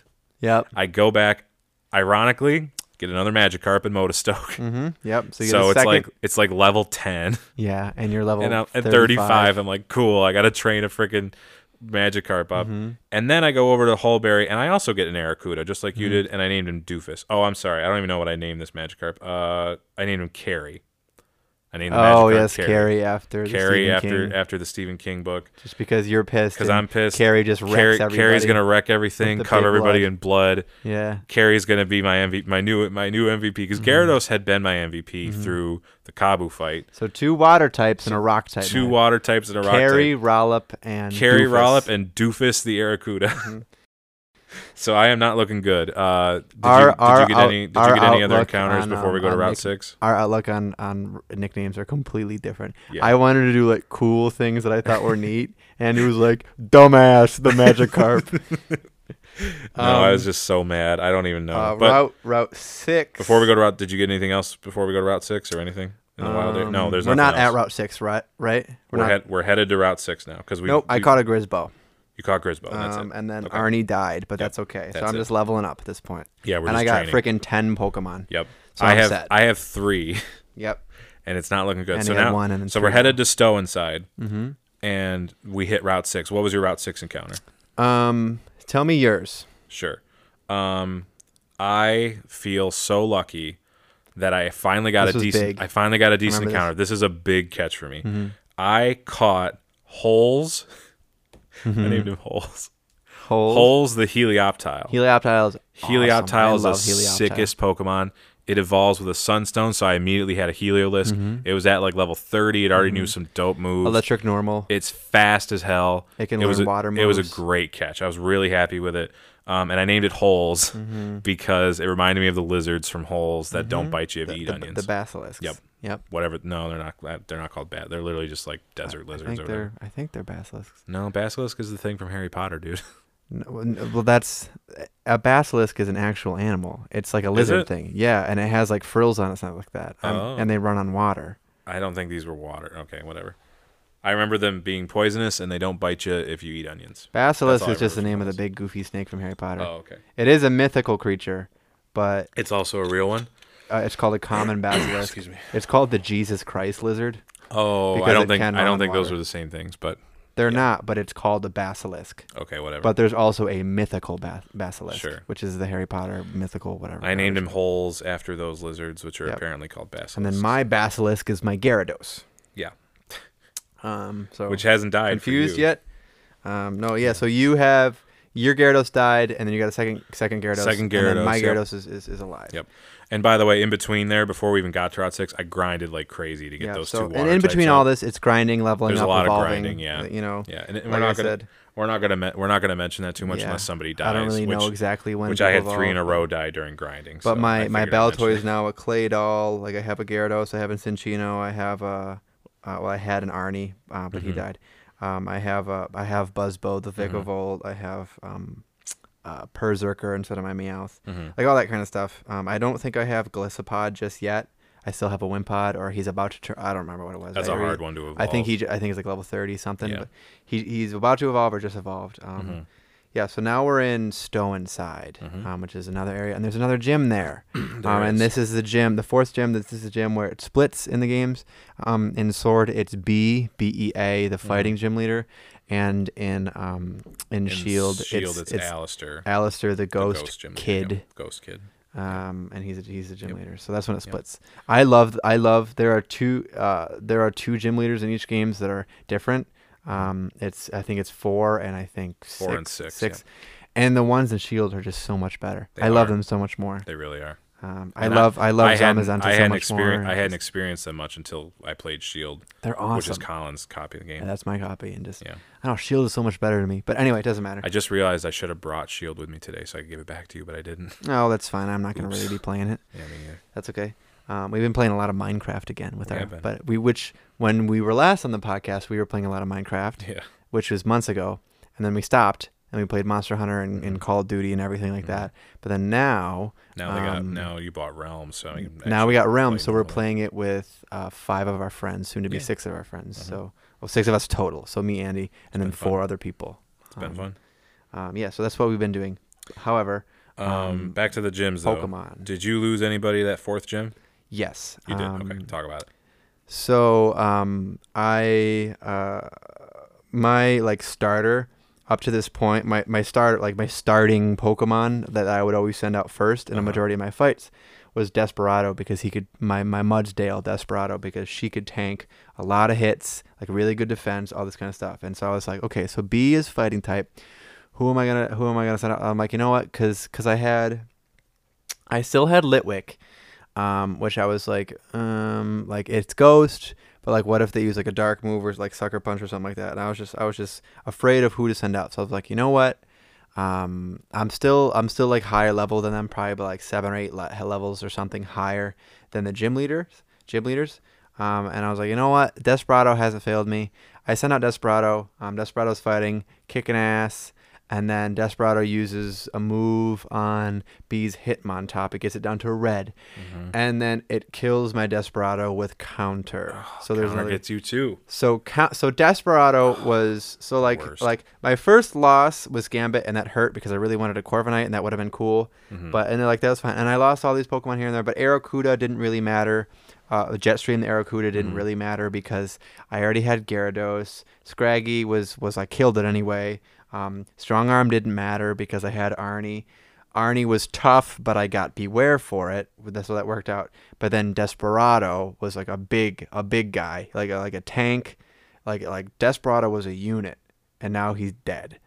yep. <laughs> I go back, ironically, get another Magikarp in Motostoke. Mm-hmm. Yep. So, you get So it's second, like it's like level ten. yeah, and you're level and I'm at 35. 35, I'm like, cool. I got to train a freaking Magikarp up, Mm-hmm. and then I go over to Hulbury, and I also get an Arrokuda, just like you Mm-hmm. did, and I named him Doofus. Oh, I'm sorry, I don't even know what I named this Magikarp. Uh, I named him Carrie. I named the Oh Magikarp yes, Carrie. Carrie after the Carrie Stephen after King. after the Stephen King book. just because you're pissed. Because I'm pissed. Carrie just wrecks Carrie, everybody. Carrie's gonna wreck everything, cover everybody blood. in blood. Yeah. Carrie's gonna be my MVP, my new my new MVP because Mm-hmm. Gyarados had been my MVP through the Kabu fight. So two water types and a rock type. Two now. water types and a rock Carrie, type. Rollop, and Carrie Doofus. Rollop and Doofus the Arrokuda. Mm-hmm. <laughs> so I am not looking good. Uh, did, Our- you, did our you get out- any? Did you get any other encounters on, before we um, go to Route Nick- Six? Our outlook on on nicknames are completely different. Yeah. I wanted to do like cool things that I thought were neat, <laughs> and it was like dumbass the Magikarp." <laughs> no, I was um, just so mad. I don't even know. uh, but route Route Six. before we go to Route, did you get anything else before we go to Route Six or anything in the wild? No, Um, there's we're not at. Route Six, right? Right? We're, not. head, we're headed to Route Six now because we. nope, I caught a Grisbo. You caught Grisbo. and Um, and then Okay. Arnie died, but that's okay. so I'm it. just leveling up at this point. Yeah, we're and I got freaking ten Pokemon. Yep. So I I'm have set. I have three, <laughs> Yep. and it's not looking good. And so now, so we're headed to Stow-on-Side, Mm-hmm. and we hit Route Six. What was your Route Six encounter? Um, tell me yours. Sure. Um, I feel so lucky that I finally got This a decent. big. I finally got a decent Remember this? encounter. This? is a big catch for me. Mm-hmm. I caught holes. Mm-hmm. I named him holes. Holes. Holes the Helioptile. Helioptile's Helioptile is the Helioptile. sickest Pokemon. It evolves with a Sunstone, so I immediately had a Heliolisk. It was at like level 30. It already knew some dope moves. Mm-hmm. Electric normal. It's fast as hell. It can was learn a, water moves. It was a great catch. I was really happy with it. Um, and I named it Holes Mm-hmm. because it reminded me of the lizards from Holes that don't bite you if the, you eat the, onions. the basilisks. Yep. Yep. Whatever. No, they're not. They're not called bat. They're literally just like desert I lizards. think or they're. whatever. I think they're basilisks. No, basilisk is the thing from Harry Potter, dude. <laughs> No, n- well, that's a basilisk is an actual animal. It's like a lizard thing. Yeah, and it has like frills on it, something like that. Um, Oh. And they run on water. I don't think these were water. Okay, whatever. I remember them being poisonous and they don't bite you if you eat onions. Basilisk is just the name of the big goofy snake from Harry Potter. Oh, okay. It is a mythical creature, but It's also a real one. Uh, it's called a common <coughs> basilisk. Excuse me. It's called the Jesus Christ lizard. Oh, I don't think I don't on think those are the same things, but They're Yeah. not, but it's called a basilisk. okay, whatever. But there's also a mythical ba- basilisk, Sure. which is the Harry Potter mythical whatever. I named him holes after those lizards, which are Yep. apparently called basilisks. And then my basilisk is my Gyarados. yeah, Um, so which hasn't died. confused yet? Um, no, yeah. So you have your Gyarados died, and then you got a second second Gyarados. Second Gyarados, my yep. Gyarados is, is, is alive. Yep. And by the way, in between there, before we even got to Route Six, I grinded like crazy to get Yeah. those So two. and in between up. all this, it's grinding, leveling There's up, a lot of evolving. grinding, yeah. You know. yeah, and, and like we're I not gonna said, we're not gonna me- we're not gonna mention that too much yeah, unless somebody dies. I don't really which, know exactly when. which I had people three in a row die during grinding. But so my I my figured I'd mention Baltoy it. is now a Claydol. Like I have a Gyarados, I have a Cinccino, I have a uh, well, I had an Arnie, uh, but he Mhm. died. Um, I have a I have Buzzbo, the. Vikavolt. I have um, uh, Perrserker instead of my Meowth. Mhm. Like all that kind of stuff. Um, I don't think I have Golisopod just yet. I still have a Wimpod, or he's about to. Turn, I don't remember what it was. That's I a hard one to evolve. I think he. j- I think he's like level thirty something. Yeah. But he he's about to evolve or just evolved. Um, Mhm. Yeah. So now we're in Stow-on-Side, Mhm. um, which is another area, and there's another gym there. <clears throat> um, and this is the gym, the fourth gym. This is the gym where it splits in the games. Um, in Sword, it's B B E A, the fighting gym leader, and in um in, In Shield, Shield, it's it's, Allister, Allister, the the ghost, kid Yep, Ghost kid. um, and he's a, he's a gym Yep. leader. So that's when it Yep. splits. I love I love there are two uh, there are two gym leaders in each games that are different. Um, it's I think it's four and I think Four six, and six, six. and the ones in Shield are just so much better. They I love them so much more. They really are. Um, I love I, love hadn't- Zamazenta I so hadn't much more. I hadn't experienced them much until I played Shield, They're awesome. which is Colin's copy of the game. Yeah, that's my copy, and just Yeah. I don't know. Shield is so much better to me. But anyway, it doesn't matter. I just realized I should have brought Shield with me today so I could give it back to you, but I didn't. <laughs> no, that's fine. I'm not gonna Oops. really be playing it. Yeah, me neither. That's okay. Um, we've been playing a lot of Minecraft again with We our, but we which when we were last on the podcast, we were playing a lot of Minecraft. Yeah. which was months ago, and then we stopped and we played Monster Hunter and, and Mhm. Call of Duty and everything like Mhm. that. But then now, Now they got Um, now you bought Realms, so I can now we got Realm, so we're playing it with uh, five of our friends, soon to be Yeah. six of our friends. Mhm. So, well, six of us total. So me, Andy, and then been fun. four other people. It's been Um, fun. Um, yeah, so that's what we've been doing. However, Um, um, back to the gyms though. Pokemon. Did you lose anybody that fourth gym? yes, You did. okay, um, talk about it. So um, I uh, my like starter up to this point, my my start like my starting Pokemon that I would always send out first in a Uh-huh. majority of my fights was Desperado because he could my my Mudsdale Desperado because she could tank a lot of hits, like really good defense, all this kind of stuff. And so I was like, okay, so B is fighting type. Who am I gonna Who am I gonna send out? I'm like, you know what? Because because I had, I still had Litwick, um, which I was like, um, like it's Ghost, but like, what if they use like a dark move or like Sucker Punch or something like that? And I was just I was just afraid of who to send out. So I was like, you know what? Um, I'm still I'm still like higher level than them, probably like seven or eight le- levels or something higher than the gym leaders. Gym leaders. Um, and I was like, you know what? Desperado hasn't failed me. I sent out Desperado. Um, Desperado's fighting, kicking ass, and then Desperado uses a move on B's Hitmontop. It gets it down to red, Mm-hmm. and then it kills my Desperado with counter. so there's Counter another gets you too. so so Desperado <sighs> was so like worst. like my first loss was Gambit and that hurt because I really wanted a Corviknight and that would have been cool. Mm-hmm. But and they're like that was fine. And I lost all these Pokemon here and there, but Arrokuda didn't really matter. Uh, Jetstream the Arrokuda didn't Mhm. really matter because I already had Gyarados. Scraggy was was I killed it anyway. Um, Strong Arm didn't matter because I had Arnie. Arnie was tough, but I got Bewear for it. That's so that worked out. But then Desperado was like a big, a big guy, like a, like a tank, like like Desperado was a unit, and now he's dead,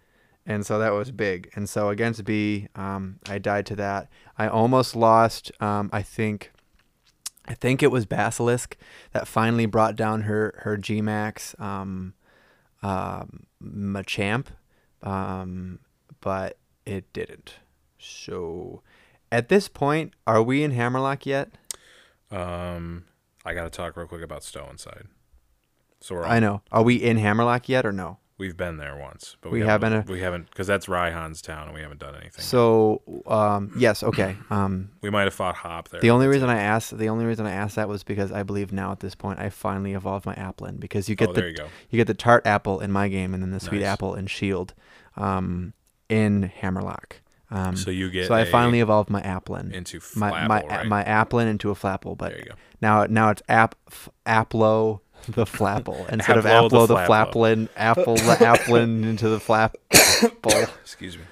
and so that was big. And so against B, um, I died to that. I almost lost. Um, I think, I think it was Basilisk that finally brought down her her G Max, um, um, Machamp, um, but it didn't. So, at this point, are we in Hammerlocke yet? Um, I got to talk real quick about Stow-on-Side. So we're on, I know. Are we in Hammerlocke yet or no? We've been there once, but We we, haven't, haven't. We haven't because that's Raihan's town, and we haven't done anything. So, um, yes, okay. Um, we might have fought Hop there. the only reason I asked, the only reason I asked that was because I believe now at this point I finally evolved my Applin because you get oh, the you you get the tart apple in my game and then the sweet Nice. apple in Shield, um, in Hammerlocke. Um, So you get. so I finally evolved my Applin. into my Flapple, my right? my Applin into a Flapple, but there you go. now now it's app Applo the Flapple instead of Applo the Applo the, Flaplin Apple the <laughs> Applin into the Flapple. <coughs> Excuse me.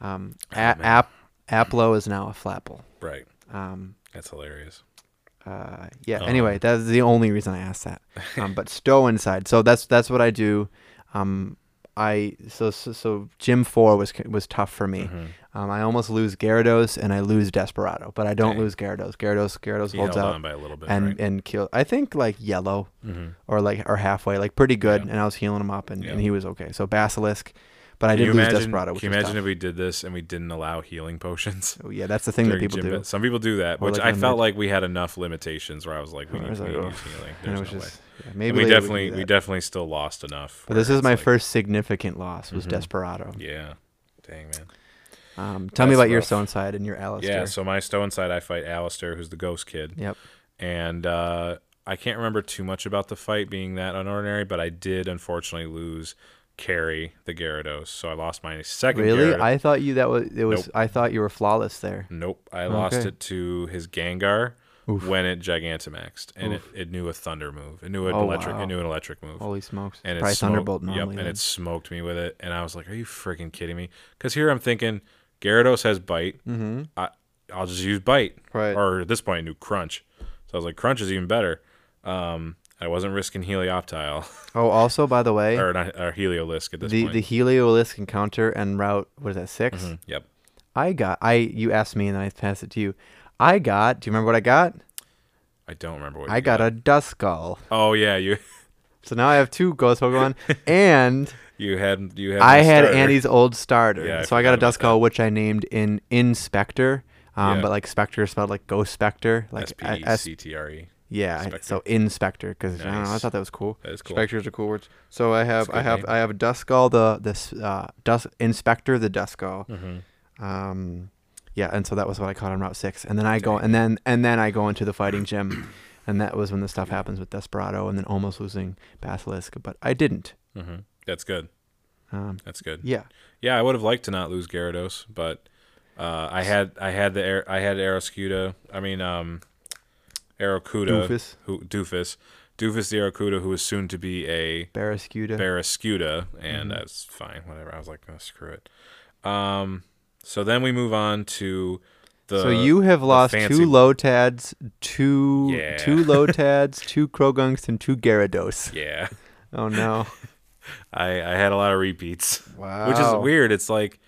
Um, Oh, a- man. app Applo is now a Flapple. Right. Um, That's hilarious. uh, yeah. Um, anyway, that's the only reason I asked that. Um, but <laughs> Stow-on-Side. So that's that's what I do. Um, I so so, so Gym four was was tough for me. Mhm. Um, I almost lose Gyarados and I lose Desperado, but I don't lose Gyarados. Gyarados Gyarados He holds out on by a little bit. and right? and kill. I think like yellow Mhm. or like or halfway, like pretty good. Yeah. And I was healing him up, and, Yeah. and he was okay. So Basilisk, but I did lose imagine, Desperado. Which Can you imagine tough. if we did this and we didn't allow healing potions? Oh, yeah, that's the thing that people do. Some people do that, Or which like I felt like we had enough limitations where I was like, we need, was we like, oh. healing. And There's it was no just yeah, maybe we definitely do we definitely still lost enough. But this is my like- first significant loss was Mhm. Desperado. Yeah. Dang man. Um, tell me That's about your rough. Stow-on-Side and your Allister. Yeah. So my Stow-on-Side, I fight Allister, who's the ghost kid. Yep. and uh, I can't remember too much about the fight being that unordinary, but I did unfortunately lose Carry the Gyarados, so I lost my second. Really? Gyarados. I thought you that was it was. Nope. I thought you were flawless there. Nope, I lost it to his Gengar Oof. when it Gigantamaxed, and it, it knew a Thunder move. It knew an Oh, electric. wow. It knew an electric move. Holy smokes! and it Probably smoked, Thunderbolt Yep, normally. and it smoked me with it, and I was like, "Are you freaking kidding me?" Because here I'm thinking, Gyarados has Bite. mm-hmm. I, I'll just use Bite. Right. Or at this point, I knew Crunch. So I was like, Crunch is even better. Um, I wasn't risking Helioptile <laughs> Oh, also by the way, or not or Heliolisk at this the point. the Heliolisk encounter and route what is that 6 Mhm, Yep. I got I you asked me and then I passed it to you. I got. Do you remember what I got? I don't remember what I you got I got a Duskull. Oh yeah, you <laughs> So now I have two Ghost Pokemon, <laughs> and you had you had. I had starter. Andy's old starter. Yeah, so I got a Duskull, which I named in Inspector. Um, Yeah. but like Spectre spelled like Ghost Spectre, like S P I- E C T R E. yeah. Spectre. So Inspector, because I don't know, I thought that was cool. That is cool. Spectres are cool words. So I have I have name. I have a Duskull, the this uh Dust Inspector, the Duskull. Mm-hmm. Um, yeah, and so that was what I caught on Route Six, and then I go and then and then I go into the fighting gym, <coughs> and that was when the stuff happens with Desperado, and then almost losing Basilisk, but I didn't. Mm-hmm. That's good. Um, That's good. yeah, Yeah, I would have liked to not lose Gyarados, but uh, I had I had the air I had Aeroscuda. I mean, um, Arrokuda. Doofus. Who Doofus Doofus the Arrokuda, who is soon to be a Barraskewda. Barraskewda, and that's fine, whatever. I was like, oh, screw it. Um, so then we move on to the. so you have lost fancy- two Lotads, two Yeah. two Lotads, <laughs> two Croagunks, and two Gyarados. Yeah, Oh no! <laughs> I I had a lot of repeats, Wow. which is weird. It's like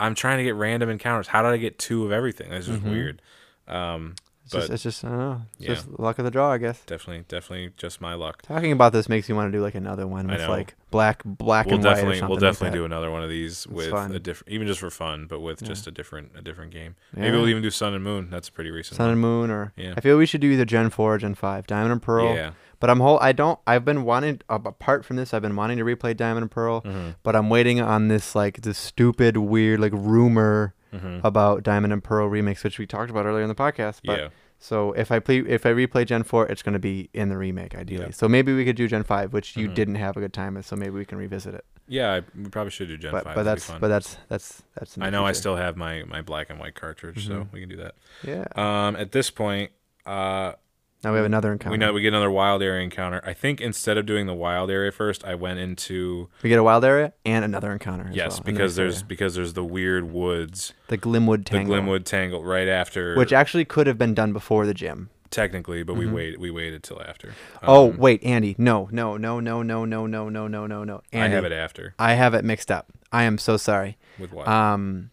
I'm trying to get random encounters. How did I get two of everything? That's just weird. Um, but just, it's just I don't know. It's Yeah. just luck of the draw, I guess. definitely, definitely just my luck. Talking about this makes me want to do like another one with like black, black We'll and white or definitely, something. we'll like definitely that. do another one of these with fun. a different, even just for fun, but with Yeah. just a different, a different game. Yeah. Maybe we'll even do Sun and Moon. That's pretty recent. Sun and Moon, or Yeah. I feel we should do either Gen Four or Gen Five, Diamond and Pearl. Yeah. But I'm whole. I don't. I've been wanting. uh, Apart from this, I've been wanting to replay Diamond and Pearl. Mm-hmm. But I'm waiting on this like this stupid, weird like rumor Mm-hmm. about Diamond and Pearl remix, which we talked about earlier in the podcast. But Yeah. So if I play, if I replay Gen Four, it's going to be in the remake, ideally. Yeah. So maybe we could do Gen Five, which you Mhm. didn't have a good time with. So maybe we can revisit it. Yeah. I, we probably should do Gen but Five. but That'd that's but that's that's that's. I know I still have my my black and white cartridge, so Mhm. we can do that. Yeah. Um, at this point, uh, Now we have another encounter. we know we get another wild area encounter. I think instead of doing the wild area first, I went into We get a wild area and another encounter. as yes well because there's area. because there's the weird woods, the Glimwood Tangle, the Glimwood Tangle right after, which actually could have been done before the gym. technically, but we Mhm. wait we waited till after. oh Um, wait, Andy, no, no, no, no, no, no, no, no, no, no, no. I have it after I have it mixed up. I am so sorry. with what? Um,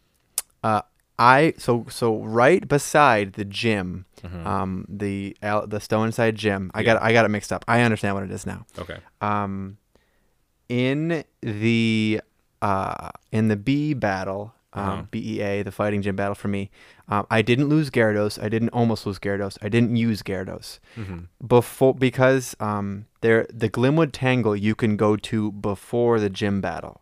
uh, I so so right beside the gym, Mhm. um, the Al- the Stow-on-Side gym. I Yeah. got I got it mixed up. I understand what it is now. okay. Um, in the uh in the B battle, um, Uh-huh. BEA, the fighting gym battle for me, um, I didn't lose Gyarados. I didn't almost lose Gyarados. I didn't use Gyarados hmm before because um there the Glimwood Tangle you can go to before the gym battle.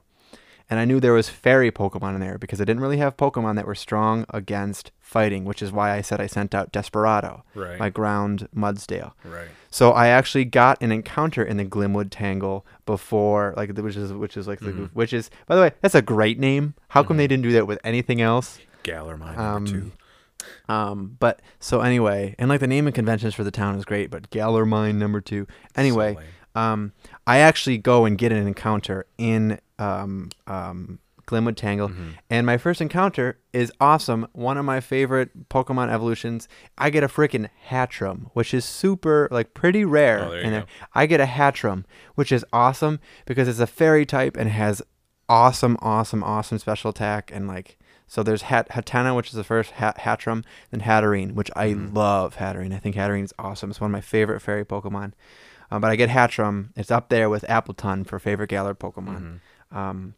And I knew there was fairy Pokemon in there because I didn't really have Pokemon that were strong against fighting, which is why I said I sent out Desperado, Right. my ground Mudsdale. right. So I actually got an encounter in the Glimwood Tangle before, like which is which is like the Mhm. which is by the way that's a great name. How come Mhm. they didn't do that with anything else? Galar mine number Um, two. Um, but so anyway, and like the naming conventions for the town is great, but Galar Mine number two. Anyway, So. Um, I actually go and get an encounter in um, um, Glimwood Tangle, Mhm. and my first encounter is awesome. One of my favorite Pokemon evolutions. I get a freaking Hattrem, which is super, like, pretty rare. Oh, go. I get a Hattrem, which is awesome because it's a fairy type and has awesome, awesome, awesome special attack. And, like, so there's Hat- Hatenna, which is the first Hat- Hattrem, then Hatterene, which I Mhm. love Hatterene. I think Hatterene is awesome. It's one of my favorite fairy Pokemon. Um, but I get Hattrem. It's up there with Appletun for favorite Galar Pokemon. Mhm. Um,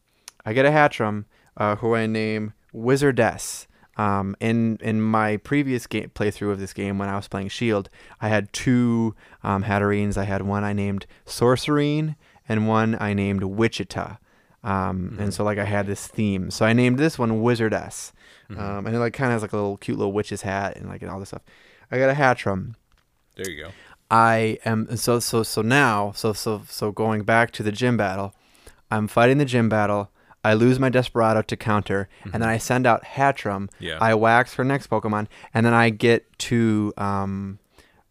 I get a Hattrem, uh, who I name Wizardess. Um, in in my previous game playthrough of this game, when I was playing Shield, I had two um, Hatterenes. I had one I named Sorcerine and one I named Wichita. Um, Mhm. And so like I had this theme. So I named this one Wizardess. Mhm. Um, and it like kind of has like a little cute little witch's hat and like all this stuff. I got a Hattrem. there you go. I am so so so now so so so going back to the gym battle, I'm fighting the gym battle. I lose my Desperado to counter, and then I send out Hattrem. Mm-hmm. Yeah. I wax her next Pokemon, and then I get to um,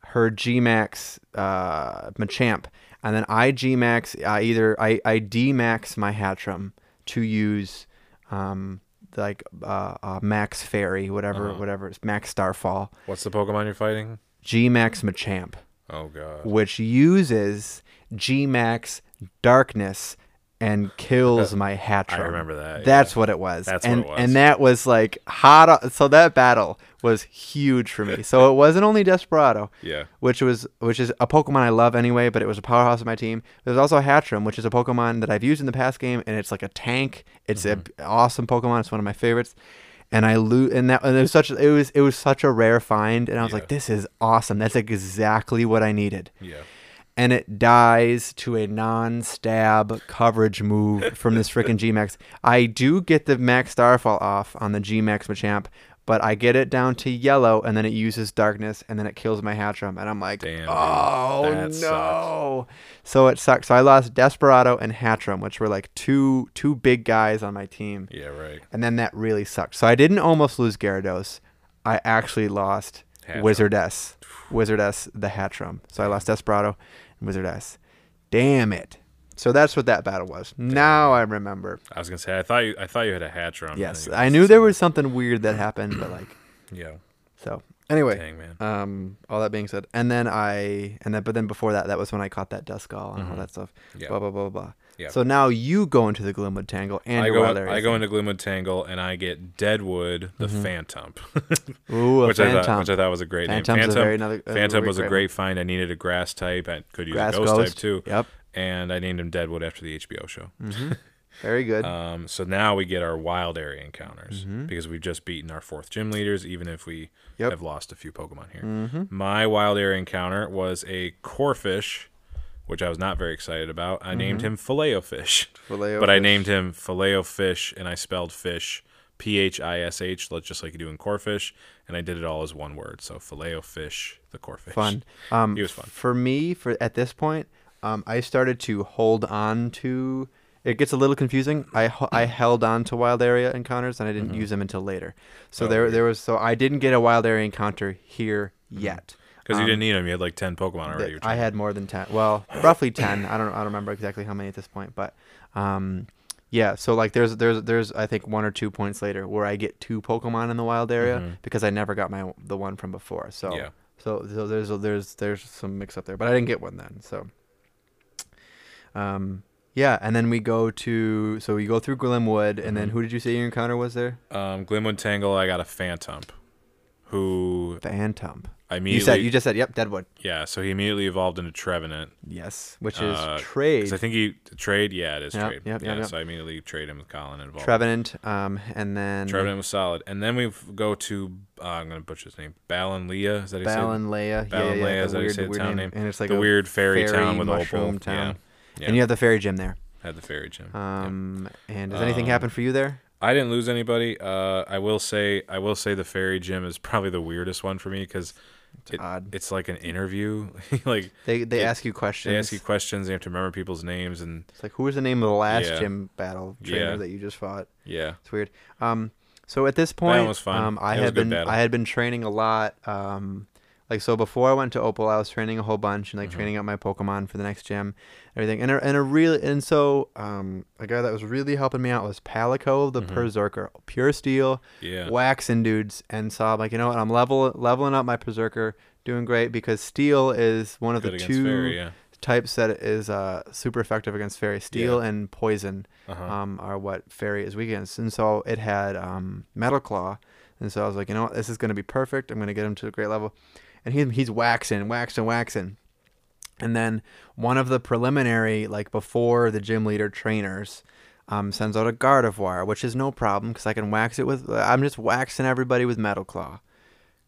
her Gmax uh, Machamp, and then I Gmax I either I Max my Hattrem to use um, like uh, uh, Max Fairy, whatever Uh-huh. whatever it's Max Starfall, What's the Pokemon you're fighting? Gmax Machamp Oh god. which uses Gmax darkness and kills <laughs> my Hattrem. I remember that. That's yeah. what it was. That's what and, it was. And that was like hot. So that battle was huge for me. so it wasn't only Desperado, <laughs> Yeah. which was which is a Pokemon I love anyway, but it was a powerhouse of my team. There's also Hattrem, which is a Pokemon that I've used in the past game, and it's like a tank. It's an mm-hmm. awesome Pokemon. It's one of my favorites. And I lose and that and it was such it was it was such a rare find, and I was Yeah. like, this is awesome. That's exactly what I needed Yeah. and it dies to a non-stab coverage move from this <laughs> freaking Gmax. I do get the Max Starfall off on the Gmax Machamp, but I get it down to yellow, and then it uses darkness, and then it kills my Hattrem, and I'm like, Damn, oh no! So it sucks. So I lost Desperado and Hattrem, which were like two two big guys on my team, Yeah. Right. and then that really sucked. So I didn't almost lose Gyarados. I actually lost Hattrem. Wizardess. Wizardess the Hattrem. So I lost Desperado, and Wizard S. Damn it. So that's what that battle was. Now I remember. I was gonna say I thought you I thought you had a hatch on. Yes, I knew there was something weird that happened, but like <clears throat> Yeah. so. Anyway, Dang um, all that being said, and then I and then but then before that, that was when I caught that Duskull and all Mhm. that stuff. Yeah. Blah blah blah blah. Yeah. So now you go into the Glimwood Tangle and I go I go into Glimwood Tangle and I get Deadwood the Mhm. Phantom, Ooh, a <laughs> which I thought which I thought was a great Phantom's name. a Phantom very another, Phantom was a one. great find. I needed a grass type. I could use Grass a ghost, type too, Yep. And I named him Deadwood after the HBO show. hmm <laughs> Very good. Um, so now we get our wild area encounters Mhm. because we've just beaten our fourth gym leaders, even if we Yep. have lost a few Pokemon here. hmm My wild area encounter was a Corphish, which I was not very excited about. I named Mm-hmm. him Filet Fish, <laughs> but I named him Filet Fish and I spelled fish P H I S H, just like you do in Corphish, and I did it all as one word. So Filet Fish, the Corphish. fun. <laughs> Um, He was fun. For me, for at this point, um, I started to hold on to. It gets a little confusing. I I held on to wild area encounters and I didn't use them until later. So Mm-hmm. Oh, there weird. there was so I didn't get a wild area encounter here yet. Because you Um, didn't need them. You had like 10 Pokemon already. I had more than ten. Well, roughly ten. I don't. I don't remember exactly how many at this point, but um, yeah. So like, there's there's there's I think one or two points later where I get two Pokemon in the wild area Mhm. because I never got my the one from before. So Yeah. so so there's a, there's there's some mix up there, but I didn't get one then. So um. Yeah, and then we go to so we go through Glimwood, and then Mhm. who did you say your encounter was there? Um, Glimwood Tangle, I got a Phantom, who Phantom. I mean, You said you just said yep, Deadwood. yeah. So he immediately evolved into Trevenant. Yes, which is Uh, trade. I think he trade. Yeah, it is Yep, trade. yep, yeah, yep, so I immediately trade him with Colin and evolved. Trevenant, um, and then Trevenant was solid, and then we go to uh, I'm gonna butcher his name. Balin Leah. Is that say it? Ballonlea. Yeah, Ballonlea, yeah, yeah. is that weird, weird town name. name? And it's like the a weird fairy, town fairy with mushroom Opal. town. Yeah, And you have the fairy gym there. yeah. Had the fairy gym. yeah. Um, and does anything Um, happen for you there? I didn't lose anybody. Uh, I will say, I will say the fairy gym is probably the weirdest one for me because It's it, odd. it's like an interview. <laughs> like They they it- ask you questions. they ask you questions, you have to remember people's names, and It's like who was the name of the last Yeah. gym battle trainer Yeah. that you just fought? yeah, It's weird. Um, so at this point, um, I had been battle. I had been training a lot. Um, like so before I went to Opal, I was training a whole bunch and like Mhm. training up my Pokemon for the next gym, everything. And a, and a really and so um, a guy that was really helping me out was Palico the Mhm. Perrserker, pure steel. yeah, waxing dudes and so I'm like you know what I'm level leveling up my Perrserker doing great because steel is one of good the two fairy. Yeah, types that is uh, super effective against fairy steel and poison uh-huh. um, are what fairy is weak against and so it had um, metal claw and so I was like you know what this is going to be perfect I'm going to get him to a great level and he, he's waxing waxing waxing and then one of the preliminary like before the gym leader trainers um, sends out a Gardevoir, which is no problem because I can wax it with. I'm just waxing everybody with Metal Claw.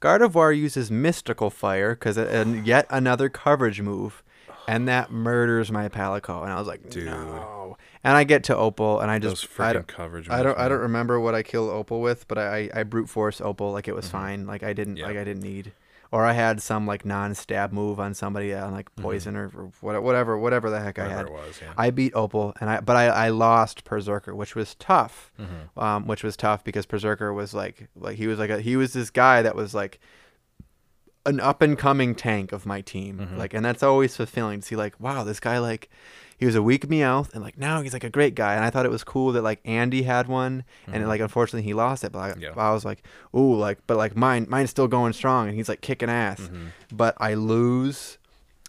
Gardevoir uses Mystical Fire because and yet another coverage move, and that murders my Palico. And I was like, Dude. no. And I get to Opal, and I just I freaking don't, coverage. I don't I don't remember what I killed Opal with, but I I, I brute force Opal like it was Mhm. fine. Like I didn't Yeah. like I didn't need. Or I had some like non-stab move on somebody on like poison or, or whatever, whatever the heck I Mm-hmm. Had. it was. Yeah. I beat Opal, and I but I, I lost Perrserker, which was tough. Mhm. Um, which was tough because Perrserker was like like he was like a, he was this guy that was like an up and coming tank of my team. Mhm. Like, and that's always fulfilling to see like wow this guy like he was a weak Meowth and like now he's like a great guy. And I thought it was cool that like Andy had one and Mhm. like unfortunately he lost it. But I, Yeah. I was like ooh like but like mine mine's still going strong and he's like kicking ass Mhm. but I lose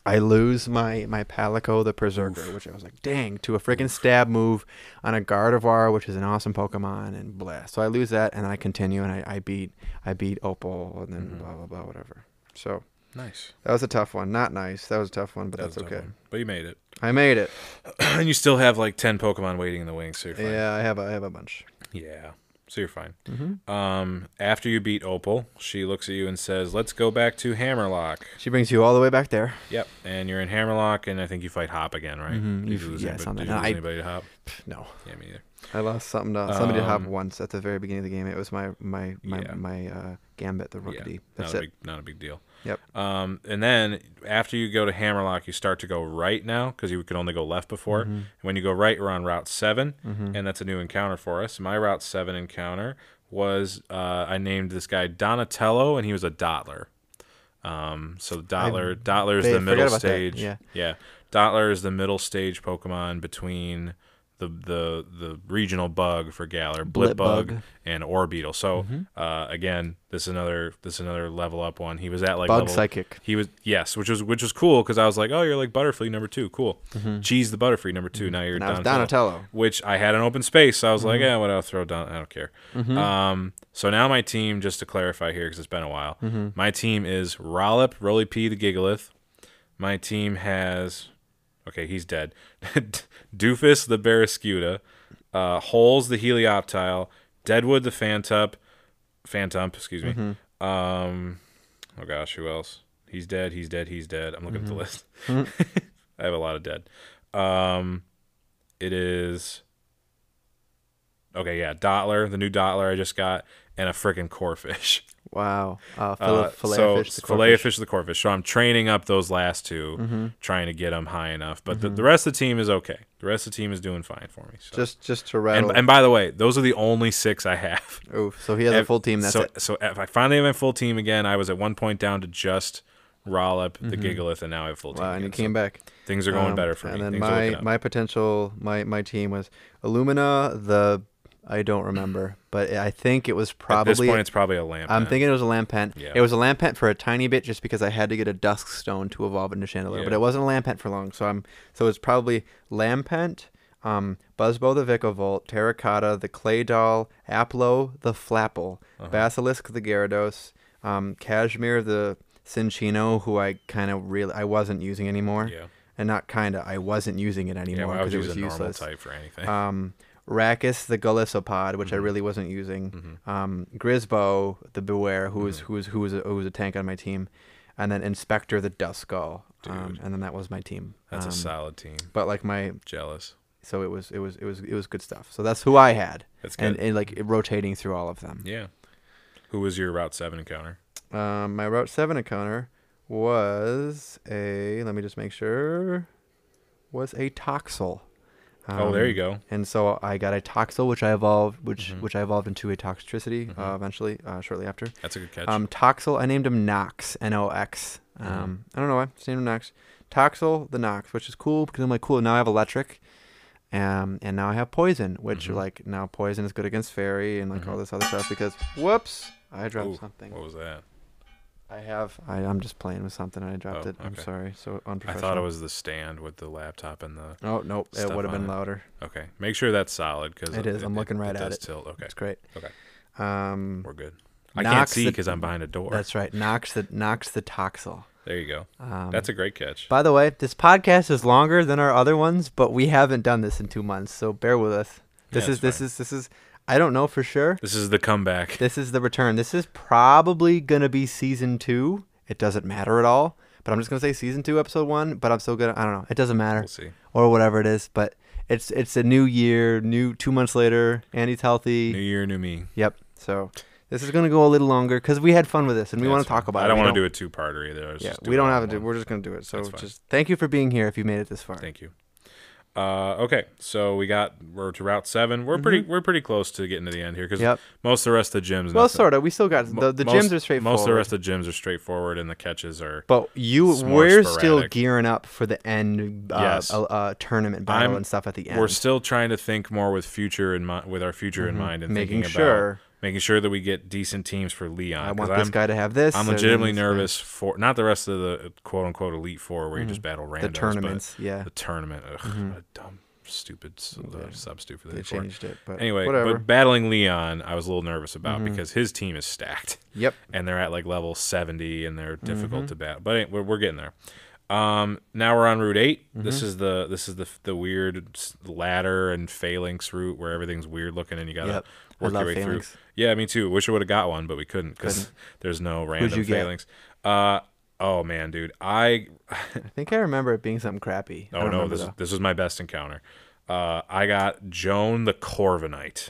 I lose my my Palico the Perrserker, Oof. which I was like, dang, to a freaking stab move on a Gardevoir, which is an awesome Pokemon, and blah. So I lose that, and then I continue, and I, I beat I beat Opal, and then Mhm. blah blah blah whatever. So Nice. that was a tough one. Not nice. That was a tough one, but That that's okay. one. But you made it. I made it. <clears throat> and you still have like 10 Pokemon waiting in the wings, so you're fine. Yeah, I have a, I have a bunch. Yeah. So you're fine. hmm Um, after you beat Opal, she looks at you and says, "Let's go back to Hammerlocke." She brings you all the way back there. Yep. And you're in Hammerlocke, and I think you fight Hop again, right? Mhm, Did you- lose yeah, anybody, did you lose I- anybody to Hop? No, Yeah, me either. I lost something to somebody to hop Um, once at the very beginning of the game. It was my my my Yeah. my uh, Gambit the Rookidee. Yeah, That's not it. big, not a big deal. Yep. Um, and then after you go to Hammerlocke, you start to go right now because you could only go left before. Mhm. When you go right, we're on Route 7 Mhm. and that's a new encounter for us. My Route Seven encounter was uh, I named this guy Donatello, and he was a Dottler. Um, so Dottler, Dottler is the middle about that, stage. yeah. yeah. Dottler is the middle stage Pokemon between the the the regional bug for Galar, Blipbug, Blipbug. and Orbeetle. So Mm-hmm. uh, again, this is another this is another level up one. He was at like Bug level, Psychic. He was yes, which was which was cool because I was like, oh, you're like Butterfree number two, cool. Cheese the Butterfree number 2 Now you're Now Donatello Donatello. which I had an open space. So I was like, Mm-hmm. yeah, what I'll throw down. I don't care. Um, so now my team, just to clarify here, because it's been a while, Mm-hmm. my team is Rollip, Roly P, the Gigalith. My team has, okay, he's dead. <laughs> Doofus, the Barraskewda. Uh, Holes, the Helioptile. Deadwood, the Phantump. Phantom, excuse me. Mm-hmm. Um, oh gosh, who else? He's dead. He's dead. He's dead. I'm looking at the list. <laughs> I have a lot of dead. Um, it is okay. Yeah, Dottler, the new Dottler I just got, and a freaking Corphish. <laughs> Wow. Uh, Uh, fillet, so fish. The fillet Corphish. fish, the Corphish. So I'm training up those last 2 Mm-hmm. trying to get them high enough. But the, the rest of the team is okay. The rest of the team is doing fine for me. So. Just just to and, rattle. and by the way, those are the only six I have. <laughs> Oof. So he has a full team. That's so, it. So if I finally have my full team again, I was at one point down to just Rollip, the Gigalith, and now I have full team. Mm-hmm. Wow, and he came So back. things are going Um, better for me. And then Things my my potential my my team was Illumina. The I don't remember, but I think it was At this probably. point, it's probably a lamp. I'm thinking it was a Lampent. Yeah. It was a Lampent for a tiny bit, just because I had to get a Dusk Stone to evolve into Chandelure. But it wasn't a Lampent for long, so I'm so it's probably Lampent, um, Buzzbo the Vikavolt, Terracotta, the Clay Doll, Applo the Flapple, Uh-huh. Basilisk the Gyarados, um, Cashmere the Cinccino, who I kind of really I wasn't using anymore, Yeah. and not kind of I wasn't using it anymore because was it was useless. type for anything. Um, Rakis the Gallisopod, which I Mm-hmm. really wasn't using. Um, Grisbo the Beware, who was Mm-hmm. who was who was a, who was a tank on my team, and then Inspector the Duskull. Um, and then that was my team. That's um, a solid team. But like my, Jealous. so it was it was it was it was good stuff. So that's who I had, That's and, good. and like rotating through all of them. Yeah. Who was your Route Seven encounter? Um, my Route Seven encounter was a. Let me just make sure. Was a Toxel. Oh, there you Um, go. And so I got a Toxel, which I evolved, which Mhm. which I evolved into a Toxtricity Mhm. uh, eventually, uh, shortly after. That's a good catch. Um, Toxel, I named him Nox, N O X. Um, I don't know why, just named him Nox. Toxel, the Nox, which is cool because I'm like, cool. Now I have Electric, um, and now I have Poison, which Mhm. like now Poison is good against Fairy and like all Mhm. this other stuff because whoops, I dropped Ooh, something. What was that? I have. I, I'm just playing with something. and I dropped Oh, it. I'm okay. sorry. So I thought it was the stand with the laptop and the. Oh nope, it would have been it. louder. Okay, make sure that's solid because It is, I'm looking right at it. Does tilt. Okay, It's great. Okay. Um, we're good. I can't see because I'm behind a door. that's right. Knocks the knocks the Toxel. there you go. Um, That's a great catch. By the way, this podcast is longer than our other ones, but we haven't done this in two months, so bear with us. This Yeah, is this fine. is this is. I don't know for sure. This is the comeback. This is the return. This is probably gonna be season two. It doesn't matter at all. But I'm just gonna say season two, episode one. But I'm still gonna. I don't know. It doesn't matter We'll see. or whatever it is. But it's it's a new year, new two months later. Andy's healthy. New year, new me. Yep. So this is gonna go a little longer because we had fun with this and we Yeah, want to talk about it. I don't want to do a two-parter either. Yeah, we don't have to do. We're just gonna do it. So just thank you for being here. If you made it this far. Thank you. Uh, okay, so we got we're to Route Seven. We're pretty we're pretty close to getting to the end here because Mm-hmm. Yep. most of the rest of the gyms. Well, sort of. We still got the the most- gyms are straightforward. Most of the rest of the gyms are straightforward, and the catches are. But you, we're still gearing up for the end uh, Yes. uh, uh, tournament battle I'm- and stuff at the end. We're still trying to think more with future in mind, with our future in mind, and Mm-hmm. Making thinking about sure. Making sure that we get decent teams for Leon. I want I'm, this guy to have this. I'm legitimately nervous for not the rest of the quote unquote elite four where you just battle randoms, The tournaments, yeah. the tournament. Ugh, a dumb, stupid Yeah. substitute for They the four. changed it, but Anyway, whatever. Mm-hmm. but battling Leon, I was a little nervous about because his team is stacked yep. and they're at like level 70 and they're Mm-hmm. difficult to battle. But we're, we're getting there. Um, now we're on Route 8. This Mm-hmm. is the this is the the weird ladder and phalanx route where everything's weird looking and you got to Yep. Work your way phalanx. through. Yeah, me too. Wish I would have got one, but we couldn't cuz <laughs> there's no random you get? phalanx. Uh oh man, dude. I <laughs> I think I remember it being something crappy. Oh no, this though. this was my best encounter. Uh, I got Joan the Corviknight.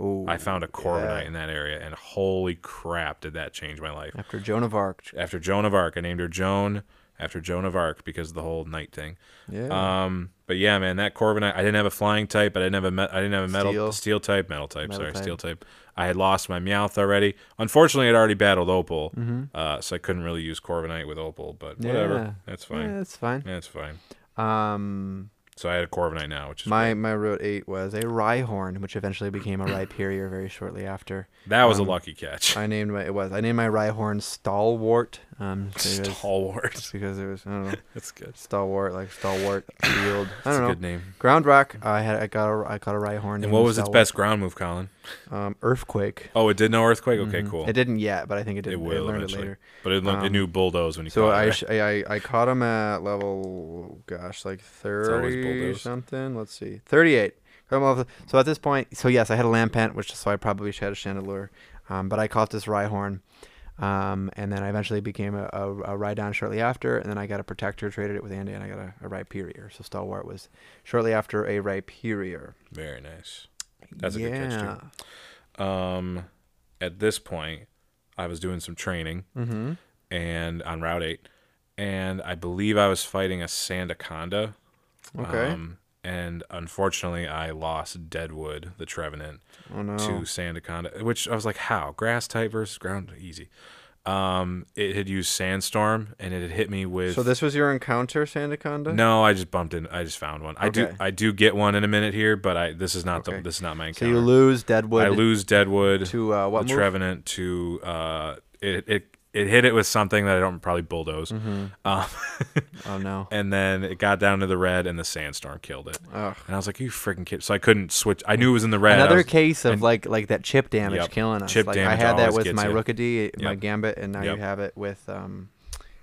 Ooh, I found a Corviknight yeah. in that area, and holy crap, did that change my life. after Joan of Arc. After Joan of Arc, I named her Joan. After Joan of Arc because of the whole knight thing. Yeah. Um, but yeah, man, that Corviknight. I didn't have a flying type. I didn't have a. Me- I didn't have a metal Steel. steel, type, metal type. Metal sorry, type. steel type. I had lost my Meowth already. Unfortunately, I'd already battled Opal, uh, so I couldn't really use Corviknight with Opal. But whatever, Mm-hmm. Yeah. that's yeah, fine. that's fine. That's fine. Um, So I had a Corviknight now, which is my great. my route eight was a Rhyhorn, which eventually became a Rhyperior very shortly after. that was um, a lucky catch. I named my it was I named my Rhyhorn Stalwart. Um, Stalwart. <laughs> because it was I don't know <laughs> That's good. stalwart like stalwart <coughs> field. I don't a know. good name. Ground rock. I had I got a I got a Rhyhorn. And what was its best ground move, Colin? Um, earthquake. Oh, it did know earthquake. Okay, Mhm. cool. It didn't yet, but I think it did. It will learned eventually. it later. But it, it Um, knew bulldoze when you So caught I, it. right? sh- I I caught him at level, gosh, like thirty something. Let's see, thirty-eight. Caught So at this point, so yes, I had a Lampent, which so I probably should have had a Chandelure, um, but I caught this Rhyhorn, um, and then I eventually became a, a, a Rhydon shortly after, and then I got a Protector, traded it with Andy, and I got a, a Rhyperior. So Stalwart was shortly after a Rhyperior. Very nice. That's a yeah. good catch too. Um, at this point, I was doing some training Mm-hmm. and on Route Eight, and I believe I was fighting a Sandaconda. Okay. Um, and unfortunately, I lost Deadwood, the Trevenant, oh no. to Sandaconda, which I was like, how? Grass type versus ground? Easy. Um, it had used Sandstorm, and it had hit me with. So this was your encounter, Sandaconda? No, I just bumped in. I just found one. I do. I do get one in a minute here, but I this is not Okay. the. This is not my So you lose Deadwood I lose Deadwood to uh, what the move? Trevenant to uh, it, it it hit it with something that I don't probably bulldoze, Mm-hmm. <laughs> um, Oh no. and then it got down to the red, and the sandstorm killed it. Ugh. And I was like, "You freaking kid!" So I couldn't switch. I knew it was in the red. Another was- case of and- like like that chip damage Yep. killing us. Chip like I had that with my you. Rookidee, my Gambit, and now Yep. you have it with um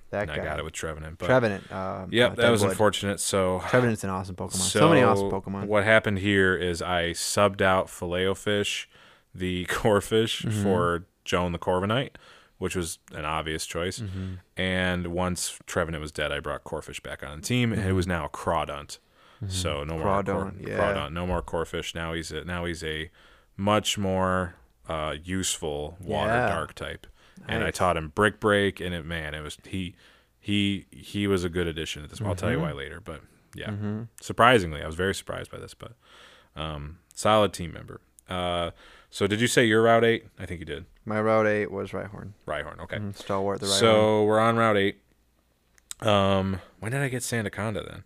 that and I guy. got it with Trevenant. But Trevenant. Um, yep, uh, that was unfortunate. So Trevenant's an awesome Pokemon. So, many awesome Pokemon. What happened here is I subbed out Filet-O-Fish, the <laughs> Corphish, Mm-hmm. for Joan the Corviknight, which was an obvious choice. Mm-hmm. And once Trevenant was dead, I brought Corphish back on the team. and It was now a Crawdaunt. So no more Cor- Mm-hmm. Yeah. Crawdaunt, no more Corphish. Now he's a, now he's a much more uh, useful water Yeah. dark type. And I taught him Brick Break, and it man, it was he he he was a good addition at this. I'll tell you Mm-hmm. why later, but yeah, surprisingly, I was very surprised by this, but um, solid team member. Uh, so did you say your route eight? I think you did. My Route 8 was Rhyhorn. Rhyhorn. Okay. Mhm, Stalwart the Rhyhorn. So we're on route eight. Um, when did I get Sandaconda then?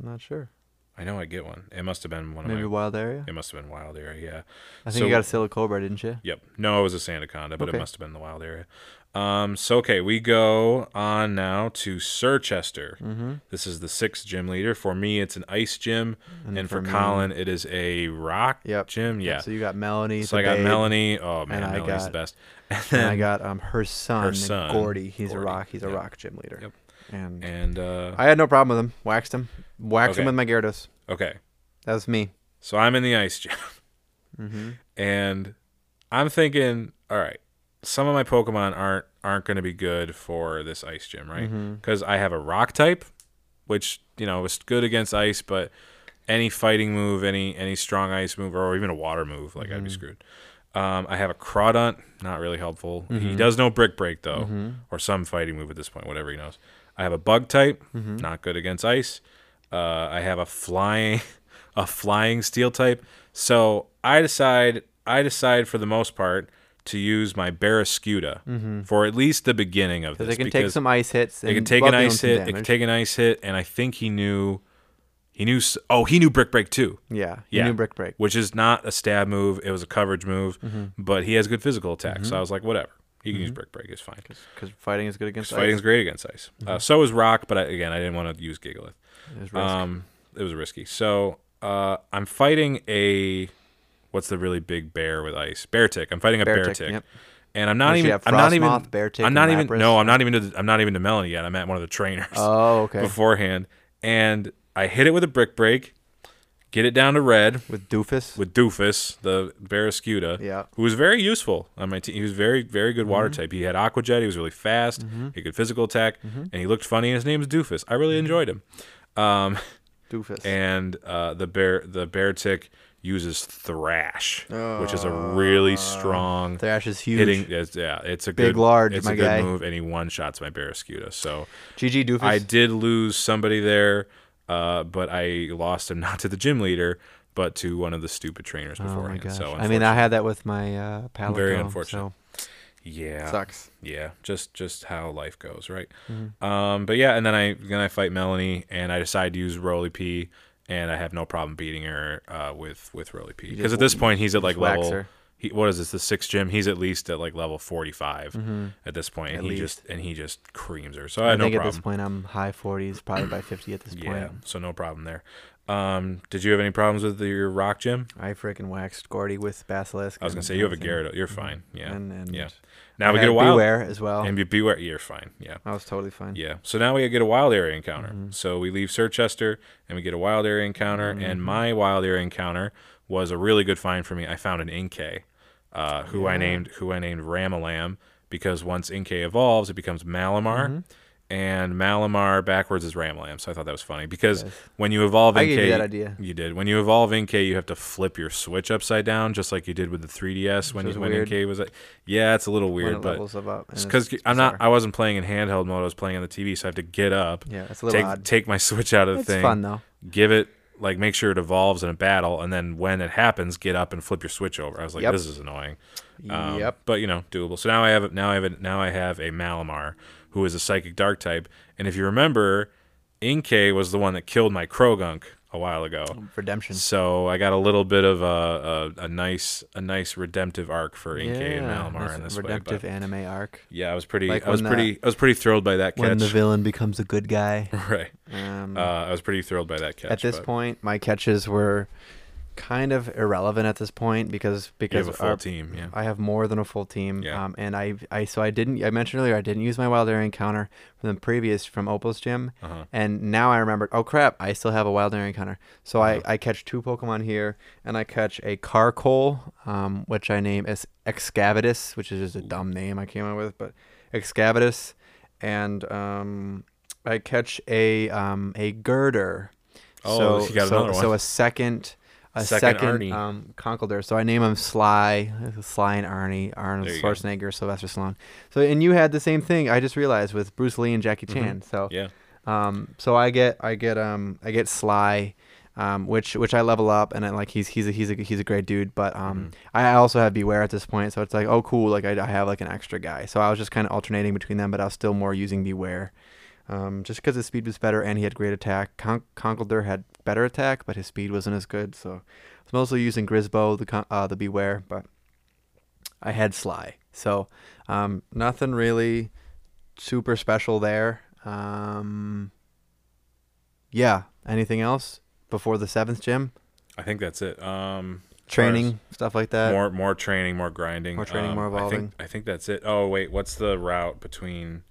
I'm not sure. I know I get one. It must have been one of Maybe my. Wild Area? It must have been wild area. Yeah. I think so- you got a Silicobra, didn't you? Yep. No, it was a Sandaconda, but Okay. it must have been the wild area. Um, so okay, we go on now to Circhester. Mm-hmm. This is the sixth gym leader. For me, it's an ice gym, and, for, me- Colin, it is a rock Yep. gym. Yeah. So you got Melony. So I got babe, Melony. Oh man, and Melony's got- the best. <laughs> And then I got um her son, her son, Gordie. He's Gordie. a rock. He's a Yep. rock gym leader. Yep. And And uh, I had no problem with him. Waxed him. Waxed Okay. him with my Gyarados. okay, That was me. so I'm in the ice gym, Mm-hmm. <laughs> and I'm thinking, all right, some of my Pokemon aren't aren't going to be good for this ice gym, right? Mm-hmm. Because I have a rock type, which you know is good against ice, but any fighting move, any any strong ice move, or even a water move, like Mm-hmm. I'd be screwed. Um, I have a Crawdaunt, not really helpful. Mm-hmm. He does know Brick Break though, or some fighting move at this point, whatever he knows. I have a Bug type, Mm-hmm. not good against ice. Uh, I have a flying, <laughs> a flying Steel type. So I decide, I decide for the most part to use my Barraskewda for at least the beginning of this game. Because this it can take some ice hits. it can take an ice hit. It can take an ice hit, and I think he knew. He knew. Oh, he knew Brick Break too, Yeah. he Yeah. knew Brick Break. which is not a stab move. It was a coverage move, Mm-hmm. but he has good physical attack. So I was like, whatever. He can use Brick Break. It's fine. Because fighting is good against ice. Fighting is great against ice. Uh, so is Rock, but I, again, I didn't want to use Gigalith. It was risk. Um, it was risky. So uh, I'm fighting a. What's the really big bear with ice? Beartic. I'm fighting a bear, Beartic. tick, yep. And I'm not even. I'm not even. Frostmoth, Beartic, I'm not even. Lapras? No, I'm not even. To, I'm not even to Melony yet. I'm at one of the trainers oh, okay. <laughs> beforehand, and I hit it with a brick break, get it down to red With Doofus. with Doofus, the Barraskewda, Yeah. who was very useful on my team. He was very, very good water type. He had Aqua Jet. He was really fast. He had good physical attack, and he looked funny. And his name was Doofus. I really enjoyed him. Um, Doofus. <laughs> and uh, the bear, the Beartic uses thrash, which is a really strong Thrash is huge. hitting. It's, yeah, it's a Big, good, large, It's my a good guy. move, and he one shots my Barraskewda. So GG Doofus. I did lose somebody there, uh, but I lost him <laughs> not to the gym leader, but to one of the stupid trainers oh my beforehand. gosh. So I mean, I had that with my uh, Palico. Very unfortunate. So yeah, sucks. yeah, just just how life goes, right? Mm-hmm. Um, but yeah, and then I then I fight Melony, and I decide to use Roly P, and I have no problem beating her uh, with with Roly P because at this point he's at like level. her. He, what is this? The sixth gym? He's at least at like level forty five at this point, and Mm-hmm. At he least. just and he just creams her. So I I no think at this point I'm high 40s, probably by 50 at this point. yeah, so no problem there. Um, did you have any problems with your rock gym? I freaking waxed Gordie with Basilisk. I was gonna say you have a. Gyarados. You're fine. Yeah. And, and yeah. I Now we get a wild. Bewear as well. And be, bewear. You're fine. Yeah. I was totally fine. Yeah. So now we get a wild area encounter. Mm-hmm. So we leave Circhester and we get a wild area encounter. Mm-hmm. And my wild area encounter was a really good find for me. I found an Inkay, uh, who I named who I named Ramalam because once Inkay evolves, it becomes Malamar. Mm-hmm. And Malamar backwards is Ramalam, so I thought that was funny because Yes. when you evolve I gave you that idea. you did. When you evolve Inkay, you have to flip your switch upside down, just like you did with the 3DS when you, when. Inkay was. Like, yeah, it's a little weird, but levels of up. and it's because I'm not. I wasn't playing in handheld mode. I was playing on the TV, so I have to get up, Yeah, it's a little take odd. take my <laughs> switch out of the It's thing, fun though. give it like make sure it evolves in a battle, and then when it happens, get up and flip your switch over. I was like, Yep. this is annoying. Um, yep. But you know, doable. So now I have now I have now I have a Malamar who is a psychic dark type, and if you remember, Inkay was the one that killed my Croagunk a while ago. Redemption. So I got a little bit of a, a, a nice a nice redemptive arc for Inkay and Yeah, Malamar nice in this redemptive way. Anime arc. yeah, I was pretty Like I was the- pretty I was pretty thrilled by that catch. When the villain becomes a good guy. <laughs> right. Um, Uh, I was pretty thrilled by that catch. at this but point, my catches were kind of irrelevant at this point because you because have a full our- team. Yeah. I have more than a full team. Yeah. Um, and I I so I didn't I mentioned earlier I didn't use my wild area encounter from the previous from Opal's gym, Uh-huh. and now I remembered. Oh crap! I still have a wild area encounter. So Uh-huh. I I catch two Pokemon here, and I catch a Carkol, um, which I name as Excavatus, which is just a dumb name I came up with, but Excavatus, and um, I catch a um a Gurdurr. Oh, so, you got so, so a second a Second second, um. So I name him Sly, Sly and Arnie, Arnold you go. Schwarzenegger, Sylvester Stallone. So and you had the same thing. I just realized with Bruce Lee and Jackie Chan. So Mm-hmm. Yeah. um so I get I get um I get Sly. Um, which which I level up and I, like he's he's a he's a he's a great dude, but um Mm-hmm. I also have Bewear at this point, so it's like oh cool, like I, I have like an extra guy, so I was just kind of alternating between them, but I was still more using Bewear, um, just because his speed was better and he had great attack. Con- Conkeldurr had better attack, but his speed wasn't as good, so I was mostly using Grisbo, the con- uh, the Bewear, but I had Sly, so um, nothing really super special there. Um, yeah, anything else before the seventh gym? I think that's it. Um, Training stuff like that. more more training, more grinding. More training, Um, more I evolving. think I think that's it. Oh wait, what's the route between?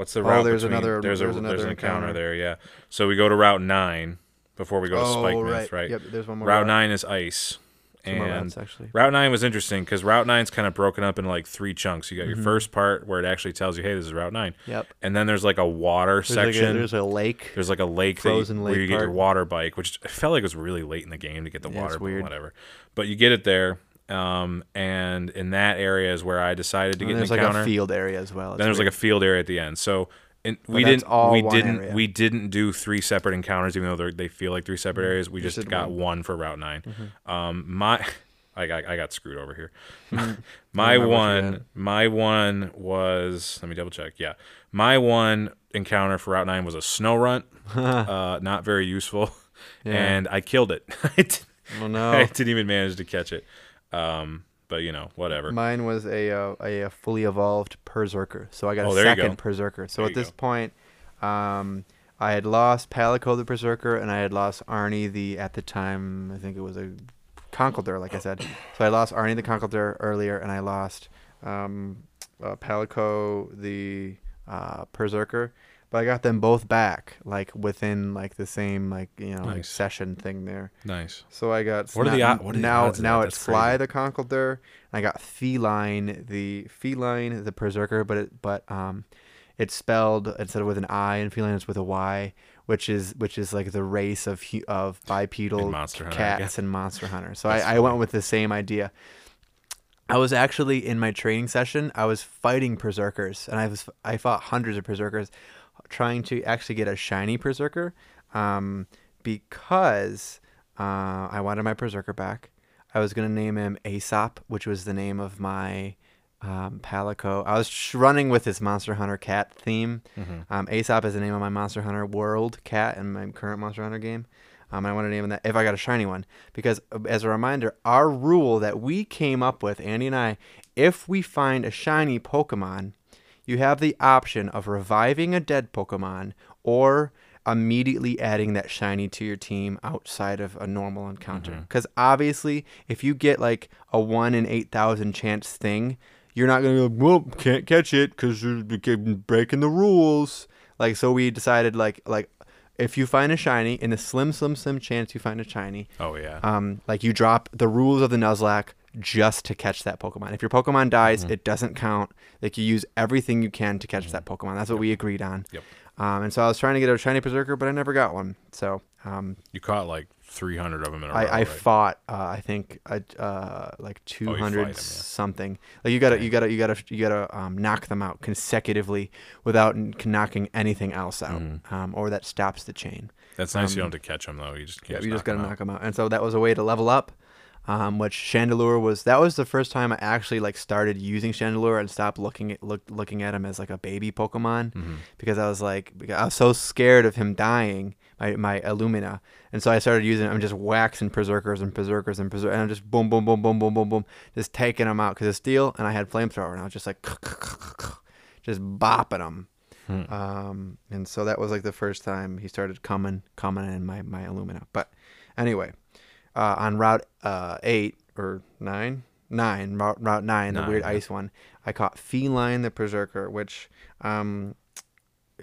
What's the Oh, route there's between? another- There's, there's a another there's an encounter, encounter. there. Yeah. So we go to Route Nine before we go to Spikemuth, right? Oh, Yep, there's one more. Route Nine is ice, Two and routes, actually. Route nine was interesting because Route nine's kind of broken up into like three chunks. You got Mm-hmm. your first part where it actually tells you, "Hey, this is Route 9. Yep. and then there's like a water There's like a, section. there's a lake. There's like a lake, that you- Frozen where lake you get your water bike, which I felt like it was really late in the game to get the Yeah, water, but weird. whatever. But you get it there, um, and in that area is where I decided to And get an there's like encounter. a field area as well. then there's like a field area at the end. So and we didn't we didn't area. we didn't do three separate encounters, even though they're- feel like three separate areas. We Just got one. Mm-hmm. one for Route 9 Um, my <laughs> I got I got screwed over here. <laughs> my Mm-hmm. you one my one was let me double check. Yeah, my one encounter for Route Nine was a Snorunt. <laughs> uh, not very useful, Yeah. and I killed it. I didn't- Oh I didn't even manage to catch it. Um, but you know, whatever. Mine was a, uh, a a fully evolved Perrserker, so I got Oh, a you go. second Perrserker. So There at this go. point, um, I had lost Palico the Perrserker, and I had lost Arnie the at the time I think it was a Conkeldurr, like I said. So I lost Arnie the Conkeldurr earlier, and I lost um, uh, Palico the uh, Perrserker. But I got them both back, like within like the same like you know like session thing there. nice. So I got What are the now- what are the now now it's Fly the Conkeldurr. I got Felyne the Felyne the Perrserker, but it but um it's spelled instead of with an I and Feline it's with a Y, which is which is like the race of of bipedal In Hunter, cats and Monster Hunter. So That's I, I went with the same idea. I was actually in my training session. I was fighting Perrserkers, and I was I fought hundreds of Perrserkers, trying to actually get a shiny Perrserker, um, because uh, I wanted my Perrserker back. I was gonna name him Aesop, which was the name of my um, Palico. I was sh- running with this Monster Hunter cat theme. Um, Aesop is the name of my Monster Hunter World cat in my current Monster Hunter game. Um, I want to name him that if I got a shiny one because, uh, as a reminder, our rule that we came up with, Andy and I, if we find a shiny Pokemon, you have the option of reviving a dead Pokemon or immediately adding that shiny to your team outside of a normal encounter. Because obviously, if you get like a one in eight thousand chance thing, you're not gonna go, well, can't catch it because you're breaking the rules. Like, so we decided like like if you find a shiny, in the slim, slim, slim chance you find a shiny, Oh yeah. um, like you drop the rules of the Nuzlocke just to catch that Pokemon. If your Pokemon dies, Mm-hmm. it doesn't count. Like you use everything you can to catch that Pokemon. That's what we agreed on. Yep. Um, and so I was trying to get a shiny Perrserker, but I never got one. So um, you caught like 300 of them in a row. I, I right? fought. Uh, I think uh, uh, like two Oh, fight 'em, hundred yeah. something. Like you gotta, you gotta, you gotta, you gotta um, knock them out consecutively without knocking anything else out, Mm-hmm. um, or that stops the chain. That's nice. you don't have to catch them though. You just um, Yeah, you just gotta knock them out. And so that was a way to level up. Um, which Chandelure was. That was the first time I actually like started using Chandelure and stopped looking at look, looking at him as like a baby Pokemon Mm-hmm. because I was like I was so scared of him dying. My, my Illumina, and so I started using. I'm just waxing Perrserkers and Perrserkers and Perrserkers, and I'm just boom, boom, boom, boom, boom, boom, boom, just taking them out because it's steel, and I had flamethrower, and I was just like, <laughs> just bopping them. Hmm. Um, and so that was like the first time he started coming, coming in my my Illumina. But anyway, uh, on Route uh, eight or nine, nine Route, route nine, the Nine, weird yeah. ice one, I caught Felyne the Perrserker, which um,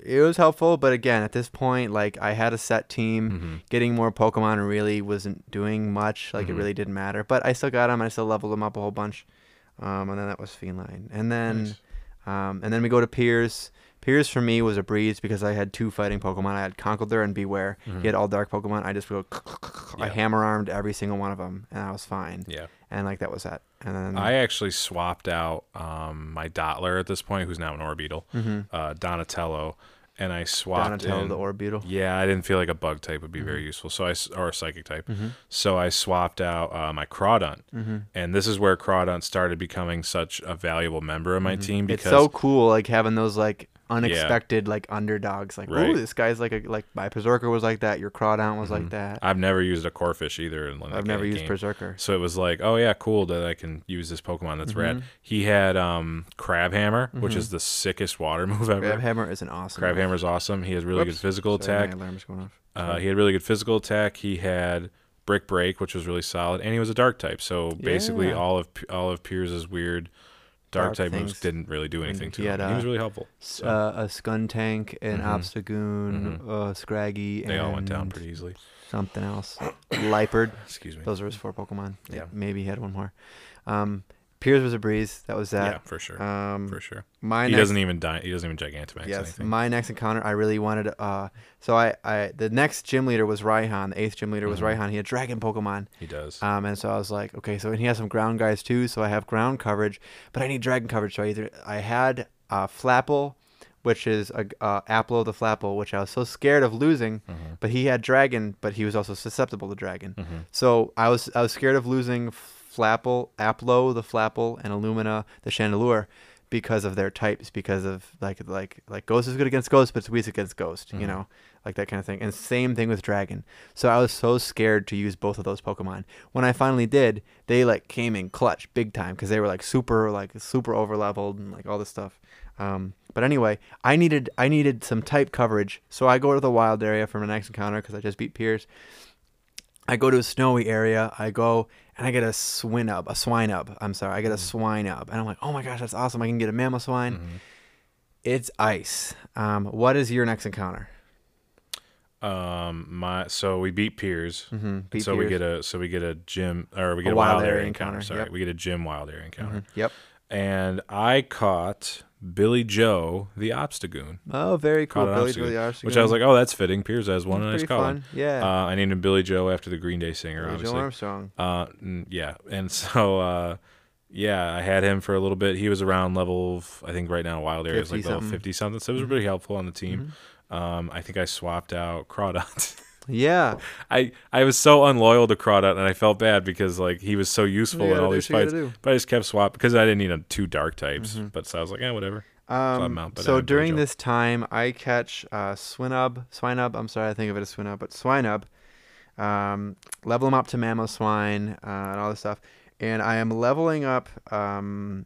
it was helpful. But again, at this point, like I had a set team, Mm-hmm. getting more Pokemon really wasn't doing much. Like Mhm. it really didn't matter. But I still got them. I still leveled them up a whole bunch. Um, and then that was Felyne, and then. Nice. Um, and then we go to Piers. Piers for me was a breeze because I had two fighting Pokemon. I had Conkeldurr and Beware. Mhm. He had all dark Pokemon. I just go, <laughs> I hammer armed every single one of them, and I was fine. Yeah. And like that was that. And then I actually swapped out um, my Dottler at this point, who's now an Orbeetle, Mhm. uh, Donatello, and I swapped Donatello in. the Orbeetle. Yeah, I didn't feel like a bug type would be very Mm-hmm. useful, so I or a psychic type. So I swapped out uh, my Crawdaunt, and this is where Crawdaunt started becoming such a valuable member of my team because Mm-hmm. It's so cool, like having those like unexpected like underdogs. Like, Right. oh, this guy's like a like my Perrserker was like that. Your Crawdaunt was Mm-hmm. like that. I've never used a Corphish either. In like I've never used game. Perrserker. So it was like, oh yeah, cool that I can use this Pokemon. That's Mm-hmm. rad. He had um, Crabhammer, which is the sickest water <laughs> move ever. Crabhammer is an awesome. Crabhammer's awesome. He has really Whoops. good physical Sorry, attack. Alarm's going off. Uh, he had really good physical attack. He had Brick Break, which was really solid, and he was a Dark type. So basically, Yeah. all of all of Piers's weird Dark, type moves didn't really do anything to he him. had, he was really helpful. So uh, a Skuntank, an Mhm. Obstagoon, uh, Scraggy, they all went down pretty easily. Something else. Liepard. <coughs> Excuse me. Those are his four Pokemon. Yeah. Maybe he had one more. Um, Piers was a breeze. That was that. yeah, for sure. Um, for sure. my He next, doesn't even die. He doesn't even Gigantamax yes, anything. my next encounter. I really wanted. Uh, so I, I, the next gym leader was Raihan. The eighth gym leader was Mhm. Raihan. He had Dragon Pokemon. he does. Um, and so I was like, okay, so and he has some ground guys too. So I have ground coverage, but I need dragon coverage. So I either I had uh, Flapple, which is a uh, Applo the Flapple, which I was so scared of losing, Mhm. but he had dragon, but he was also susceptible to dragon. Mhm. So I was I was scared of losing Flapple, Applo the Flapple, and Illumina the Chandelure because of their types, because of like like like Ghost is good against Ghost, but it's weak against Ghost, you Mhm. know, like that kind of thing. And same thing with Dragon. So I was so scared to use both of those Pokemon. When I finally did, they like came in clutch big time because they were like super like super over leveled and like all this stuff. Um, but anyway, I needed I needed some type coverage, so I go to the wild area for my next encounter because I just beat Piers. I go to a snowy area. I go and I get a swinub, a swine up. I'm sorry, I get a swine up, and I'm like, oh my gosh, that's awesome! I can get a mammal swine. Mhm. It's ice. Um, what is your next encounter? Um, my so we beat Piers. Mm-hmm. so we get a so we get a gym or we get A a, wild, wild area area encounter. encounter, Sorry, yep. we get a gym wild area encounter. Yep. And I caught Billie Joe the Obstagoon. Oh, very cool. Caught Billy, Obstagoon, Billy Obstagoon. Which I was like, oh, that's fitting. Piers has one, and nice color. fun. Yeah. Uh, I named him Billie Joe after the Green Day singer, Billie Joe obviously. Armstrong. Uh, yeah, and <laughs> so uh, yeah, I had him for a little bit. He was around level, I think right now Wild Area is like 50 level something. fifty something. So it was really helpful on the team. Mhm. Um, I think I swapped out Crawdaunt. <laughs> Yeah. I I was so unloyal to Crawdaunt, and I felt bad because like he was so useful in all these fights. But I just kept swap because I didn't need a two dark types. Mhm. But so I was like, yeah, whatever. Um, out, so during this time, I catch uh, Swinub, Swinub. I'm sorry, I think of it as Swinub, but Swinub. Um, level them up to Mamoswine uh, and all this stuff, and I am leveling up. Um,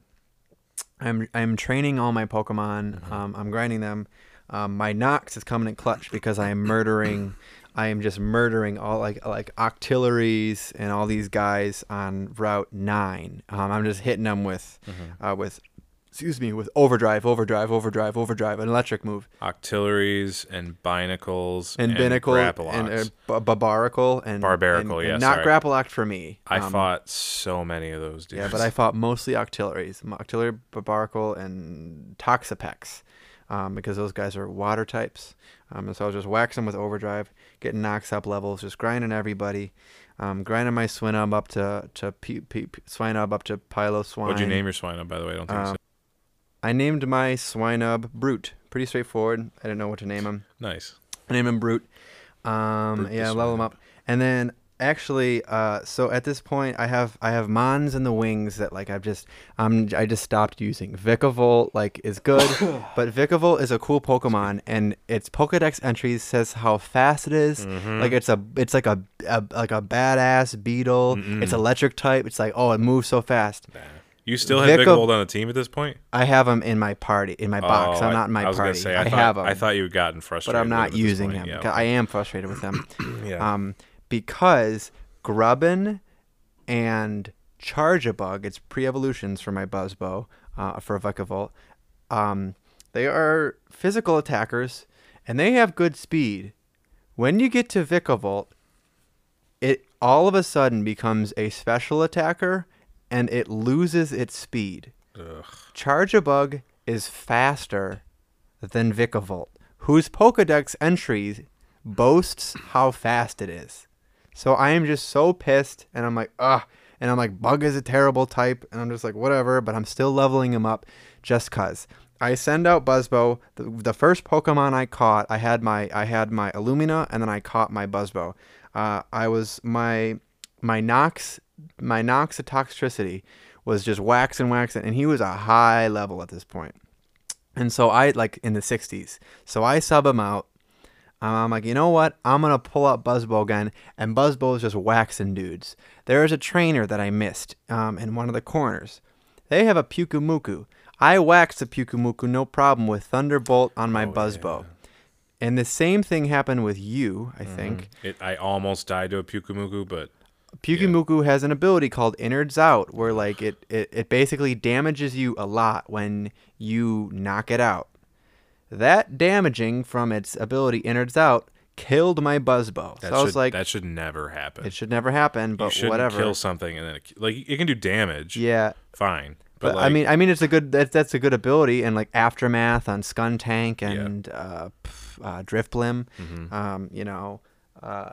I'm I'm training all my Pokemon. Mhm. Um, I'm grinding them. Um, my Nox is coming in clutch because I am murdering. <laughs> I am just murdering all like like Octilleries and all these guys on Route Nine. Um, I'm just hitting them with uh, with excuse me with overdrive, overdrive, overdrive, overdrive, an electric move, Octilleries and Binacles and, Binacle and uh, B- Barbaracle and Barbaracle, and, yeah, and not sorry. Grapploct for me. I Um, fought so many of those dudes. Yeah, but I fought mostly Octilleries, Octillery, Barbaracle, and Toxapex, um, because those guys are water types. Um, and so I was just waxing with overdrive, getting Nox up levels, just grinding everybody, um, grinding my Swinub up to to P- P- Swinub up to Piloswine. What'd you name your swine up, by the way? I don't think Um, said. I named my Swinub Brute. Pretty straightforward. I didn't know what to name him. Nice. I named him Brute. Um, Brute yeah, level him up, and then actually, uh, so at this point, I have I have Mons in the wings that like I've just um I just stopped using. Vikavolt like is good, <coughs> but Vikavolt is a cool Pokemon, and its Pokedex entries says how fast it is. Mhm. Like it's a it's like a, a like a badass beetle. It's Mm-mm. electric type. It's like oh it moves so fast. Nah. You still have Big Vico- on the team at this point? I have him in my party in my box. Oh, I'm not in my I was party. say, I, I, thought, have him. I thought you had gotten frustrated. but I'm not using him. Yeah, I am frustrated with him. <coughs> yeah. um, because Grubbin and Charjabug, it's pre-evolutions for my Buzzbow, uh, for Vikavolt. Um, they are physical attackers, and they have good speed. When you get to Vikavolt, it all of a sudden becomes a special attacker, and it loses its speed. Ugh. Charjabug is faster than Vikavolt, whose Pokedex entry boasts how fast it is. So I am just so pissed, and I'm like, ugh. And I'm like, Bug is a terrible type, and I'm just like, whatever. But I'm still leveling him up, just cause. I send out Buzzbow. The, the first Pokemon I caught, I had my I had my Illumina, and then I caught my Buzzbow. Uh, I was my my Nox my Nox Toxtricity was just waxing waxing, and he was a high level at this point. And so I like in the 60s. So I sub him out. Um, I'm like, you know what? I'm gonna pull up Buzzbow again, and Buzzbow is just waxing dudes. There is a trainer that I missed um, in one of the corners. They have a Pyukumuku. I waxed the Pyukumuku no problem with Thunderbolt on my Oh, Buzzbow. And the same thing happened with you, I think. Mhm. It, I almost died to a Pyukumuku, but Pyukumuku has an ability called Innards Out, where like it, it, it basically damages you a lot when you knock it out. That damaging from its ability Innards Out killed my Buzzbow. that so I was should, like, that should never happen. it should never happen, but whatever. kill something and then it, like it can do damage. yeah, fine. but, But, I mean, I mean, it's a good that, that's a good ability, and like aftermath on Skuntank and uh, pff, uh, Drifblim. mhm. um, you know, uh,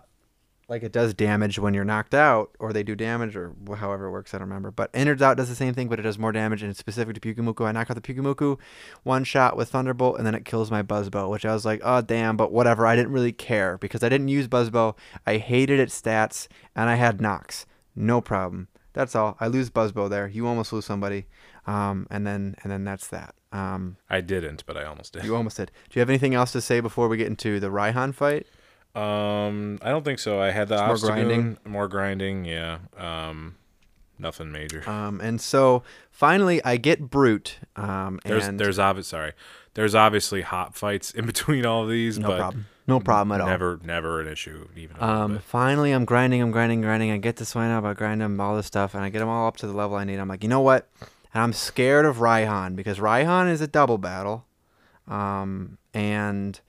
like it does damage when you're knocked out, or they do damage, or however it works. I don't remember. But Innards Out does the same thing, but it does more damage, and it's specific to Pyukumuku. I knock out the Pyukumuku, one shot with Thunderbolt, and then it kills my Buzzbow, which I was like, oh damn, but whatever. I didn't really care because I didn't use Buzzbow. I hated its stats, and I had Nox. No problem. That's all. I lose Buzzbow there. You almost lose somebody, um, and then and then that's that. Um, I didn't, but I almost did. you almost did. Do you have anything else to say before we get into the Raihan fight? Um, I don't think so. I had the more grinding? more grinding. Yeah. Um, nothing major. Um, and so finally, I get Brute. Um, there's and there's obvious sorry. There's obviously hot fights in <laughs> between all of these, no but problem, no problem at all. never never an issue even. Um, bit. finally, I'm grinding, I'm grinding, grinding. I get to swine up, I grind them, all this stuff, and I get them all up to the level I need. I'm like, you know what? And I'm scared of Raihan because Raihan is a double battle, um, and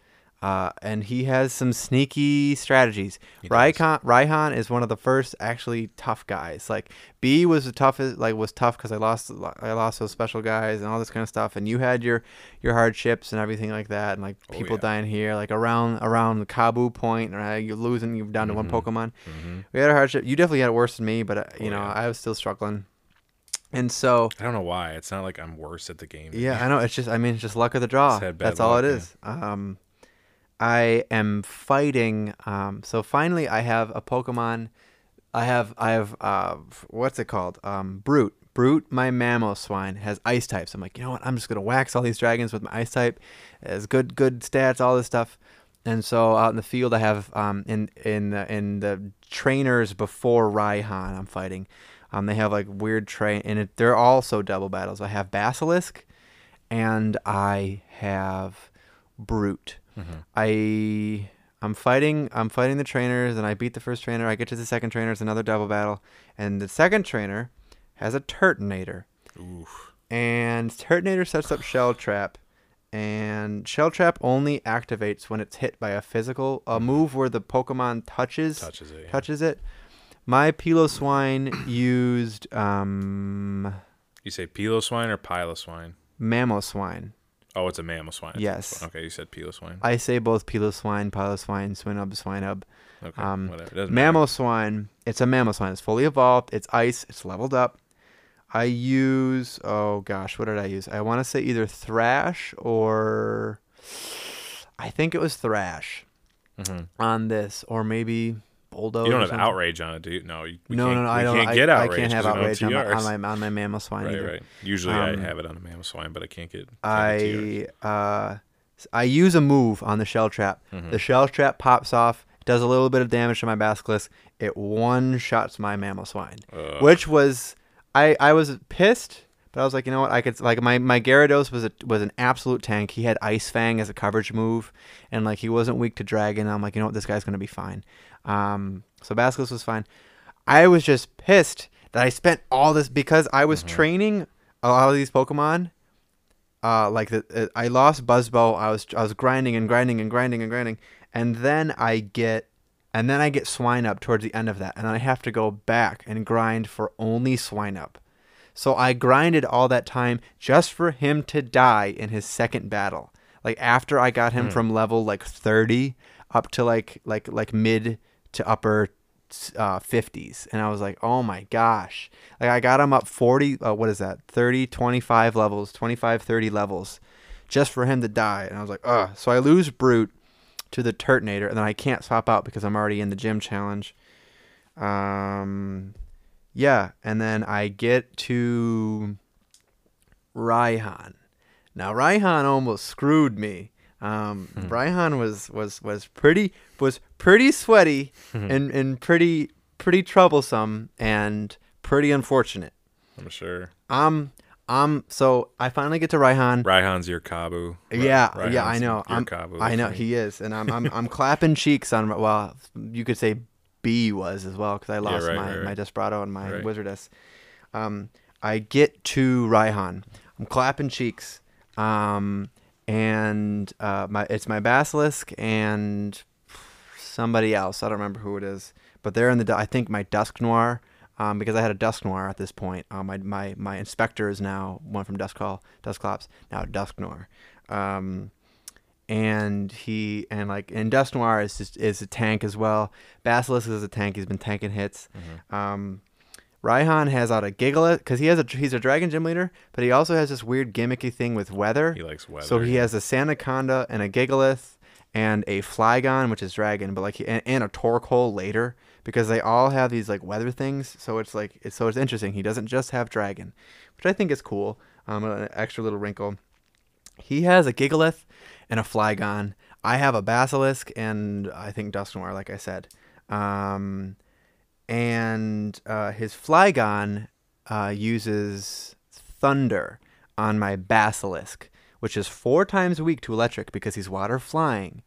Uh, and he has some sneaky strategies. Raihan, Raihan is one of the first actually tough guys. Like B was the toughest, like was tough because I lost, I lost those special guys and all this kind of stuff. And you had your your hardships and everything like that, and like Oh, people yeah. dying here, like around around the Kabu point, right? You're losing, you're down to one Mhm. Pokemon. hmm We had a hardship. You definitely had it worse than me, but uh, you Oh, know yeah. I was still struggling. And so I don't know why. It's not like I'm worse at the game. yeah. I know. It's just, I mean, it's just luck of the draw. Just had bad That's all it is. yeah. Um, I am fighting. Um, so finally, I have a Pokemon. I have, I have, uh, what's it called? Um, Brute. Brute, my mammal swine has ice types. I'm like, you know what? I'm just gonna wax all these dragons with my ice type. It has good, good stats, all this stuff. And so out in the field, I have um, in in the in the trainers before Raihan, I'm fighting. Um, they have like weird train, and it, they're also double battles. I have Basilisk, and I have Brute. Mhm. I I'm fighting I'm fighting the trainers, and I beat the first trainer. I get to the second trainer, it's another double battle, and the second trainer has a Turtonator, Oof. and Turtonator sets up Shell Trap. And Shell Trap only activates when it's hit by a physical a move where the Pokemon touches Touches it. yeah. touches it. My Piloswine <coughs> used um, You say Piloswine or Piloswine? Mamoswine. Oh, it's a mammal swine. Yes. Okay, you said Piloswine. I say both Piloswine, Piloswine, Swinub, Swinub. Okay, um, whatever. Doesn't matter. Mamoswine, it's a mammal swine. It's fully evolved. It's ice. It's leveled up. I use, oh gosh, what did I use? I want to say either Thrash or I think it was Thrash Mhm. on this, or maybe You don't have something. outrage on it, do you? No, you, no, can't, no, no, I don't. can't I, get I can't have outrage on my, on my on my Mamoswine Right, either. right. Usually I Um, have it on the swine, but I can't get. Can't get TRs. I uh, I use a move on the shell trap. Mhm. The shell trap pops off, does a little bit of damage to my basilisk. It one shots my mammal swine, which was I I was pissed, but I was like, you know what? I could like my my Gyarados was a, was an absolute tank. He had Ice Fang as a coverage move, and like he wasn't weak to Dragon. I'm like, you know what? This guy's gonna be fine. Um, so basilisk was fine. I was just pissed that I spent all this because I was training a lot of these Pokemon uh, like the, uh, I lost Buzzbow. I was I was grinding and grinding and grinding and grinding, and then I get, and then I get Swine Up towards the end of that, and then I have to go back and grind for only Swine Up. So I grinded all that time just for him to die in his second battle. Like after I got him from level like thirty up to like like like mid to upper uh, 50s and i was like oh my gosh. Like i got him up 40 uh, what is that? 30 25 levels 25 30 levels just for him to die. And i was like ugh. So i lose brute to the turtonator and then i can't swap out because i'm already in the gym challenge. Um yeah. And then i get to raihan. Now raihan almost screwed me um, Raihan was, was, was pretty was pretty sweaty and, and pretty pretty troublesome and pretty unfortunate. I'm sure. Um um so I finally get to Raihan. Raihan's your Kabu. Yeah, yeah, I know. I'm, Kabu I know he is, and I'm I'm, I'm clapping cheeks on. Well, you could say B was as well because I lost right, my right, my Desperado and my. Wizardess. Um, I get to Raihan. I'm clapping cheeks. Um, and uh, my it's my Basilisk and somebody else. I don't remember who it is, but they're in the. I think my Dusknoir. Um, because I had a Dusknoir at this point. Um, my, my my inspector is now one from Duskull, Dusclops, now Dusknoir. Um, and he and like and Dusknoir is just is a tank as well. Basilisk is a tank. He's been tanking hits. Um, Raihan has out a Gigalith because he has a he's a Dragon Gym leader, but he also has this weird gimmicky thing with weather. He likes weather. So he has a Sandaconda and a Gigalith and a Flygon, which is Dragon, but like he, and, and a Torkoal later because they all have these like weather things. So it's like it's so it's interesting. He doesn't just have Dragon, which I think is cool. Um, an extra little wrinkle. He has a Gigalith and a Flygon. I have a Basilisk and I think Dusknoir, like I said. Um, and uh, his Flygon uh, uses Thunder on my Basilisk, which is four times weak to electric because he's water flying.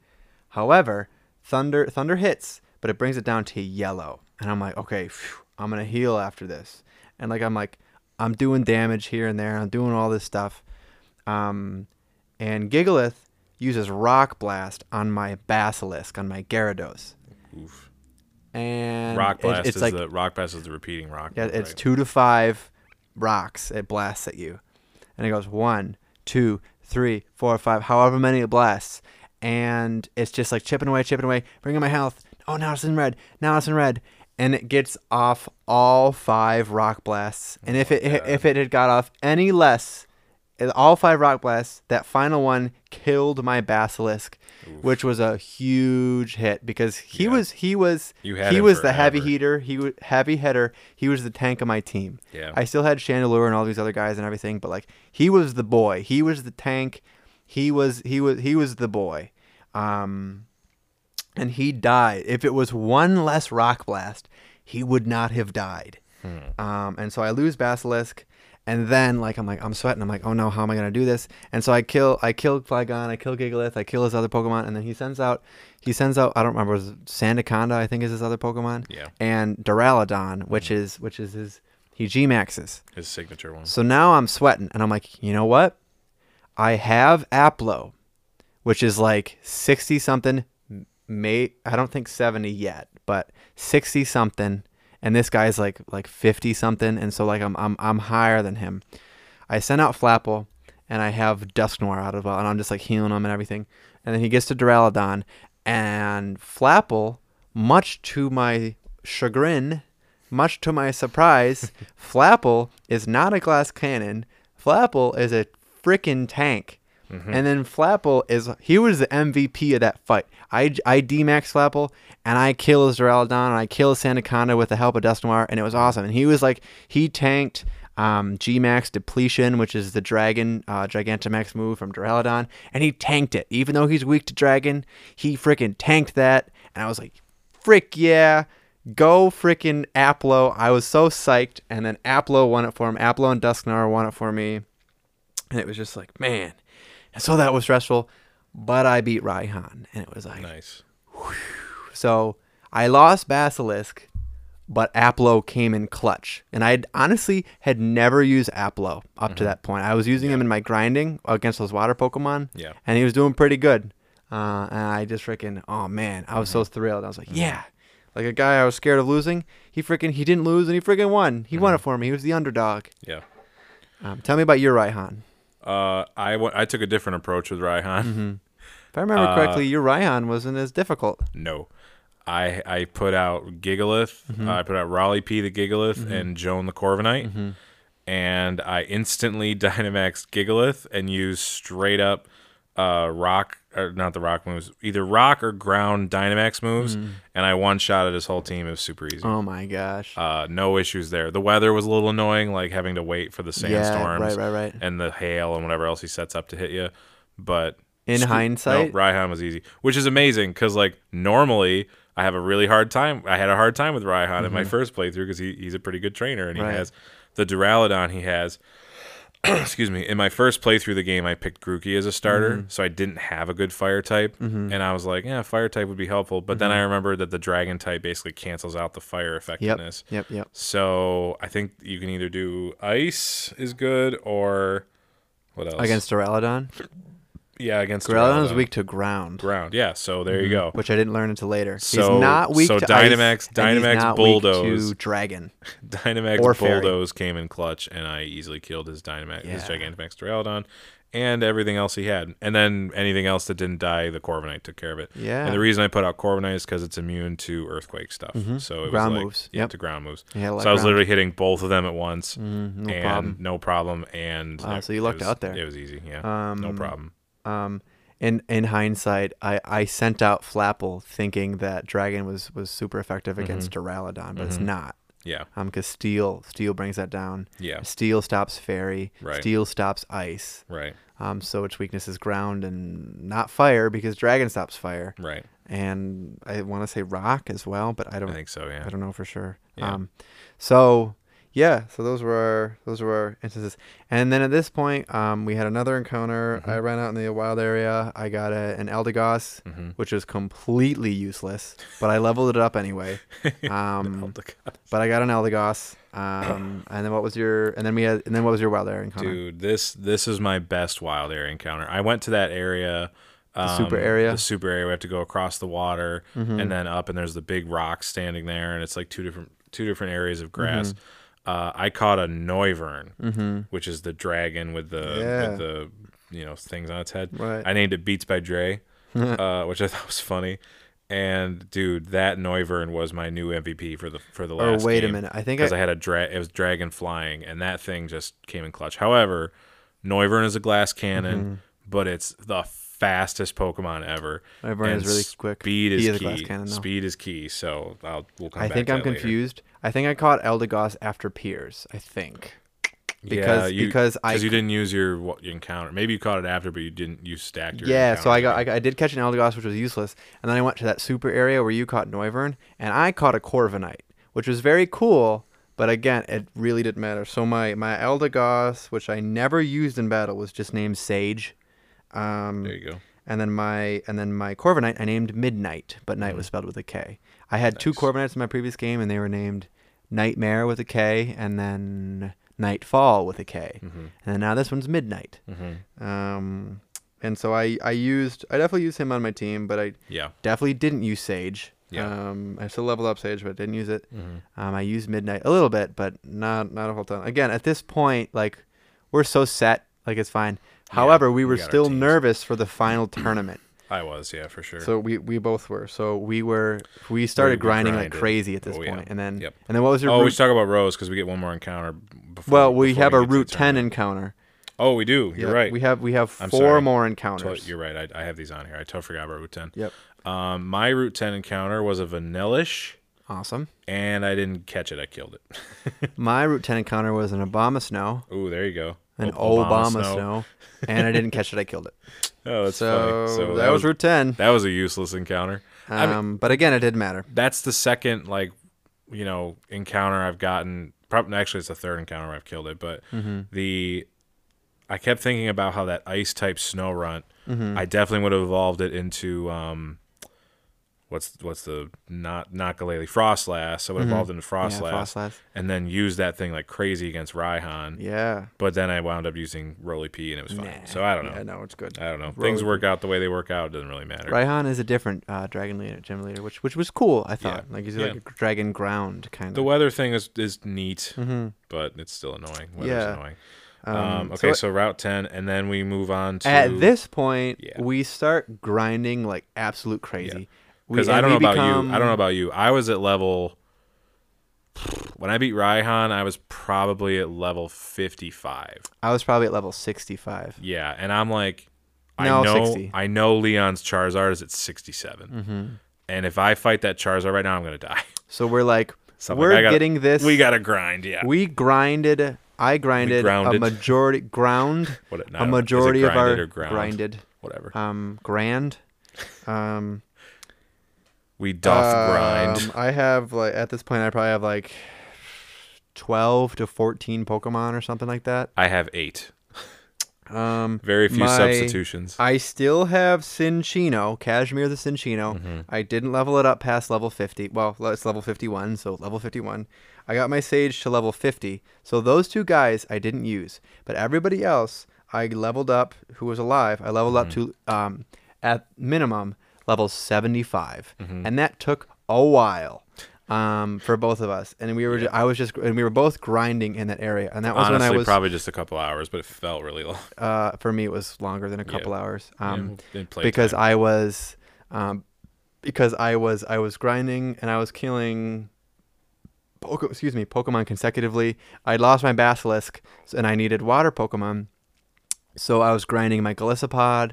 However, Thunder Thunder hits, but it brings it down to yellow, and I'm like, okay, phew, I'm gonna heal after this, and like I'm like, I'm doing damage here and there, I'm doing all this stuff, um, and Gigalith uses Rock Blast on my Basilisk, on my Gyarados. Oof. And Rock it- blast it's is like the rock blast is the repeating rock. yeah, it's right? two to five rocks it blasts at you, and it goes one, two, three, four, five, however many it blasts, and it's just like chipping away, chipping away, bringing my health. Oh, now it's in red. Now it's in red, and it gets off all five rock blasts. And if oh, it God. if it had got off any less, all five rock blasts, that final one killed my basilisk, which was a huge hit because he Yeah. was he was he was the heavy heater. He was heavy hitter. He was the tank of my team. Yeah. I still had Chandelure and all these other guys and everything, but like he was the boy. He was the tank. He was he was he was the boy. Um, and he died. If it was one less rock blast, he would not have died. Um, and so I lose Basilisk, and then like I'm like I'm sweating. I'm like, oh no, how am I gonna do this? And so I kill I kill Flygon, I kill Gigalith, I kill his other Pokemon, and then he sends out he sends out I don't remember was Sandaconda I think is his other Pokemon. Yeah. And Duraludon, which mm-hmm. is which is his he G maxes. His signature one. So now I'm sweating, and I'm like, you know what? I have Applo, which is like sixty something. May I don't think seventy yet, but sixty something, and this guy's like like fifty something, and so like I'm I'm I'm higher than him. I send out Flapple, and I have Dusknoir out of, it and I'm just like healing him and everything, and then he gets to Duraludon, and Flapple, much to my chagrin, much to my surprise, <laughs> Flapple is not a glass cannon. Flapple is a freaking tank. And then Flapple is he was the MVP of that fight. I I D-max Flapple and I kill his Duraludon and I kill Sandaconda with the help of Dusknoir and it was awesome. And he was like he tanked um, G-Max Depletion, which is the Dragon uh, Gigantamax move from Duraludon, and he tanked it. Even though he's weak to Dragon, he freaking tanked that. And I was like, frick yeah, go freaking Applo. I was so psyched. And then Applo won it for him. Applo and Dusknoir won it for me. And it was just like, man. And so that was stressful. But I beat Raihan. And it was like, Nice. so I lost Basilisk, but Applo came in clutch. And I honestly had never used Applo up to that point. I was using him in my grinding against those water Pokemon. Yeah. And he was doing pretty good. Uh, and I just freaking, oh man, I was so thrilled. I was like, yeah. Like a guy I was scared of losing, he freaking, he didn't lose and he freaking won. He won it for me. He was the underdog. Yeah. Um, tell me about your Raihan. Uh, I I took a different approach with Raihan. If I remember Uh, correctly, your Raihan wasn't as difficult. No. I I put out Gigalith. Mm-hmm. uh, I put out Raleigh P the Gigalith and Joan the Corviknight. Mm-hmm. And I instantly <laughs> Dynamax Gigalith and used straight up uh, rock, or not the rock moves, either rock or ground Dynamax moves. And I one shot at his whole team. It was super easy. Mm-hmm. Oh my gosh. Uh, no issues there. The weather was a little annoying, like having to wait for the sandstorms, Yeah, right, right, right. and the hail and whatever else he sets up to hit you. But In hindsight? no, Raihan was easy, which is amazing because like normally I have a really hard time. I had a hard time with Raihan in my first playthrough because he, he's a pretty good trainer and he Mm-hmm. Right. has the Duraludon he has. <clears throat> excuse me. In my first playthrough of the game, I picked Grookey as a starter, Mm-hmm. so I didn't have a good fire type, and I was like, yeah, fire type would be helpful. But then I Mm-hmm. remembered that the dragon type basically cancels out the fire Yep. effectiveness. Yep. Yep. So I think you can either do ice is good or what else? Against Duraludon. Yeah, against Duraludon is weak to ground, ground. Yeah, so there you go. which I didn't learn until later. So- he's not weak so to Dynamax- ice, Dynamax Bulldoze. to <laughs> dragon. Dynamax Or Fairy. Bulldoze came in clutch, and I easily killed his Dynamax, his Yeah. Gigantamax Duraludon, and everything else he had. And then anything else that didn't die, the Corviknight took care of it. Yeah. And the reason I put out Corviknight is because it's immune to earthquake stuff. So it Ground was like, moves. Yeah, Yep. to ground moves. Yeah, so I was ground. literally hitting both of them at once, Mm, no and problem. no problem. And Wow, it- so you lucked was- out there. It was easy. Yeah, no Um, problem. Um, in in hindsight, I, I sent out Flapple thinking that Dragon was, was super effective against Duraludon, but it's not. Yeah, Um, because Steel Steel brings that down. yeah, Steel stops Fairy. Right. Steel stops Ice. right, Um, so its weakness is ground and not fire because Dragon stops fire. right. And I want to say Rock as well, but I don't I think so. Yeah. I don't know for sure. Yeah. Um, so yeah, so those were our those were our instances, and then at this point, um, we had another encounter. Mm-hmm. I ran out in the wild area. I got a, an Eldegoss, Mm-hmm. which was completely useless, but I leveled it up anyway. <laughs> Um, but I got an Eldegoss. Um, <coughs> and then what was your? And then we had. And then what was your wild area encounter? Dude, this this is my best wild area encounter. I went to that area Um, super area? Mm-hmm. The super area. We have to go across the water and then up, and there's the big rock standing there, and it's like two different two different areas of grass. Mm-hmm. Uh, I caught a Noivern, which is the dragon with the Yeah. with the you know things on its head. Right. I named it Beats by Dre, <laughs> uh, which I thought was funny. And dude, that Noivern was my new MVP for the for the Or last. wait a minute, I think because I- I, had a dra- it was dragon flying, and that thing just came in clutch. However, Noivern is a glass cannon, Mm-hmm. but it's the fastest Pokemon ever. And is really quick. Speed is is key. cannon. Speed is key. So I'll we'll come I back think I'm that later. confused. I think I caught Eldegoss after Piers. I think Yeah, because you, because I you didn't use your what, your encounter. Maybe you caught it after, but you didn't. You stacked your yeah. So I got. I, I did catch an Eldegoss, which was useless, and then I went to that super area where you caught Noivern, and I caught a Corviknight, which was very cool. But again, it really didn't matter. So my my Eldegoss, which I never used in battle, was just named Sage. Um, There you go. and then my and then my Corviknight I named Midnight, but night was spelled with a K. I had two Mm-hmm. Corviknights in my previous game, and they were named Nightmare with a K, and then Nightfall with a K. Mm-hmm. and then now this one's Midnight. Um, and so I I used I definitely used him on my team, but I Yeah. definitely didn't use Sage. Yeah. Um, I still leveled up Sage, but didn't use it. Mm-hmm. Um, I used Midnight a little bit, but not not a whole ton. Again, at this point, like we're so set, like it's fine. However, we we were our still nervous for the final tournament. I was, yeah, for sure. So we, we both were. So we were we started we grinding like crazy at this Oh, yeah. point, and then Yep. and then what was your oh, we route? should talk about Rose because we get one more encounter. Before, well, we before have a to the route ten encounter. Oh, we do. You're Yep, right. We have we have I'm four sorry. more encounters. You're right. I, I have these on here. I totally forgot about Route 10. Yep. Um, my Route 10 encounter was a Vanillish, Awesome. and I didn't catch it. I killed it. <laughs> My route ten encounter was an Abomasnow, Ooh, there you go. An O- Obama, snow. and I didn't catch it. I killed it. <laughs> Oh, that's so, funny. So that, was route ten. that was a useless encounter. I mean- Um, but again, it didn't matter. That's the second like, you know, encounter I've gotten. Probably actually it's the third encounter where I've killed it, but Mm-hmm. the I kept thinking about how that ice type Snorunt. Mm-hmm. I definitely would have evolved it into um, what's what's the not not Glalie Froslass. So I would have evolved into Froslass, Mm-hmm. Yeah, Froslass. and then used that thing like crazy against Raihan. Yeah. But then I wound up using Roly P and it was fine. Nah. So I don't know. Yeah, no, it's good. I don't know. Roly Things work out the way they work out. It doesn't really matter. Raihan is a different uh, dragon leader, gym leader, which which was cool. I thought, Yeah. like he's Yeah. like a dragon ground kind of. The weather thing is is neat, hmm but it's still annoying. Weather's Yeah. annoying. Um, Um, okay, so so, Route 10, and then we move on to at this point, Yeah. we start grinding like absolute crazy. We- because I don't know about become- you. I don't know about you. I was at level when I beat Raihan. I was probably at level 55. I was probably at level sixty-five. Yeah, and I'm like, No, I know, 60. I know Leon's Charizard is at 67, Mm-hmm. and if I fight that Charizard right now, I'm gonna die. <laughs> So we're like, So we're like, gotta- getting this. We gotta grind. Yeah. we grinded. I grinded a majority ground. <laughs> What I a don't. Is it majority of our grinded. Whatever. Um, grand. Um, we doth grind. um, I have like at this point, I probably have like twelve to fourteen Pokemon or something like that. I have eight. Um, Very few my- substitutions. I still have Cinccino, Cashmere the Cinccino. Mm-hmm. I didn't level it up past level 50. Well, it's level 51, so level 51. I got my Sage to level 50. So those two guys I didn't use. But everybody else I leveled up who was alive. I leveled up to Mm-hmm. um at minimum level 75. Mm-hmm. And that took a while. Um, for both of us, and we were, ju- I was just, and we were both grinding in that area, and that was Honestly, when I was, probably just a couple hours, but it felt really long. uh, for me, it was longer than a couple hours. Um, Yeah, because time. I was um, because I was I was grinding and I was killing Poke- excuse me Pokemon consecutively. I lost my Basilisk and I needed water Pokemon, so I was grinding my Golisopod,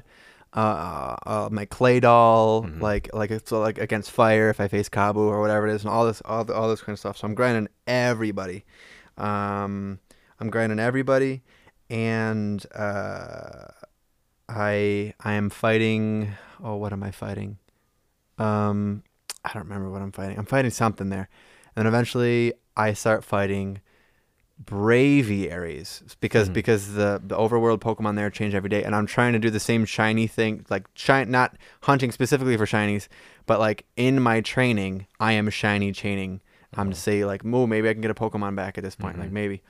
uh, uh, my Claydol, Mhm. like like it's like against fire if I face Kabu or whatever it is, and all this all the, all this kind of stuff. So I'm grinding everybody. Um, I'm grinding everybody, and uh, I I am fighting. Oh, what am I fighting? Um, I don't remember what I'm fighting. I'm fighting something there, and then eventually I start fighting Braviaries because Mhm. because the the overworld Pokemon there change every day, and I'm trying to do the same shiny thing, like shine, not hunting specifically for shinies, but like in my training, I am shiny chaining. I'm to say like, oh, maybe I can get a Pokemon back at this point, like Mhm. maybe.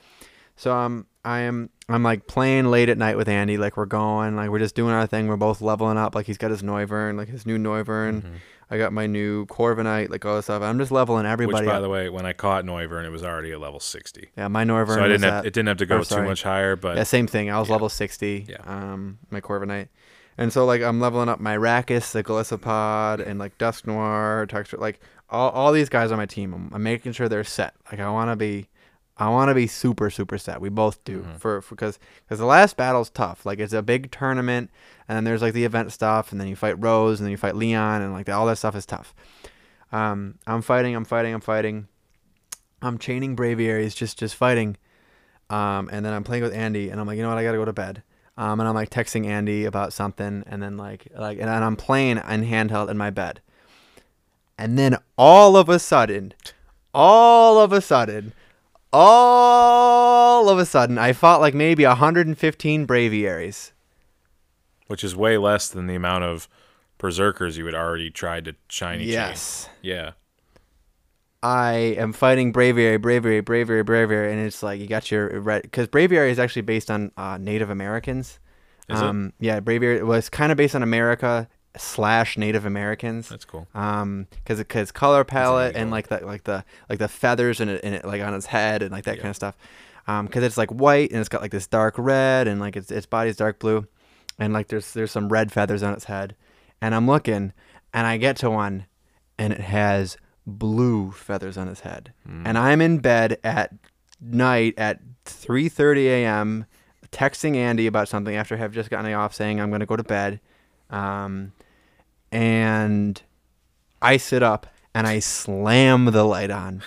So um, I am I'm like playing late at night with Andy. Like we're going, like we're just doing our thing. We're both leveling up. Like he's got his Noivern, like his new Noivern. Mhm. I got my new Corviknight, like all this stuff. I'm just leveling everybody. Which, by up. the way, when I caught Noivern, it was already at level 60. yeah, my Noivern. so I didn't have, at- it didn't have to go too much higher, but yeah, same thing. I was yeah. level 60. Yeah. Um, my Corviknight. And so like I'm leveling up my Rakis, the Golisopod, and like Dusknoir, Texture. Like all, all these guys on my team, I'm, I'm making sure they're set. Like I want to be, I want to be super super set. We both do Mhm. for because because the last battle's tough. Like it's a big tournament, and then there's like the event stuff, and then you fight Rose, and then you fight Leon, and like all that stuff is tough. Um, I'm fighting, I'm fighting, I'm fighting. I'm chaining Braviaries, just just fighting. Um, and then I'm playing with Andy, and I'm like, you know what, I gotta go to bed. Um, and I'm like texting Andy about something, and then like like, and then I'm playing in handheld in my bed. And then all of a sudden, all of a sudden, all of a sudden, I fought like maybe 115 Braviaries. which is way less than the amount of Perrserkers you had already tried to shiny chain. Yes. Yeah. I am fighting Braviary, Braviary, Braviary, Braviary, and it's like you got your red because Braviary is actually based on uh, Native Americans. Is it? um, Yeah, Braviary was kind of based on America slash Native Americans. That's cool. Um, because because color palette and like the like the like the feathers in it, it like on its head and like that Yeah. kind of stuff. Um, because it's like white and it's got like this dark red and like its its body's dark blue, and like there's there's some red feathers on its head, and I'm looking, and I get to one, and it has blue feathers on its head, and I'm in bed at night at 3:30 a.m. texting Andy about something after I have just gotten off, saying I'm gonna go to bed, um, and I sit up and I slam the light on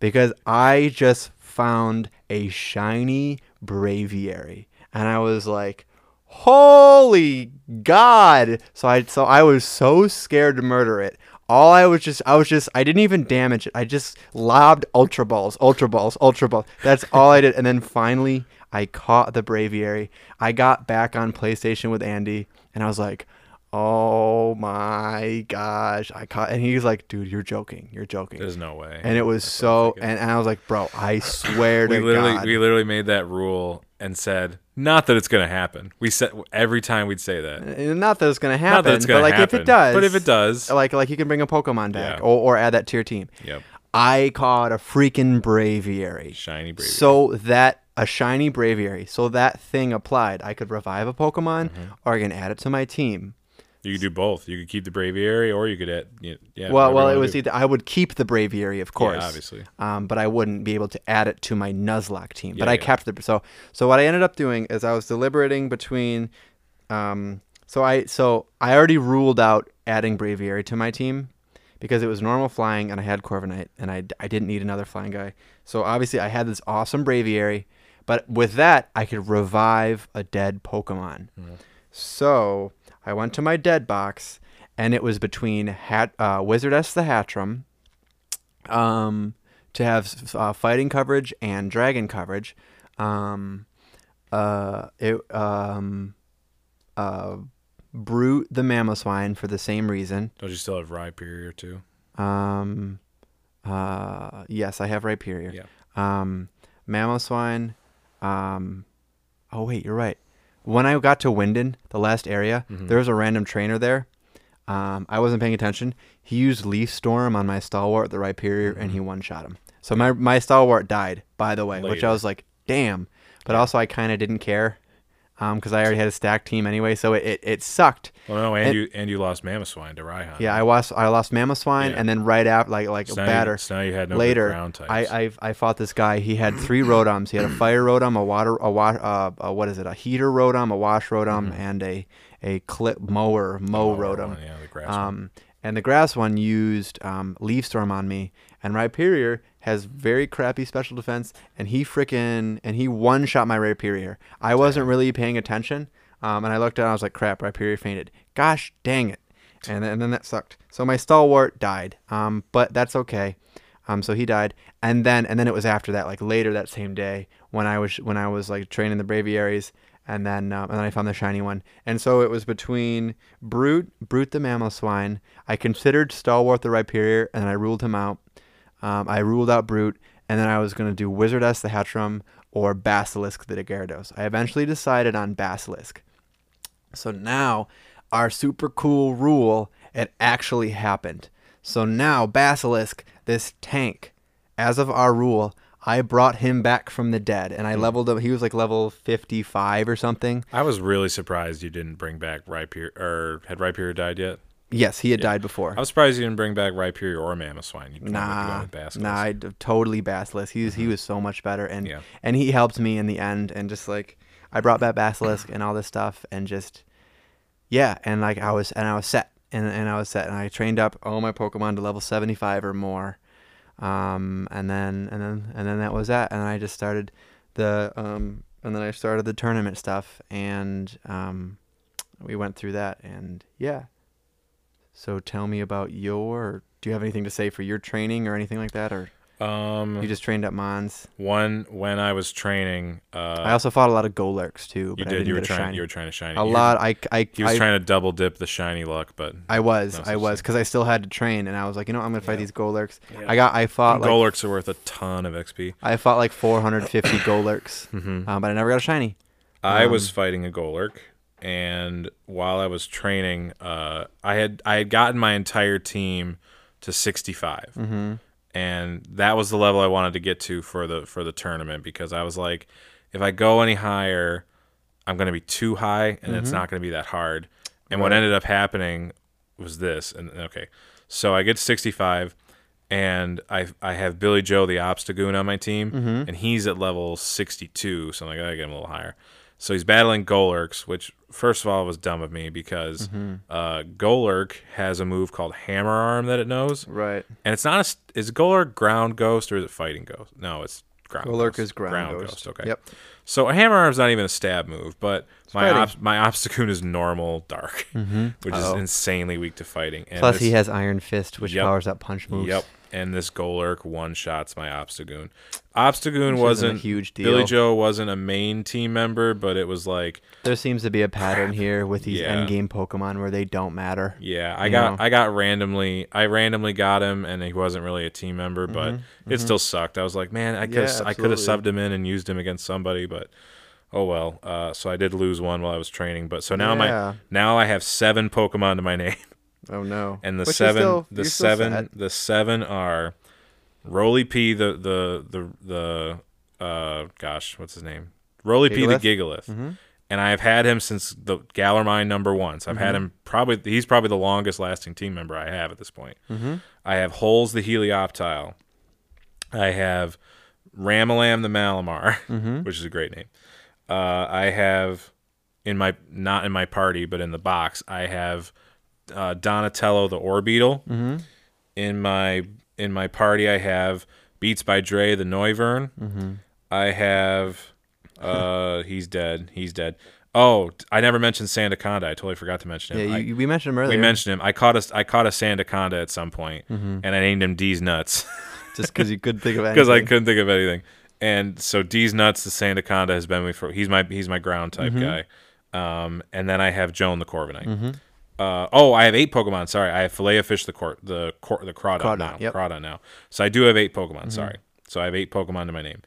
because I just found a shiny Braviary. And I was like, holy God. So I so I was so scared to murder it. All I was just I was just I didn't even damage it. I just lobbed ultra balls, ultra balls, ultra balls. That's all I did. And then finally I caught the Braviary. I got back on PlayStation with Andy and I was like, Oh my gosh. I caught and he's like, dude, you're joking. You're joking. There's no way. and it was That's so and, and I was like, bro, I swear <laughs> to we literally God. we literally made that rule and said not that it's gonna happen. We said every time we'd say that. Not that it's gonna happen, Not that it's gonna but like happen. if it does, But if it does, like like you can bring a Pokemon deck Yeah. or, or add that to your team. yep. I caught a freaking Braviary, Shiny Braviary. so that a shiny Braviary, so that thing applied. I could revive a Pokemon, Mm-hmm. or I can add it to my team. You could do both. You could keep the Braviary, or you could add. you- Yeah. well, well, it was do. either I would keep the Braviary, of course, Yeah, obviously. um, but I wouldn't be able to add it to my Nuzlocke team. but Yeah, I yeah. kept the so so what I ended up doing is I was deliberating between, um, so I so I already ruled out adding Braviary to my team because it was normal flying and I had Corviknight and I I didn't need another flying guy. So obviously I had this awesome Braviary, but with that I could revive a dead Pokemon. So I went to my dead box, and it was between Hat uh, Wizardess the Hattrem, um, to have uh, fighting coverage and dragon coverage. Um, uh, it um, uh, Brute the Mamoswine for the same reason. Don't you still have Rhyperior too? Um, uh, yes, I have Rhyperior. Yeah. Um, Mamoswine. Um, oh wait, you're right. When I got to Wyndon, the last area, Mhm. there was a random trainer there. Um, I wasn't paying attention. He used Leaf Storm on my Stalwart, the Rhyperior, and he one shot him. So my my Stalwart died, by the way, which I was like, damn. But also, I kind of didn't care because I already had a stacked team anyway. So it, it, it sucked. Well, no, and, And- you and you lost Mamoswine to Raihan. Yeah, I lost I lost Mamoswine, Yeah. and then right after, like like so now batter. You, so now you had no later, ground types. I, I I fought this guy. He had three Rotoms. He had a <clears throat> fire Rotom, a water, a wa- uh, a, what is it? A heater Rotom, a wash Rotom, and a a clip mower mow Mm-hmm. Oh, Rotom. yeah, the grass one. Um, and the grass one used um, Leaf Storm on me, and Rhyperior has very crappy special defense, and he frickin' and he one shot my Rhyperior. I wasn't really paying attention, um, and I looked down. I was like, "Crap, Rhyperior fainted. Gosh dang it!" And then, and then that sucked. So my stalwart died, um, but that's okay. Um, so he died, and then and then it was after that, like later that same day, when I was when I was like training the Braviaries, and then um, and then I found the shiny one, and so it was between Brute, Brute the Mamoswine. I considered Stalwart the Rhyperior, and I ruled him out. Um, I ruled out Brute, and then I was gonna do Wizardess the Hattrem or Basilisk the Gyarados. I eventually decided on Basilisk. So now, our super cool rule, it actually happened. So now, Basilisk, this tank, as of our rule, I brought him back from the dead and I leveled him. He was like level 55 or something. I was really surprised you didn't bring back Rhyperior, or had Rhyperior died yet? Yes, he had died before. I was surprised you didn't bring back Rhyperior or Mamoswine. You Nah, nah, I d- totally Basilisk. He was he was so much better, and Yeah. and he helped me in the end, and just like I brought back Basilisk and all this stuff, and just yeah, and like I was and I was set, and and I was set, and I trained up all my Pokemon to level seventy five or more, um, and then and then and then that was that, and I just started the um, and then I started the tournament stuff, and um, we went through that, and yeah. So tell me about your. Do you have anything to say for your training or anything like that, or Um, you just trained at Mons? one when I was training, uh, I also fought a lot of Golurks too. you did. You were trying. shiny. You were trying to shine a lot. I I He was I, trying to double dip the shiny luck, but I was I was because I still had to train, and I was like, you know, I'm gonna fight Yeah. these Golurks. Yeah. I got I fought like Golurks are worth a ton of XP. I fought like 450 <coughs> Golurks, hmm um, but I never got a shiny. I was Um, fighting a Golurk, and while I was training, uh, I had I had gotten my entire team to 65, Mm-hmm. and that was the level I wanted to get to for the for the tournament because I was like, if I go any higher, I'm gonna be too high, and it's not gonna be that hard. And what ended up happening was this, and okay, so I get to 65. And I I have Billy Joe the Obstagoon on my team, Mm-hmm. and he's at level 62, so I'm like, I gotta get him a little higher. So he's battling Golurks, which first of all was dumb of me because Mm-hmm. uh, Golurk has a move called Hammer Arm that it knows, Right. and it's not a is Golurk Ground Ghost or is it Fighting Ghost? No, it's Ground. Golurk Ghost. is ground, ghost. Okay. Yep. So a Hammer Arm's not even a stab move, but my fighting. ob- my Obstagoon is normal Dark, <laughs> which Uh-oh. is insanely weak to fighting. And Mm-hmm. Plus, he has Iron Fist, which Yep. powers up punch moves. Yep. And this Golurk one shots my Obstagoon. Obstagoon isn't a wasn't huge Billy. Joe wasn't a main team member, but it was like There seems to be a pattern <sighs> here with these Yeah. end game Pokemon where they don't matter. Yeah, I got know? I got randomly I randomly got him and he wasn't really a team member, but Mm-hmm, it still sucked. I was like, man, I could Yeah, I could have subbed him in and used him against somebody, but oh well. Uh, so I did lose one while I was training, but so now Yeah. my now I have seven Pokemon to my name, Oh no. and the you're seven still- the seven the seven are Roly P the the the the uh gosh what's his name Roly P the Gigalith Mhm. and I have had him since the Galar Mine number one. So I've had Mm-hmm. him probably he's probably the longest lasting team member I have at this point. Mhm. I have Holes the Helioptile. I have Ramalam the Malamar, <laughs> Mhm. which is a great name. Uh, I have in my not in my party, but in the box, I have uh, Donatello the Orbeetle. Mhm. In my in my party, I have Beats by Dre the Noivern. Mhm. I have. Uh, <laughs> he's dead. He's dead. Oh, I never mentioned Sandaconda. I totally forgot to mention him. Yeah, I- we mentioned him earlier. we mentioned him. I caught a I caught a Sandaconda at some point, Mhm. and I named him D's Nuts <laughs> just because you couldn't think of <laughs> anything. because I couldn't think of anything. And so D's Nuts, the Sandaconda, has been with me for. He's my he's my ground type guy. Um, and then I have Joan the Corviknight. Mhm. Uh, oh, I have eight Pokemon. Sorry, I have Filet Fish the court the court the Crawdaunt, Crawdaunt, now. yep. Crawdaunt now. So I do have eight Pokemon. Sorry, so I have eight Pokemon to my name.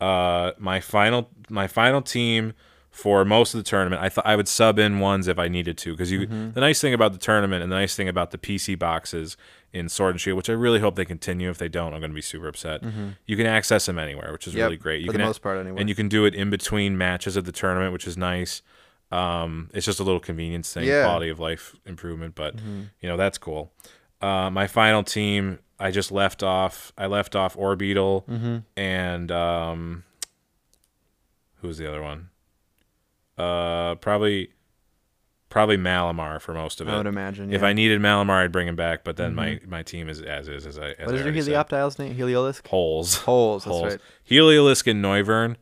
Uh, my final my final team for most of the tournament, I thought I would sub in ones if I needed to because you. The nice thing about the tournament and the nice thing about the PC boxes in Sword and Shield, which I really hope they continue. If they don't, I'm going to be super upset. You can access them anywhere, which is Yep, really great. You for can the most part, anyway. and you can do it in between matches of the tournament, which is nice. Um, it's just a little convenience thing, Yeah. Mm-hmm. quality of life improvement, but you know that's cool. Uh, my final team, I just left off. I left off Orbeetle Mm-hmm. and um, who was the other one? Uh, probably, probably Malamar for most of it. I would imagine. If. I needed Malamar, I'd bring him back. But then my my team is as is as I. As what is your. Helioptile's name? Heliolisk. Holes. Holes. That's Holes. right. Heliolisk and Noivern,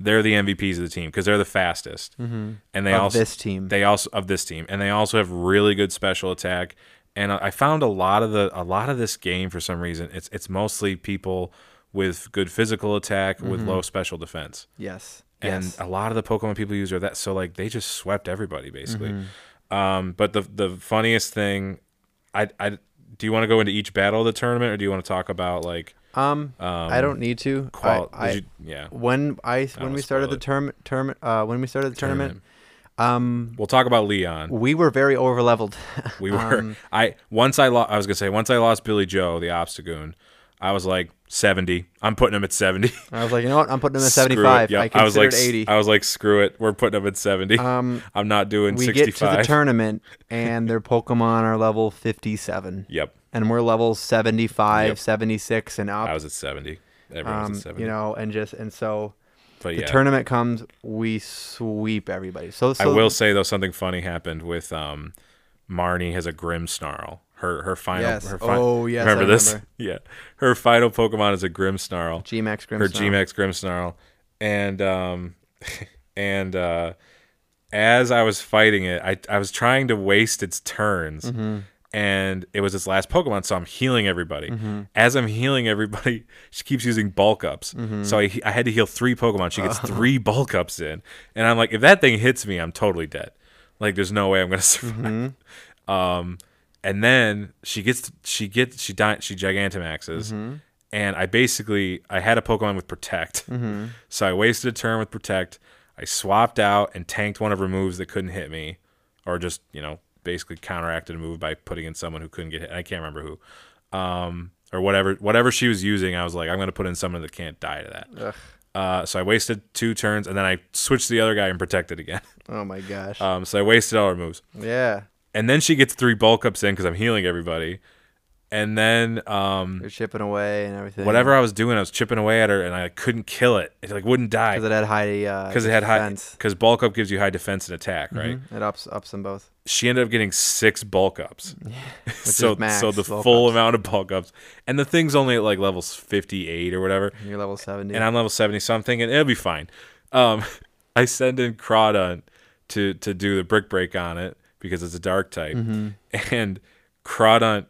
they're the MVPs of the team because they're the fastest, Mm-hmm. and they of also this team. they also of this team, and they also have really good special attack. And I found a lot of the a lot of this game for some reason it's it's mostly people with good physical attack with low special defense, yes. and yes. a lot of the Pokemon people use are that. So like they just swept everybody basically. Um, but the the funniest thing, I I do you want to go into each battle of the tournament, or do you want to talk about like Um, Um, I don't need to. Qual- I, I, you, yeah. when I when we started the term term uh when we started the tournament, um We'll talk about Leon. we were very over leveled. <laughs> We were. Um, I once I lost. I was gonna say once I lost Billy Joe, the Obstagoon. I was like seventy. I'm putting him at seventy. <laughs> I was like, you know what? I'm putting him at Screw 75. Yep. I considered was like, 80. I was like, screw it. We're putting him at seventy. um, <laughs> I'm not doing we sixty-five. get to the tournament and their Pokemon are level 57, Yep. And we're level 75, Yep. 76, and up. I was at seventy. Everyone um, was at seventy. you know, and just and so but the yeah. tournament comes, we sweep everybody. So, I will say though something funny happened with um, Marnie has a Grimmsnarl. Her her final. Yes. Her fi- Oh, yes, Remember this? <laughs> Yeah. Her final Pokemon is a Grimmsnarl. Gmax Grim. her Gmax grimmsnarl and um, <laughs> and uh, as I was fighting it, I I was trying to waste its turns, Mm-hmm. And it was his last Pokemon, so I'm healing everybody. As I'm healing everybody, <laughs> she keeps using bulk ups, Mm-hmm. so I I had to heal three Pokemon. She gets <laughs> three bulk ups in, and I'm like, if that thing hits me, I'm totally dead. Like, there's no way I'm gonna <laughs> survive. Mm-hmm. Um, and then she gets she gets she di- she Gigantamaxes, Mm-hmm. and I basically I had a Pokemon with Protect, Mm-hmm. so I wasted a turn with Protect. I swapped out and tanked one of her moves that couldn't hit me, or just you know basically counteracted a move by putting in someone who couldn't get hit. I can't remember who, um, or whatever whatever she was using. I was like, I'm gonna put in someone that can't die to that. Uh, so I wasted two turns, and then I switched to the other guy and protected again. <laughs> Oh my gosh. Um, so I wasted all her moves yeah. and then she gets three bulk ups in because I'm healing everybody, and then um, You're chipping away and everything. whatever I was doing, I was chipping away at her, and I couldn't kill it. It like wouldn't die Because it had high. uh, because it had high defense. because bulk up gives you high defense and attack, right? Mhm. It ups ups them both. She ended up getting six bulk ups, <laughs> <laughs> so is max so the full ups. amount of bulk ups, and the thing's only at like levels 58 or whatever, And You're level 70. and I'm level 70 something, and it'll be fine. Um, <laughs> I send in Crawdaunt to to do the brick break on it because it's a dark type, Mm-hmm. and Crawdaunt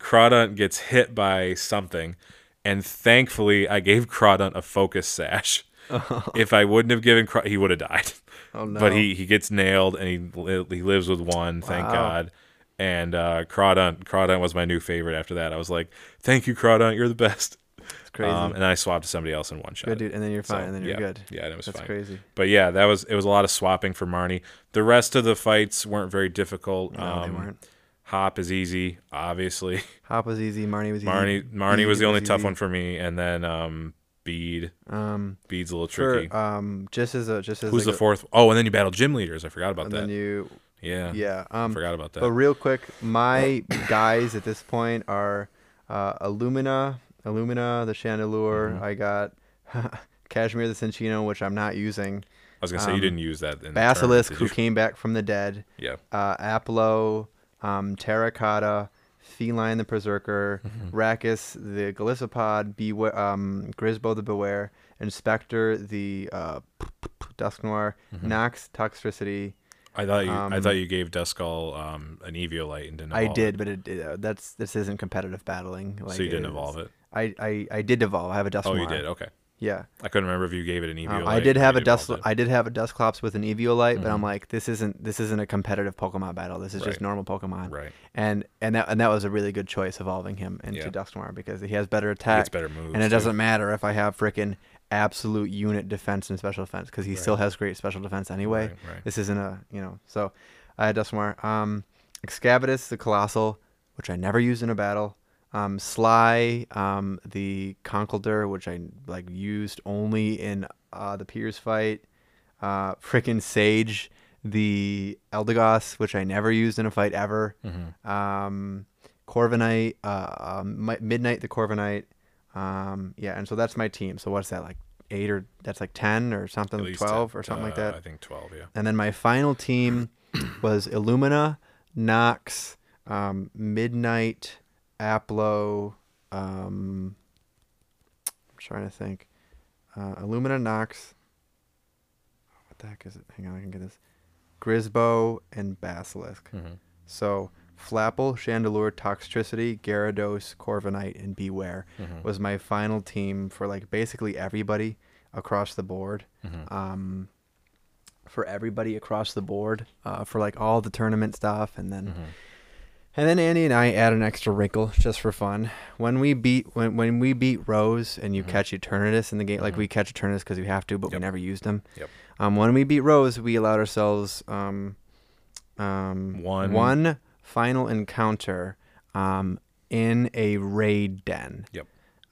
Crawdaunt gets hit by something, and thankfully I gave Crawdaunt a focus sash. <laughs> If I wouldn't have given, Craw- he would have died. oh no. But he he gets nailed and he li- he lives with one. Thank Wow. God. And uh, Crawdaunt Crawdaunt was my new favorite after that. I was like, "Thank you, Crawdaunt. You're the best." It's crazy. Um, and then I swapped to somebody else in one shot. good dude. And then you're So, fine. and then you're yeah, good. Yeah, and it was That's fine. crazy. But yeah, that was it was a lot of swapping for Marnie. The rest of the fights weren't very difficult. No, um, they weren't. Hop is easy, obviously. <laughs> Hop was easy. Marnie was easy. Marnie Marnie was the only tough one for me, and then um, Bede Um, Bede's a little tricky. um, just as a just as Who's like the fourth? Oh, and then you battle gym leaders. I forgot about And that. then you, yeah, yeah. I Um, forgot about that. but real quick, my guys at this point are uh, Illumina, Illumina, the Chandelure. Mm-hmm. I got <laughs> Cashmere the Cinccino, which I'm not using. I was gonna say you um, didn't use that. In Basilisk, did who you? came back from the dead. Yeah. uh, Applo, um, Terracotta, Felyne the Perrserker, Mm-hmm. Rakis the Golisopod, Bewear, um, Grisbo the Bewear, Inspector the uh, <sniffs> Dusknoir, Mm-hmm. Nox Toxtricity. I thought you. I Um, thought you gave Duskull um, an Eviolite and didn't. I Evolve did, It. but it, it, uh, that's this isn't competitive battling. Like so you didn't evolve it. I, I, I did evolve. I have a Dusk Oh, you did. Okay. Yeah. I couldn't remember if you gave it an Eviolite. Um, I did have a dust. I did have a Dusclops with an Eviolite, but Mhm. I'm like, this isn't this isn't a competitive Pokemon battle. This is just normal Pokemon. Right. and and that and that was a really good choice evolving him into Yeah. Dusknoir because he has better attack gets better moves. and it too. doesn't matter if I have freaking absolute unit defense and special defense because he still has great special defense anyway. Right, right. This isn't a you know so I had Dusknoir. Um, Excavatus the Coalossal, which I never used in a battle. Um, Sly, um, the Conkeldurr, which I like used only in uh, the Piers fight. Uh, frickin' Sage, the Eldegoss, which I never used in a fight ever Mhm. um, Corviknight, uh, um, Midnight the Corviknight. Um, yeah, and so that's my team. So what's that like eight or that's like ten or something, twelve ten- or something like uh, that. I think twelve. Yeah. And then my final team <clears throat> was Illumina, Nox, um, Midnight, Applo. Um, I'm trying to think. Uh, Illumina, Nox. What the heck is it? Hang on, I can get this. Grisbo and Basilisk. Mhm. So Flapple, Chandelure, Toxtricity, Gyarados, Corviknight, and Bewear Mhm. was my final team for like basically everybody across the board. Mhm. Um, for everybody across the board uh, for like all the tournament stuff, and then Mhm. And then Andy and I add an extra wrinkle just for fun. When we beat when when we beat Rose and you catch Eternatus in the game, like we catch Eternatus because we have to, but Mm-hmm. Yep. we never used them. Yep. Um, when we beat Rose, we allowed ourselves um, um, One- one final encounter um, in a raid den. Yep.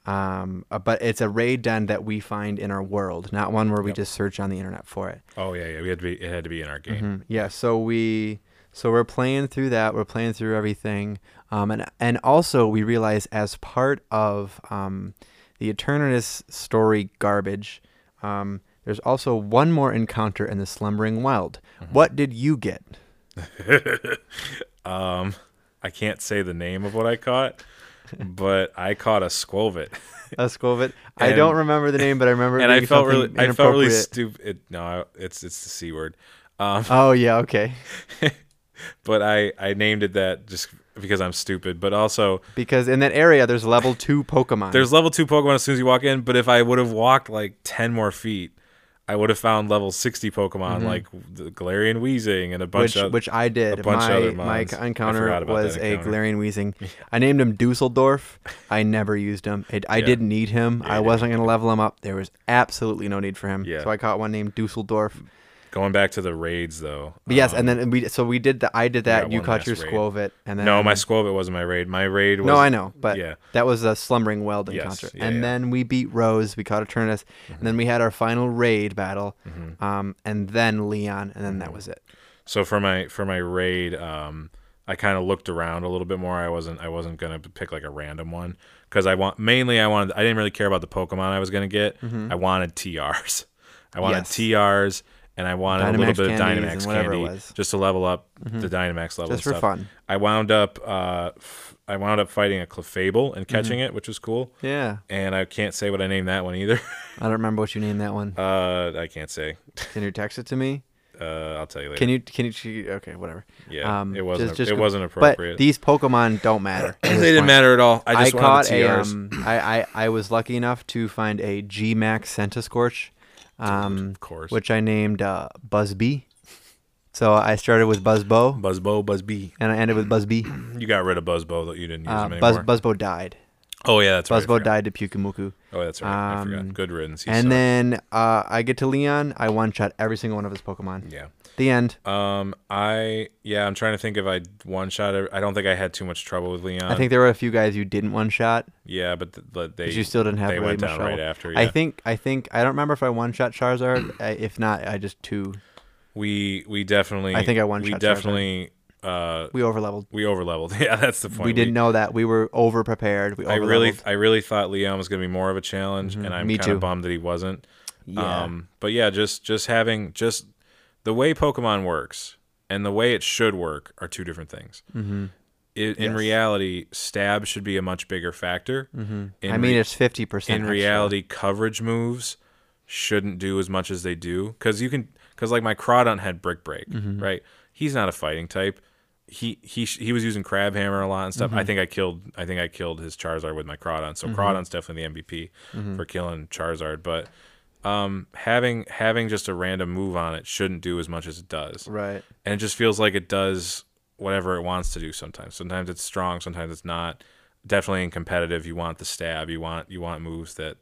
Um, uh, but it's a raid den that we find in our world, not one where we Yep. just search on the internet for it. Oh yeah, yeah. We had to be. It had to be in our game. Mhm. Yeah, so we so we're playing through that. We're playing through everything, um, and and also we realize as part of um, the Eternatus story garbage, um, there's also one more encounter in the Slumbering Wild. Mm-hmm. What did you get? <laughs> Um, I can't say the name of what I caught, but I caught a Skwovet, A Skwovet. <laughs> I don't remember the name, but I remember. it and I felt really, I felt really stupid. No, it's it's the c word. Um, Oh yeah, okay. <laughs> <laughs> but I I named it that just because I'm stupid. But also, Because in that area, there's level two Pokemon. there's level two Pokemon as soon as you walk in. But if I would have walked like ten more feet, I would have found level sixty Pokemon like the Galarian Weezing and a bunch Mm-hmm. which of which I did. a bunch of my other my mons. I encounter was a. Galarian Weezing. <laughs> I named him Dusseldorf. I never used him. It, I Yeah. didn't need him. Yeah, I wasn't gonna level him up. There was absolutely no need for him. Yeah. So I caught one named Dusseldorf. Going back to the raids though. But yes, um, and then we so we did that. I did that. you caught your raid. Skwovet, and then no, my Skwovet wasn't my raid. My raid was no, I know, but yeah. that was a slumbering weald Yes, encounter. yeah, and yeah. then we beat Rose. We caught Eternatus, and then we had our final raid battle. Mm-hmm. Um, and then Leon, and then that was it. So for my for my raid, um, I kind of looked around a little bit more. I wasn't I wasn't gonna pick like a random one because I want mainly I wanted I didn't really care about the Pokemon I was gonna get. I wanted TRs. I wanted Mm-hmm. Yes. TRs and I wanted a little bit of Dynamax and whatever it candy just to level up the Dynamax level. Just for stuff. fun. I wound up uh, f- I wound up fighting a Clefable and catching it, which was cool. Yeah, And I can't say what I named that one either. <laughs> I don't remember what you named that one. uh, I can't say. <laughs> Can you text it to me? Uh, I'll tell you later. Can you? Can you? Okay, whatever. Yeah, Um, it wasn't. just- just it wasn't appropriate. But these Pokemon don't matter. <clears throat> they didn't point. matter at all. I I, just wanted caught the a. Um, I, I I was lucky enough to find a G Max Centiscorch, um, of course. which I named uh, Buzzbee. So I started with Buzzbo, Buzzbo, Buzzbee. and I ended with Buzzbee. You got rid of Buzzbo that you didn't use Uh, him Buzz. Buzzbo died. oh yeah, that's right. Buzzbo died to Pyukumuku. Oh, that's right. I Um, forgot. Good riddance. He and sucked. then uh, I get to Leon. I one shot every single one of his Pokemon. yeah. The end. Um, I yeah, I'm trying to think if I one shot. I don't think I had too much trouble with Leon. I think there were a few guys you didn't one shot. yeah, but, th- but they you still didn't have they really went down right after. I think I think I don't remember if I one shot Charizard. <clears throat> I, if not, I just two. we we definitely. I think I one We definitely. Uh, We over leveled. we over leveled. <laughs> Yeah, that's the point. We didn't know that. We were over prepared. We I really, I really thought Leon was going to be more of a challenge, and I'm Mm-hmm. Kind of bummed that he wasn't. yeah. Um, but yeah, just just having just the way Pokemon works and the way it should work are two different things. Mm-hmm. in Yes. reality, stab should be a much bigger factor. Mm-hmm. In I mean, re- it's fifty percent. in reality, coverage moves shouldn't do as much as they do because you can because like my Crawdaunt had Brick Break, Mm-hmm. right? He's not a fighting type. He he he was using Crab Hammer a lot and stuff. Mm-hmm. I think I killed I think I killed his Charizard with my Crawdaunt. So Crawdaunt's definitely the MVP Mm-hmm. for killing Charizard, but um having having just a random move on it shouldn't do as much as it does. Right. and it just feels like it does whatever it wants to do sometimes. Sometimes it's strong sometimes it's not. Definitely in competitive you want the stab you want you want moves that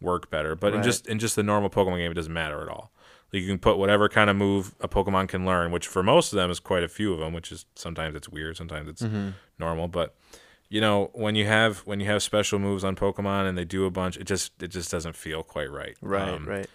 work better. But in just in just the normal pokemon game it doesn't matter at all. Like you can put whatever kind of move a pokemon can learn which for most of them is quite a few of them which is sometimes it's weird sometimes it's Mm-hmm. normal but you know when you have when you have special moves on pokemon and they do a bunch it just it just doesn't feel quite right Right. Um, right.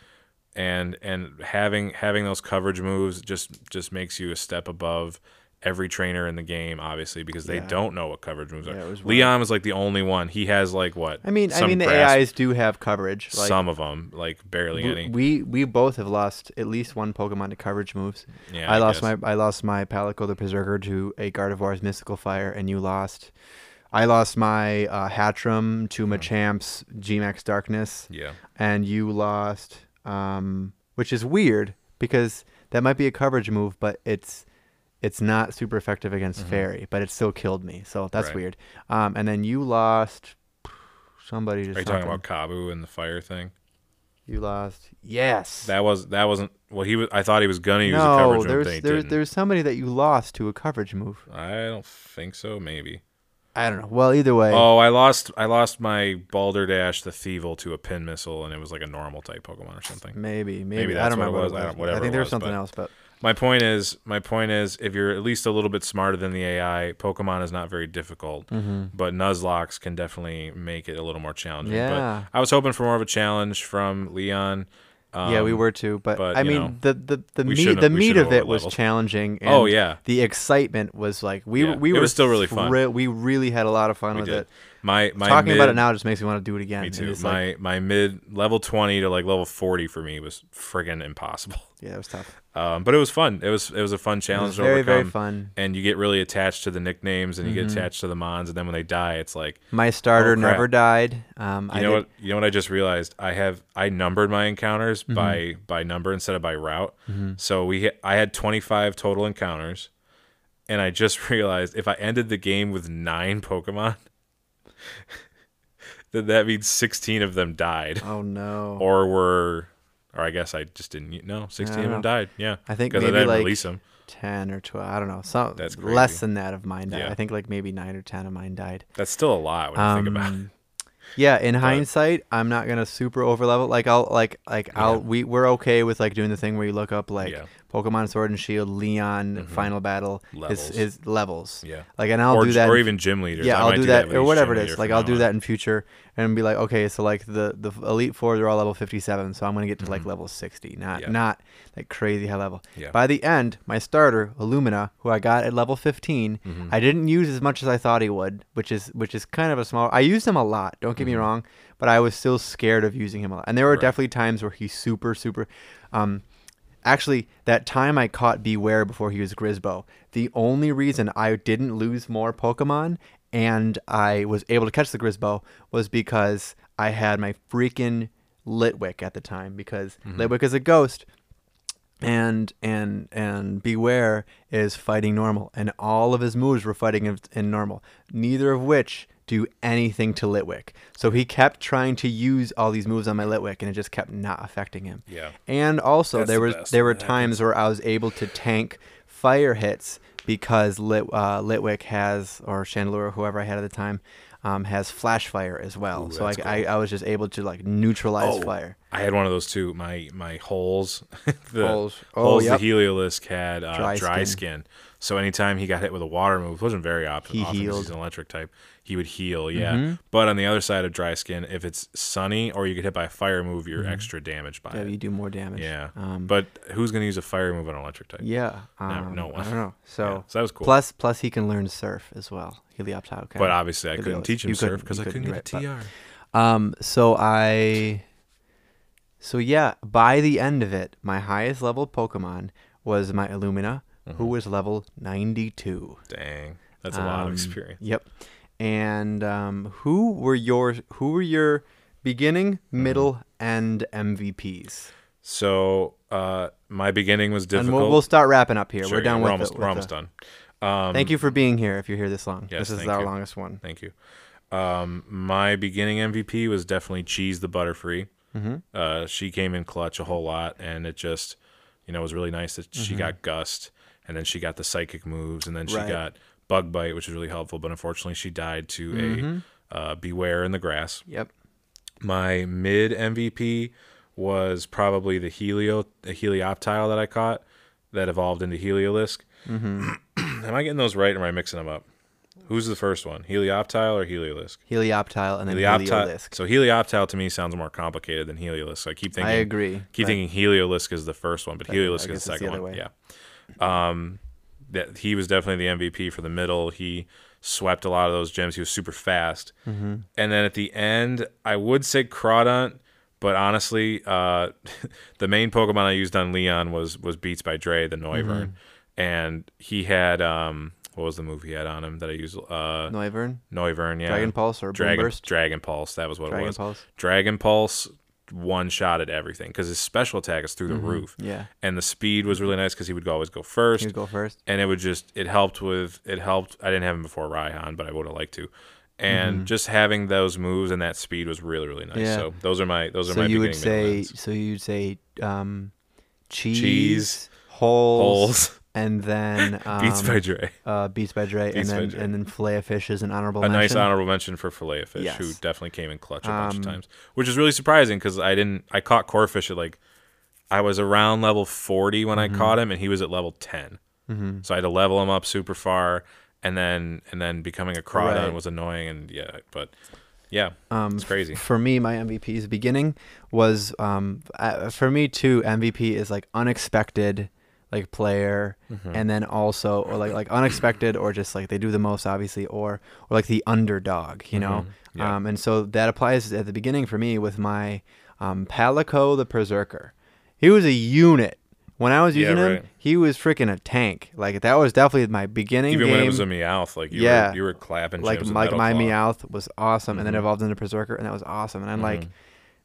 and and having having those coverage moves just just makes you a step above every trainer in the game obviously because they Yeah. don't know what coverage moves Yeah, are was leon was like the only one he has like what I mean, I mean, the AIs do have coverage. Like, some of them like barely w- any we we both have lost at least one Pokemon to coverage moves. yeah I lost guess. my I lost my Palico the Perrserker to a Gardevoir's Mystical Fire, and you lost. I lost my uh, Hattrem to Machamp's Gmax Darkness, yeah and you lost, um, which is weird because that might be a coverage move, but it's it's not super effective against Fairy, but it still killed me, so that's Mm-hmm. Right. weird. Um, and then you lost <sighs> somebody. Just are you talking about kabu and the fire thing You lost. Yes. That was that wasn't well. He was. I thought he was gonna use a no, coverage move, there's then he there's there's somebody that you lost to a coverage move. I don't think so. Maybe. I don't know. Well, either way. Oh, I lost. I lost my Balderdash the Thievul to a pin missile, and it was like a normal type Pokemon or something. Maybe, maybe, Maybe I that's don't what it was. what it was. whatever I think there was was, something but- else, but My point is, my point is, if you're at least a little bit smarter than the AI, Pokemon is not very difficult. Mm-hmm. But Nuzlocke can definitely make it a little more challenging. Yeah. But I was hoping for more of a challenge from Leon. Um, yeah, we were too. But, but, I mean, know, the the the meat the meat of it was challenging. And Oh, yeah. the excitement was like we Yeah, we it were was still really fun. We really had a lot of fun we with did. it. My my Talking about it now just makes me want to do it again. Me too. My like, my mid level twenty to like level forty for me was friggin' impossible. <laughs> yeah, it was tough. Um, but it was fun. It was it was a fun challenge was to very overcome. very fun. And you get really attached to the nicknames, and you Mhm. get attached to the mons, and then when they die, it's like My starter Oh, never died. Um, you I know did, what you know what I just realized. I have I numbered my encounters Mm-hmm. by by number instead of by route. So we I had twenty five total encounters, and I just <laughs> realized if I ended the game with nine Pokemon, <laughs> then that means sixteen of them died. Oh no. or were or I guess I just didn't know. Sixteen of them know. died. Yeah, I think I maybe didn't like release them. ten or twelve. I don't know. Some That's less than that of mine died. Yeah. I think like maybe nine or ten of mine died. That's still a lot when you think about um, it. Yeah, in hindsight, I'm not gonna super overlevel. Like I'll like like I'll we we're okay with like doing the thing where you look up like Yeah. Pokemon Sword and Shield, Leon, mm-hmm. Final Battle, Levels. his his levels. Yeah, Like and I'll or, do that. or even gym leaders. yeah, I I'll do do that with or whatever it is. Like I'll do on. that in future and be like, okay, so like the the elite four they're all level 57, so I'm gonna get to like level 60, not Mm-hmm. Yeah. not like crazy high level. Yeah. By the end, my starter Illumina, who I got at level 15, Mm-hmm. I didn't use as much as I thought he would, which is which is kind of a small. I used him a lot. Don't get me wrong, but I was still scared of using him a lot. And there were Mm-hmm. Right. definitely times where he's super super. Um, actually, that time I caught Bewear before he was Grisbo, the only reason I didn't lose more Pokemon and I was able to catch the Grisbo was because I had my freaking Litwick at the time because mm-hmm. Litwick is a ghost. And and and bewear is fighting normal and all of his moves were fighting in, in normal. Neither of which do anything to litwick. So he kept trying to use all these moves on my litwick and it just kept not affecting him. Yeah. and also That's there the was there were times where i was able to tank fire hits because Lit, uh, litwick has or chandelure or whoever i had at the time um, has flash fire as well Ooh, so I, that's I. I was just able to like neutralize Oh, fire I had one of those too. My my holes, <laughs> the Holes. Oh, holes yep. the Heliolisk had uh, Dry dry, skin. skin. So anytime he got hit with a water move, it wasn't very op- He often healed. he's an electric type. He would heal, yeah. Mhm. But on the other side of dry skin, if it's sunny or you get hit by a fire move, you're extra damaged by Mm-hmm. yeah, it. you do more damage Yeah. um, but who's gonna use a fire move on an electric type? Yeah. Um, no I one. don't know. <laughs> So, Yeah, so that was cool. plus plus he can learn surf as well. Helioptile can. but obviously, I couldn't teach him You surf because I couldn't couldn't, get a right, TR. um so I so yeah, by the end of it, my highest level Pokemon was my Illumina, Mm-hmm. who was level 92. Dang, that's a lot of Um, experience. Yep. And um who were your who were your beginning, Mm-hmm. middle, and MVPs? So uh, my beginning was difficult. And we'll, we'll start wrapping up here. Sure, we're done yeah, with we're almost, the, we're with almost the- done. Um, Thank you for being here if you're here this long. Yes, this is our you. longest one. Thank you. Um, my beginning MVP was definitely Cheese the Butterfree. Mm-hmm. Uh, she came in clutch a whole lot, and it just, you know, was really nice that she got Gust, and then she got the psychic moves, and then she Mm-hmm. Right. got Bug Bite, which was really helpful. But unfortunately, she died to Mm-hmm. a uh, Bewear in the Grass. Yep. My mid MVP was probably the Helio, the Helioptile that I caught that evolved into Heliolisk. Mm-hmm. <clears throat> Am I getting those right, or am I mixing them up? Who's the first one, Helioptile or Heliolisk? Helioptile and then Helioptile. Heliolisk. So Helioptile to me sounds more complicated than Heliolisk. I keep thinking. I agree. Keep thinking Heliolisk is the first one, but Heliolisk is the the second other one. way. Yeah. Um, that he was definitely the MVP for the middle. He swept a lot of those gems. He was super fast. Mm-hmm. And then at the end, I would say Crawdaunt, but honestly, uh, <laughs> the main Pokemon I used on Leon was was Beats by Dre, the Noivern, Mm-hmm. and he had um, what was the move he had on him that I used? Uh, Noivern, Noivern, yeah, Dragon Pulse or Dragon Boomburst? Dragon Pulse. That was what Dragon it was. Pulse. Dragon Pulse one shot at everything because his special attack is through the roof, Yeah. and the speed was really nice because he would always go first, You go first. and it would just it helped with it helped. I didn't have him before Raihan, but I would have liked to. and just having those moves and that speed was really really nice. Mm-hmm. Yeah. So those are my those are so my you would say so you'd say um, cheese, Cheese, holes, holes and then um, beats by Dre. uh, beats by Dre, Beats and then Dre. and then fillet of fish is an honorable A nice mention. honorable mention for fillet of fish, who definitely came in clutch a bunch Um, of times, which is really surprising because I didn't. I caught Corphish at like I was around level forty when Mm-hmm. I caught him, and he was at level 10 So I had to level him up super far, and then and then becoming a crawdaunt Right. was annoying, and yeah, but yeah, Um, it's crazy. For me, my MVP's beginning was um, uh, for me too. MVP is like unexpected, like player, Mm-hmm. and then also or like like unexpected or just like they do the most obviously, or or like the underdog, you know. Mhm. Yeah. Um, and so that applies at the beginning for me with my um, Palico the Perrserker. He was a unit. When I was Yeah, using him, right. he was freaking a tank. Like that was definitely my beginning Even game. when it was a Meowth, like you Yeah. were you were clapping like like my Claw. Meowth was awesome, and then Mhm. evolved into Perrserker, and that was awesome. And I'm like, Mhm.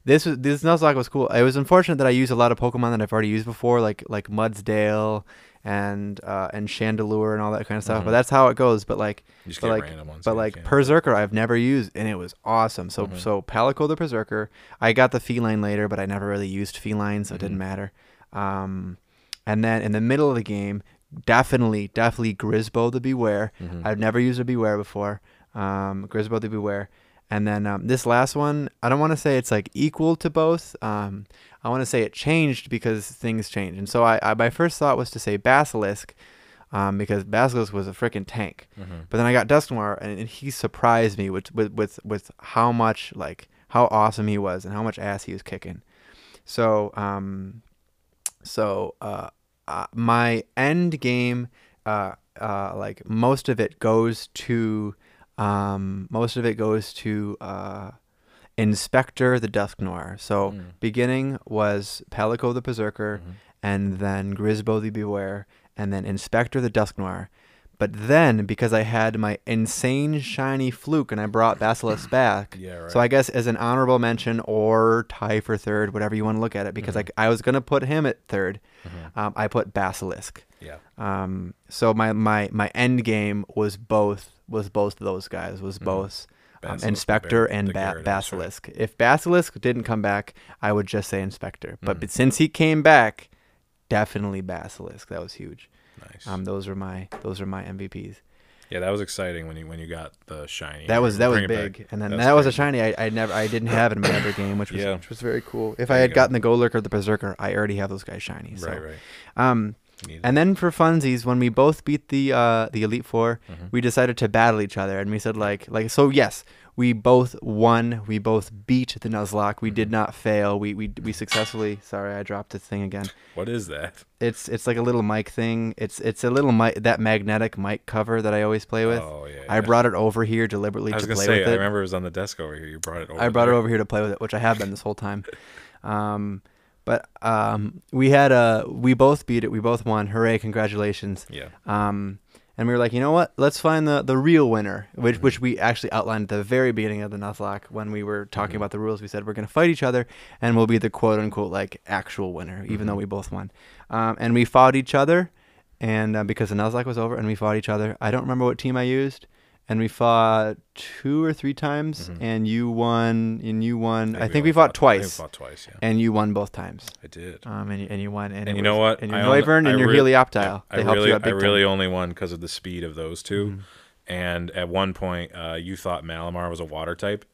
This was this Nuzlocke was cool. It was unfortunate that I used a lot of Pokemon that I've already used before, like like Mudsdale and uh, and Chandelure and all that kind of stuff. But Mhm. that's how it goes. But like You just but get like random ones. but like Perrserker, I've never used, and it was awesome. So Mhm. so Palico the Perrserker, I got the Felyne later, but I never really used Felyne, so it didn't Mhm. matter. Um, and then in the middle of the game, definitely definitely Grisbo the Bewear. Mhm. I've never used a Bewear before. Um, Grisbo the Bewear. And then um, this last one, I don't want to say it's like equal to both. Um, I want to say it changed because things change. And so I, I my first thought was to say Basilisk, um, because Basilisk was a freaking tank. Mhm. But then I got Dusknoir, and, and he surprised me with, with with with how much like how awesome he was and how much ass he was kicking. So um, so uh, uh my end game, uh, uh, like most of it goes to um, most of it goes to uh, Inspector the Dusknoir. So Mm. beginning was Palico the Perrserker, Mhm. and then Grisbo the Bewear, and then Inspector the Dusknoir. But then, because I had my insane shiny fluke and I brought Basilisk <coughs> back, Yeah, right. so I guess as an honorable mention or tie for third, whatever you want to look at it, because Mhm. I, I was going to put him at 3rd Mhm. um, I put Basilisk. yeah. Um, so my, my, my end game was both was both of those guys was Mhm. both um, Inspector and ba- right? Basilisk. If Basilisk didn't come back, I would just say Inspector. But, Mhm. but since he came back, definitely Basilisk. That was huge. Nice. Um, those are my those are my MVPs. yeah, that was exciting when you when you got the shiny. That was that was big, and then That's that was a shiny I, I never I didn't have in my other game, which was Yeah. which was very cool. If There I had go. gotten the Golurk or the Perrserker, I already have those guys shiny. So. Right, right. Um, Needed and then for funsies, when we both beat the uh, the Elite 4 Mhm. we decided to battle each other, and we said like like so yes, we both won, we both beat the Nuzlocke, we did Mhm. not fail, we we we successfully. Sorry, I dropped the thing again. What is that? It's it's like a little mic thing. It's it's a little mic that magnetic mic cover that I always play with. Oh yeah. I yeah. brought it over here deliberately I to play say. with I remember it was on the desk over here. You brought it over. I brought it over here to play with it, which I have been this whole time. <laughs> Um, but um, we had a we both beat it. We both won. Hooray! Congratulations. Yeah. Um, and we were like, you know what? Let's find the, the real winner, which Mhm. which we actually outlined at the very beginning of the Nuzlocke when we were talking Mhm. about the rules. We said we're gonna fight each other, and we'll be the quote unquote like actual winner, even though Mhm. we both won. Um, and we fought each other, and uh, because the Nuzlocke was over, and we fought each other. I don't remember what team I used, and we fought two or three times, Mhm. and you won, and you won. I think, we only fought twice, fought twice. Yeah. and you won both times. I did. Um, and you, and you won, and, And you know what? And your I Noivern and your re- Helioptile. I They helped really, you out I really time. only won because of the speed of those 2 Mhm. And at one point, uh, you thought Malamar was a water type,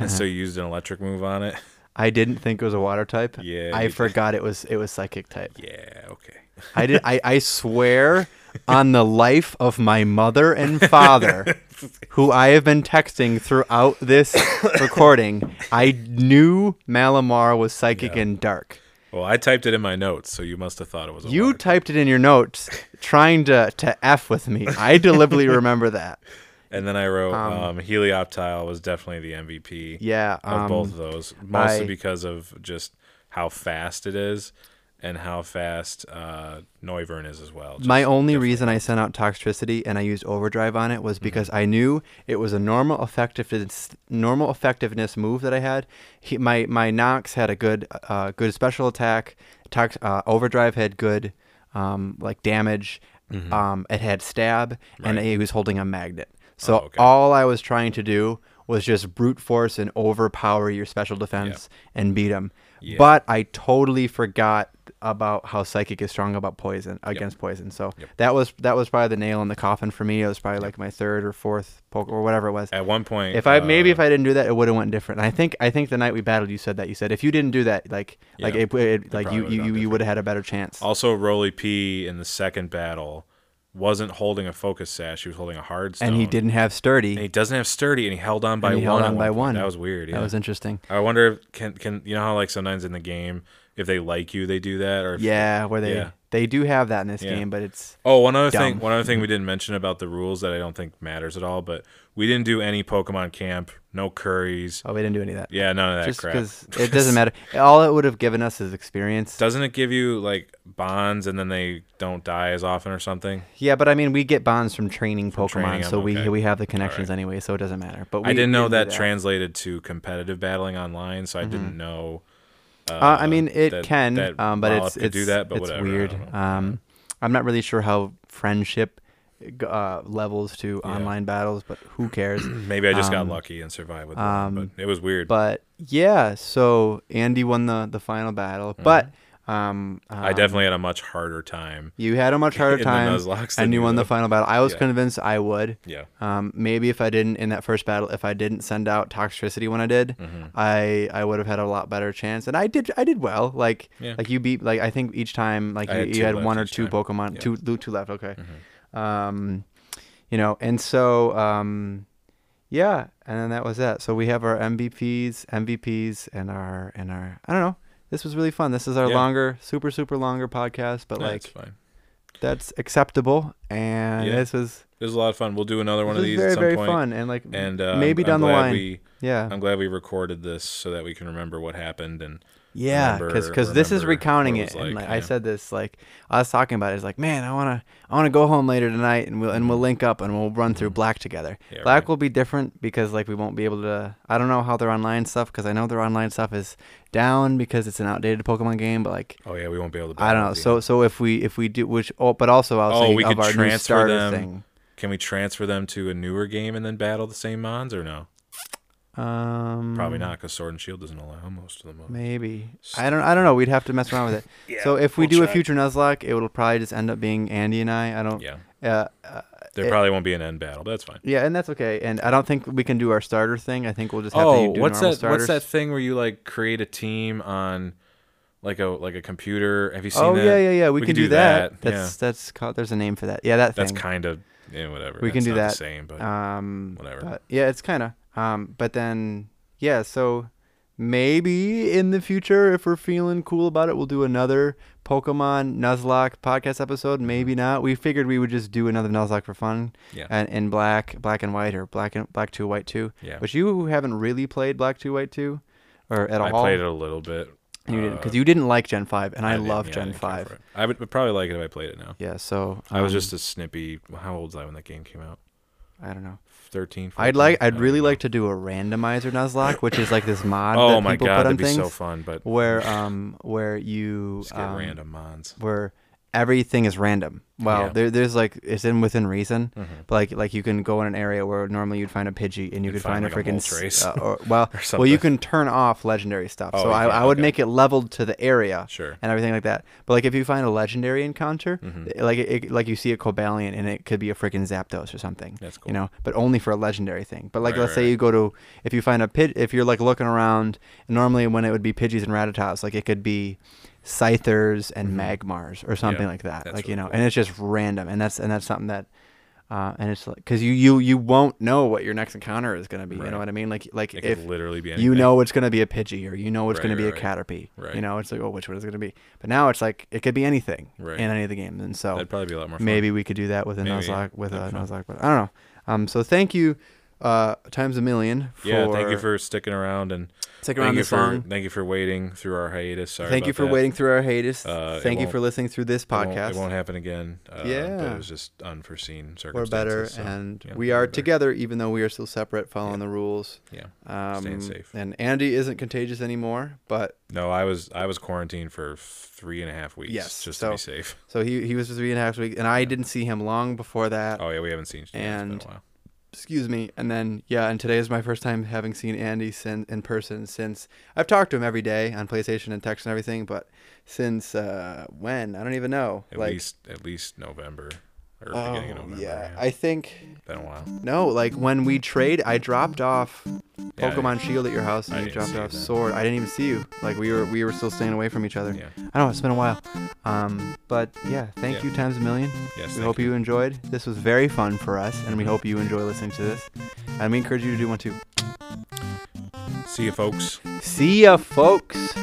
and so you used an electric move on it. <laughs> I didn't think it was a water type. Yeah. I forgot it was it was psychic type. Yeah. Okay. I did. I, I swear on the life of my mother and father, <laughs> <laughs> who I have been texting throughout this <coughs> recording, I knew Malamar was psychic Yeah. and dark. Well, I typed it in my notes, so you must have thought it was. A You typed it in your notes, trying to to f with me. I <laughs> deliberately remember that. And then I wrote Um, um, Helioptile was definitely the MVP Yeah. of Um, both of those, mostly I- because of just how fast it is and how fast uh, Noivern is as well. My only reason I sent out Toxtricity and I used Overdrive on it was Mm-hmm. because I knew it was a normal effectiveness normal effectiveness move that I had. He, my my Nox had a good uh, good special attack. Tox, uh, Overdrive had good um, like damage. Mhm. Um, it had stab, and Right. he was holding a magnet. So Oh, okay. all I was trying to do was just brute force and overpower your special defense and beat him. Yeah. But I totally forgot about how psychic is strong about poison against poison. So Yep. that was that was probably the nail in the coffin for me. It was probably like my third or fourth poke or whatever it was. At one point, If I maybe uh, if I didn't do that, it would have went different. And I think I think the night we battled, you said that you said if you didn't do that, like like Yeah, it, it like you you you, you would have had a better chance. Also, Roly P in the second battle wasn't holding a focus sash; he was holding a hard stone. and he didn't have sturdy. And he doesn't have sturdy, and he held on by And he one. held on by point. one. That was weird. Yeah. That was interesting. I wonder if can can you know how like sometimes in the game if they like you they do that or if, Yeah, where they Yeah. they do have that in this Yeah. game, but it's Oh, one other thing. One other thing we <laughs> didn't mention about the rules that I don't think matters at all, but we didn't do any Pokemon camp, no curries. oh we didn't do any of that. Yeah, none of that Just crap. because <laughs> it doesn't matter. All it would have given us is experience. Doesn't it give you like bonds and then they don't die as often or something? Yeah, but I mean, we get bonds from training Pokemon, training so we okay. we have the connections anyway, so it doesn't matter. But we, I didn't know we that, do translated to competitive battling online, so I didn't mm-hmm. know. Uh, Uh, I mean, it that- can, that um, but it's it's do that, but it's whatever. Weird. Um, I'm not really sure how friendship uh, levels to Yeah. online battles, but who cares? <clears throat> Maybe I just got um, lucky and survived with um, that, but it was weird. but yeah, so Andy won the the final battle, but um, Mm-hmm. I um, definitely had a much harder time. you had a much harder <laughs> time, and you you won the final battle. I was Yeah. convinced I would. Yeah. Um, maybe if I didn't in that first battle, if I didn't send out Toxtricity when I did, Mm-hmm. I I would have had a lot better chance. And I did I did well. Like Yeah. like you beat like I think each time like you had you had one or two time. Pokemon Yeah. two two two left. Okay. Mhm. Um, you know, and so um, yeah, and then that was that. So we have our MVPs, MVPs, and our and our I don't know. This was really fun. This is our Yeah. longer, super super longer podcast, but That's like fine. that's acceptable. And Yeah. this was It was a lot of fun. We'll do another one of these very at some very point. fun and like And uh, maybe I'm, down the line. We, yeah. I'm glad we recorded this so that we can remember what happened and Yeah, because remember- this is recounting it, it was and like, like, I said this like I was talking about it. It's like, man, I wanna I wanna go home later tonight, and we'll and we'll link up and we'll run through Black together. Mm-hmm. Yeah, Black right. will be different because like we won't be able to. I don't know how their online stuff because I know their online stuff is down because it's an outdated Pokemon game. But like Oh yeah, we won't be able to. I don't know. So so if we if we do which oh, but also I was Oh, thinking we of could our new transfer starter them. thing. can we transfer them to a newer game and then battle the same mons or no? Um, Probably not because Sword and Shield doesn't allow most of them. mons. Maybe I don't. I don't know. We'd have to mess around with it. <laughs> yeah, so if we we'll do a future Nuzlocke, it will probably just end up being Andy and I. I don't. Yeah, Uh, uh, there it- probably won't be an end battle. But that's fine. Yeah, and that's okay. And I don't think we can do our starter thing. I think we'll just have Oh, to do what's normal that? starters. What's that thing where you like create a team on like a like a computer? Have you seen Oh that? yeah, yeah, yeah. We, We can could do, that. that, That's that's called. There's a name for that. Yeah, that That's kind of yeah, whatever. We can do not that. The same, but um, whatever. But yeah, it's kind of. Um, but then yeah, so maybe in the future, if we're feeling cool about it, we'll do another Pokemon Nuzlocke podcast episode. Maybe not. We figured we would just do another Nuzlocke for fun, yeah, and in black, black and white, or black and black two, white two. yeah. But you haven't really played black two, white two, or at I all. I played it a little bit. You didn't because uh, you didn't like Gen five, and I, didn't- love yeah, Gen didn't five. I would probably like it if I played it now. Yeah, so I was um, just a snippy. How old was I when that game came out? I don't know. 13, I'd like I'd really like to do a randomizer Nuzlocke, which is like this mod <laughs> Oh that my people god, put on that'd be things, so fun. But where <laughs> um where you just get um, random mons. where everything is random. Well, Yeah. there, there's like it's in within reason, Mhm. but like like you can go in an area where normally you'd find a Pidgey and you You'd could find, find, like, a freaking Moltres. uh, or, <laughs> well Or well you can turn off legendary stuff. Oh, so I, I would okay. make it leveled to the area Sure. and everything like that. But like if you find a legendary encounter, Mhm. like it, like you see a Cobalion and it could be a freaking Zapdos or something. That's cool. You know, but only for a legendary thing. But like Right, let's right, say you go to if you find a pit if you're like looking around normally when it would be Pidgeys and Rattatas, like it could be Scythers and Mhm. Magmars or something Yeah, like that. Like you know, cool. and it's just random, and that's and that's something that, uh, and it's like because you you you won't know what your next encounter is gonna be. You know what I mean? Like like It if literally be anything. you know it's gonna be a Pidgey or you know it's Right, gonna be right, a. Caterpie. Right. You know, it's like oh which one is it gonna be? But now it's like it could be anything Right. in any of the games, and so That'd probably be a lot more fun. maybe we could do that with a Maybe, Nuzlocke with a that'd fun. Nuzlocke. But I don't know. Um, so thank you, uh, times a million. For Yeah, thank you for sticking around and sticking thank around this for long. thank you for waiting through our hiatus. Sorry. Thank you for that. waiting through our hiatus. Uh, thank you for listening through this It won't- podcast. It won't, happen again. Uh, Yeah. it was just unforeseen circumstances. we're better, so, and yeah, we better. together, even though we are still separate, following Yeah. the rules. Yeah. Um, Staying safe. And Andy isn't contagious anymore, but No, I was I was quarantined for three and a half weeks. Yes, just so- to be safe. so he he was three and a half weeks, and I didn't see him long before that. Oh yeah, we haven't seen each other. It's and- a while. Excuse me. And then yeah, and today is my first time having seen Andy sin- in person since I've talked to him every day on PlayStation and text and everything, but since uh, when I don't even know. At like, least at least November or oh, beginning of November. yeah, I think been a while. no, like when we trade, I dropped off Yeah, Pokemon Shield at your house, I and you dropped off. Sword. I didn't even see you. Like we were we were still staying away from each other. Yeah. I know it's been a while. Um, but yeah, thank Yeah. you times a million. Yes. we hope you. enjoyed. This was very fun for us, and we hope you enjoy listening to this. And we encourage you to do one too. See you, folks. See ya, folks.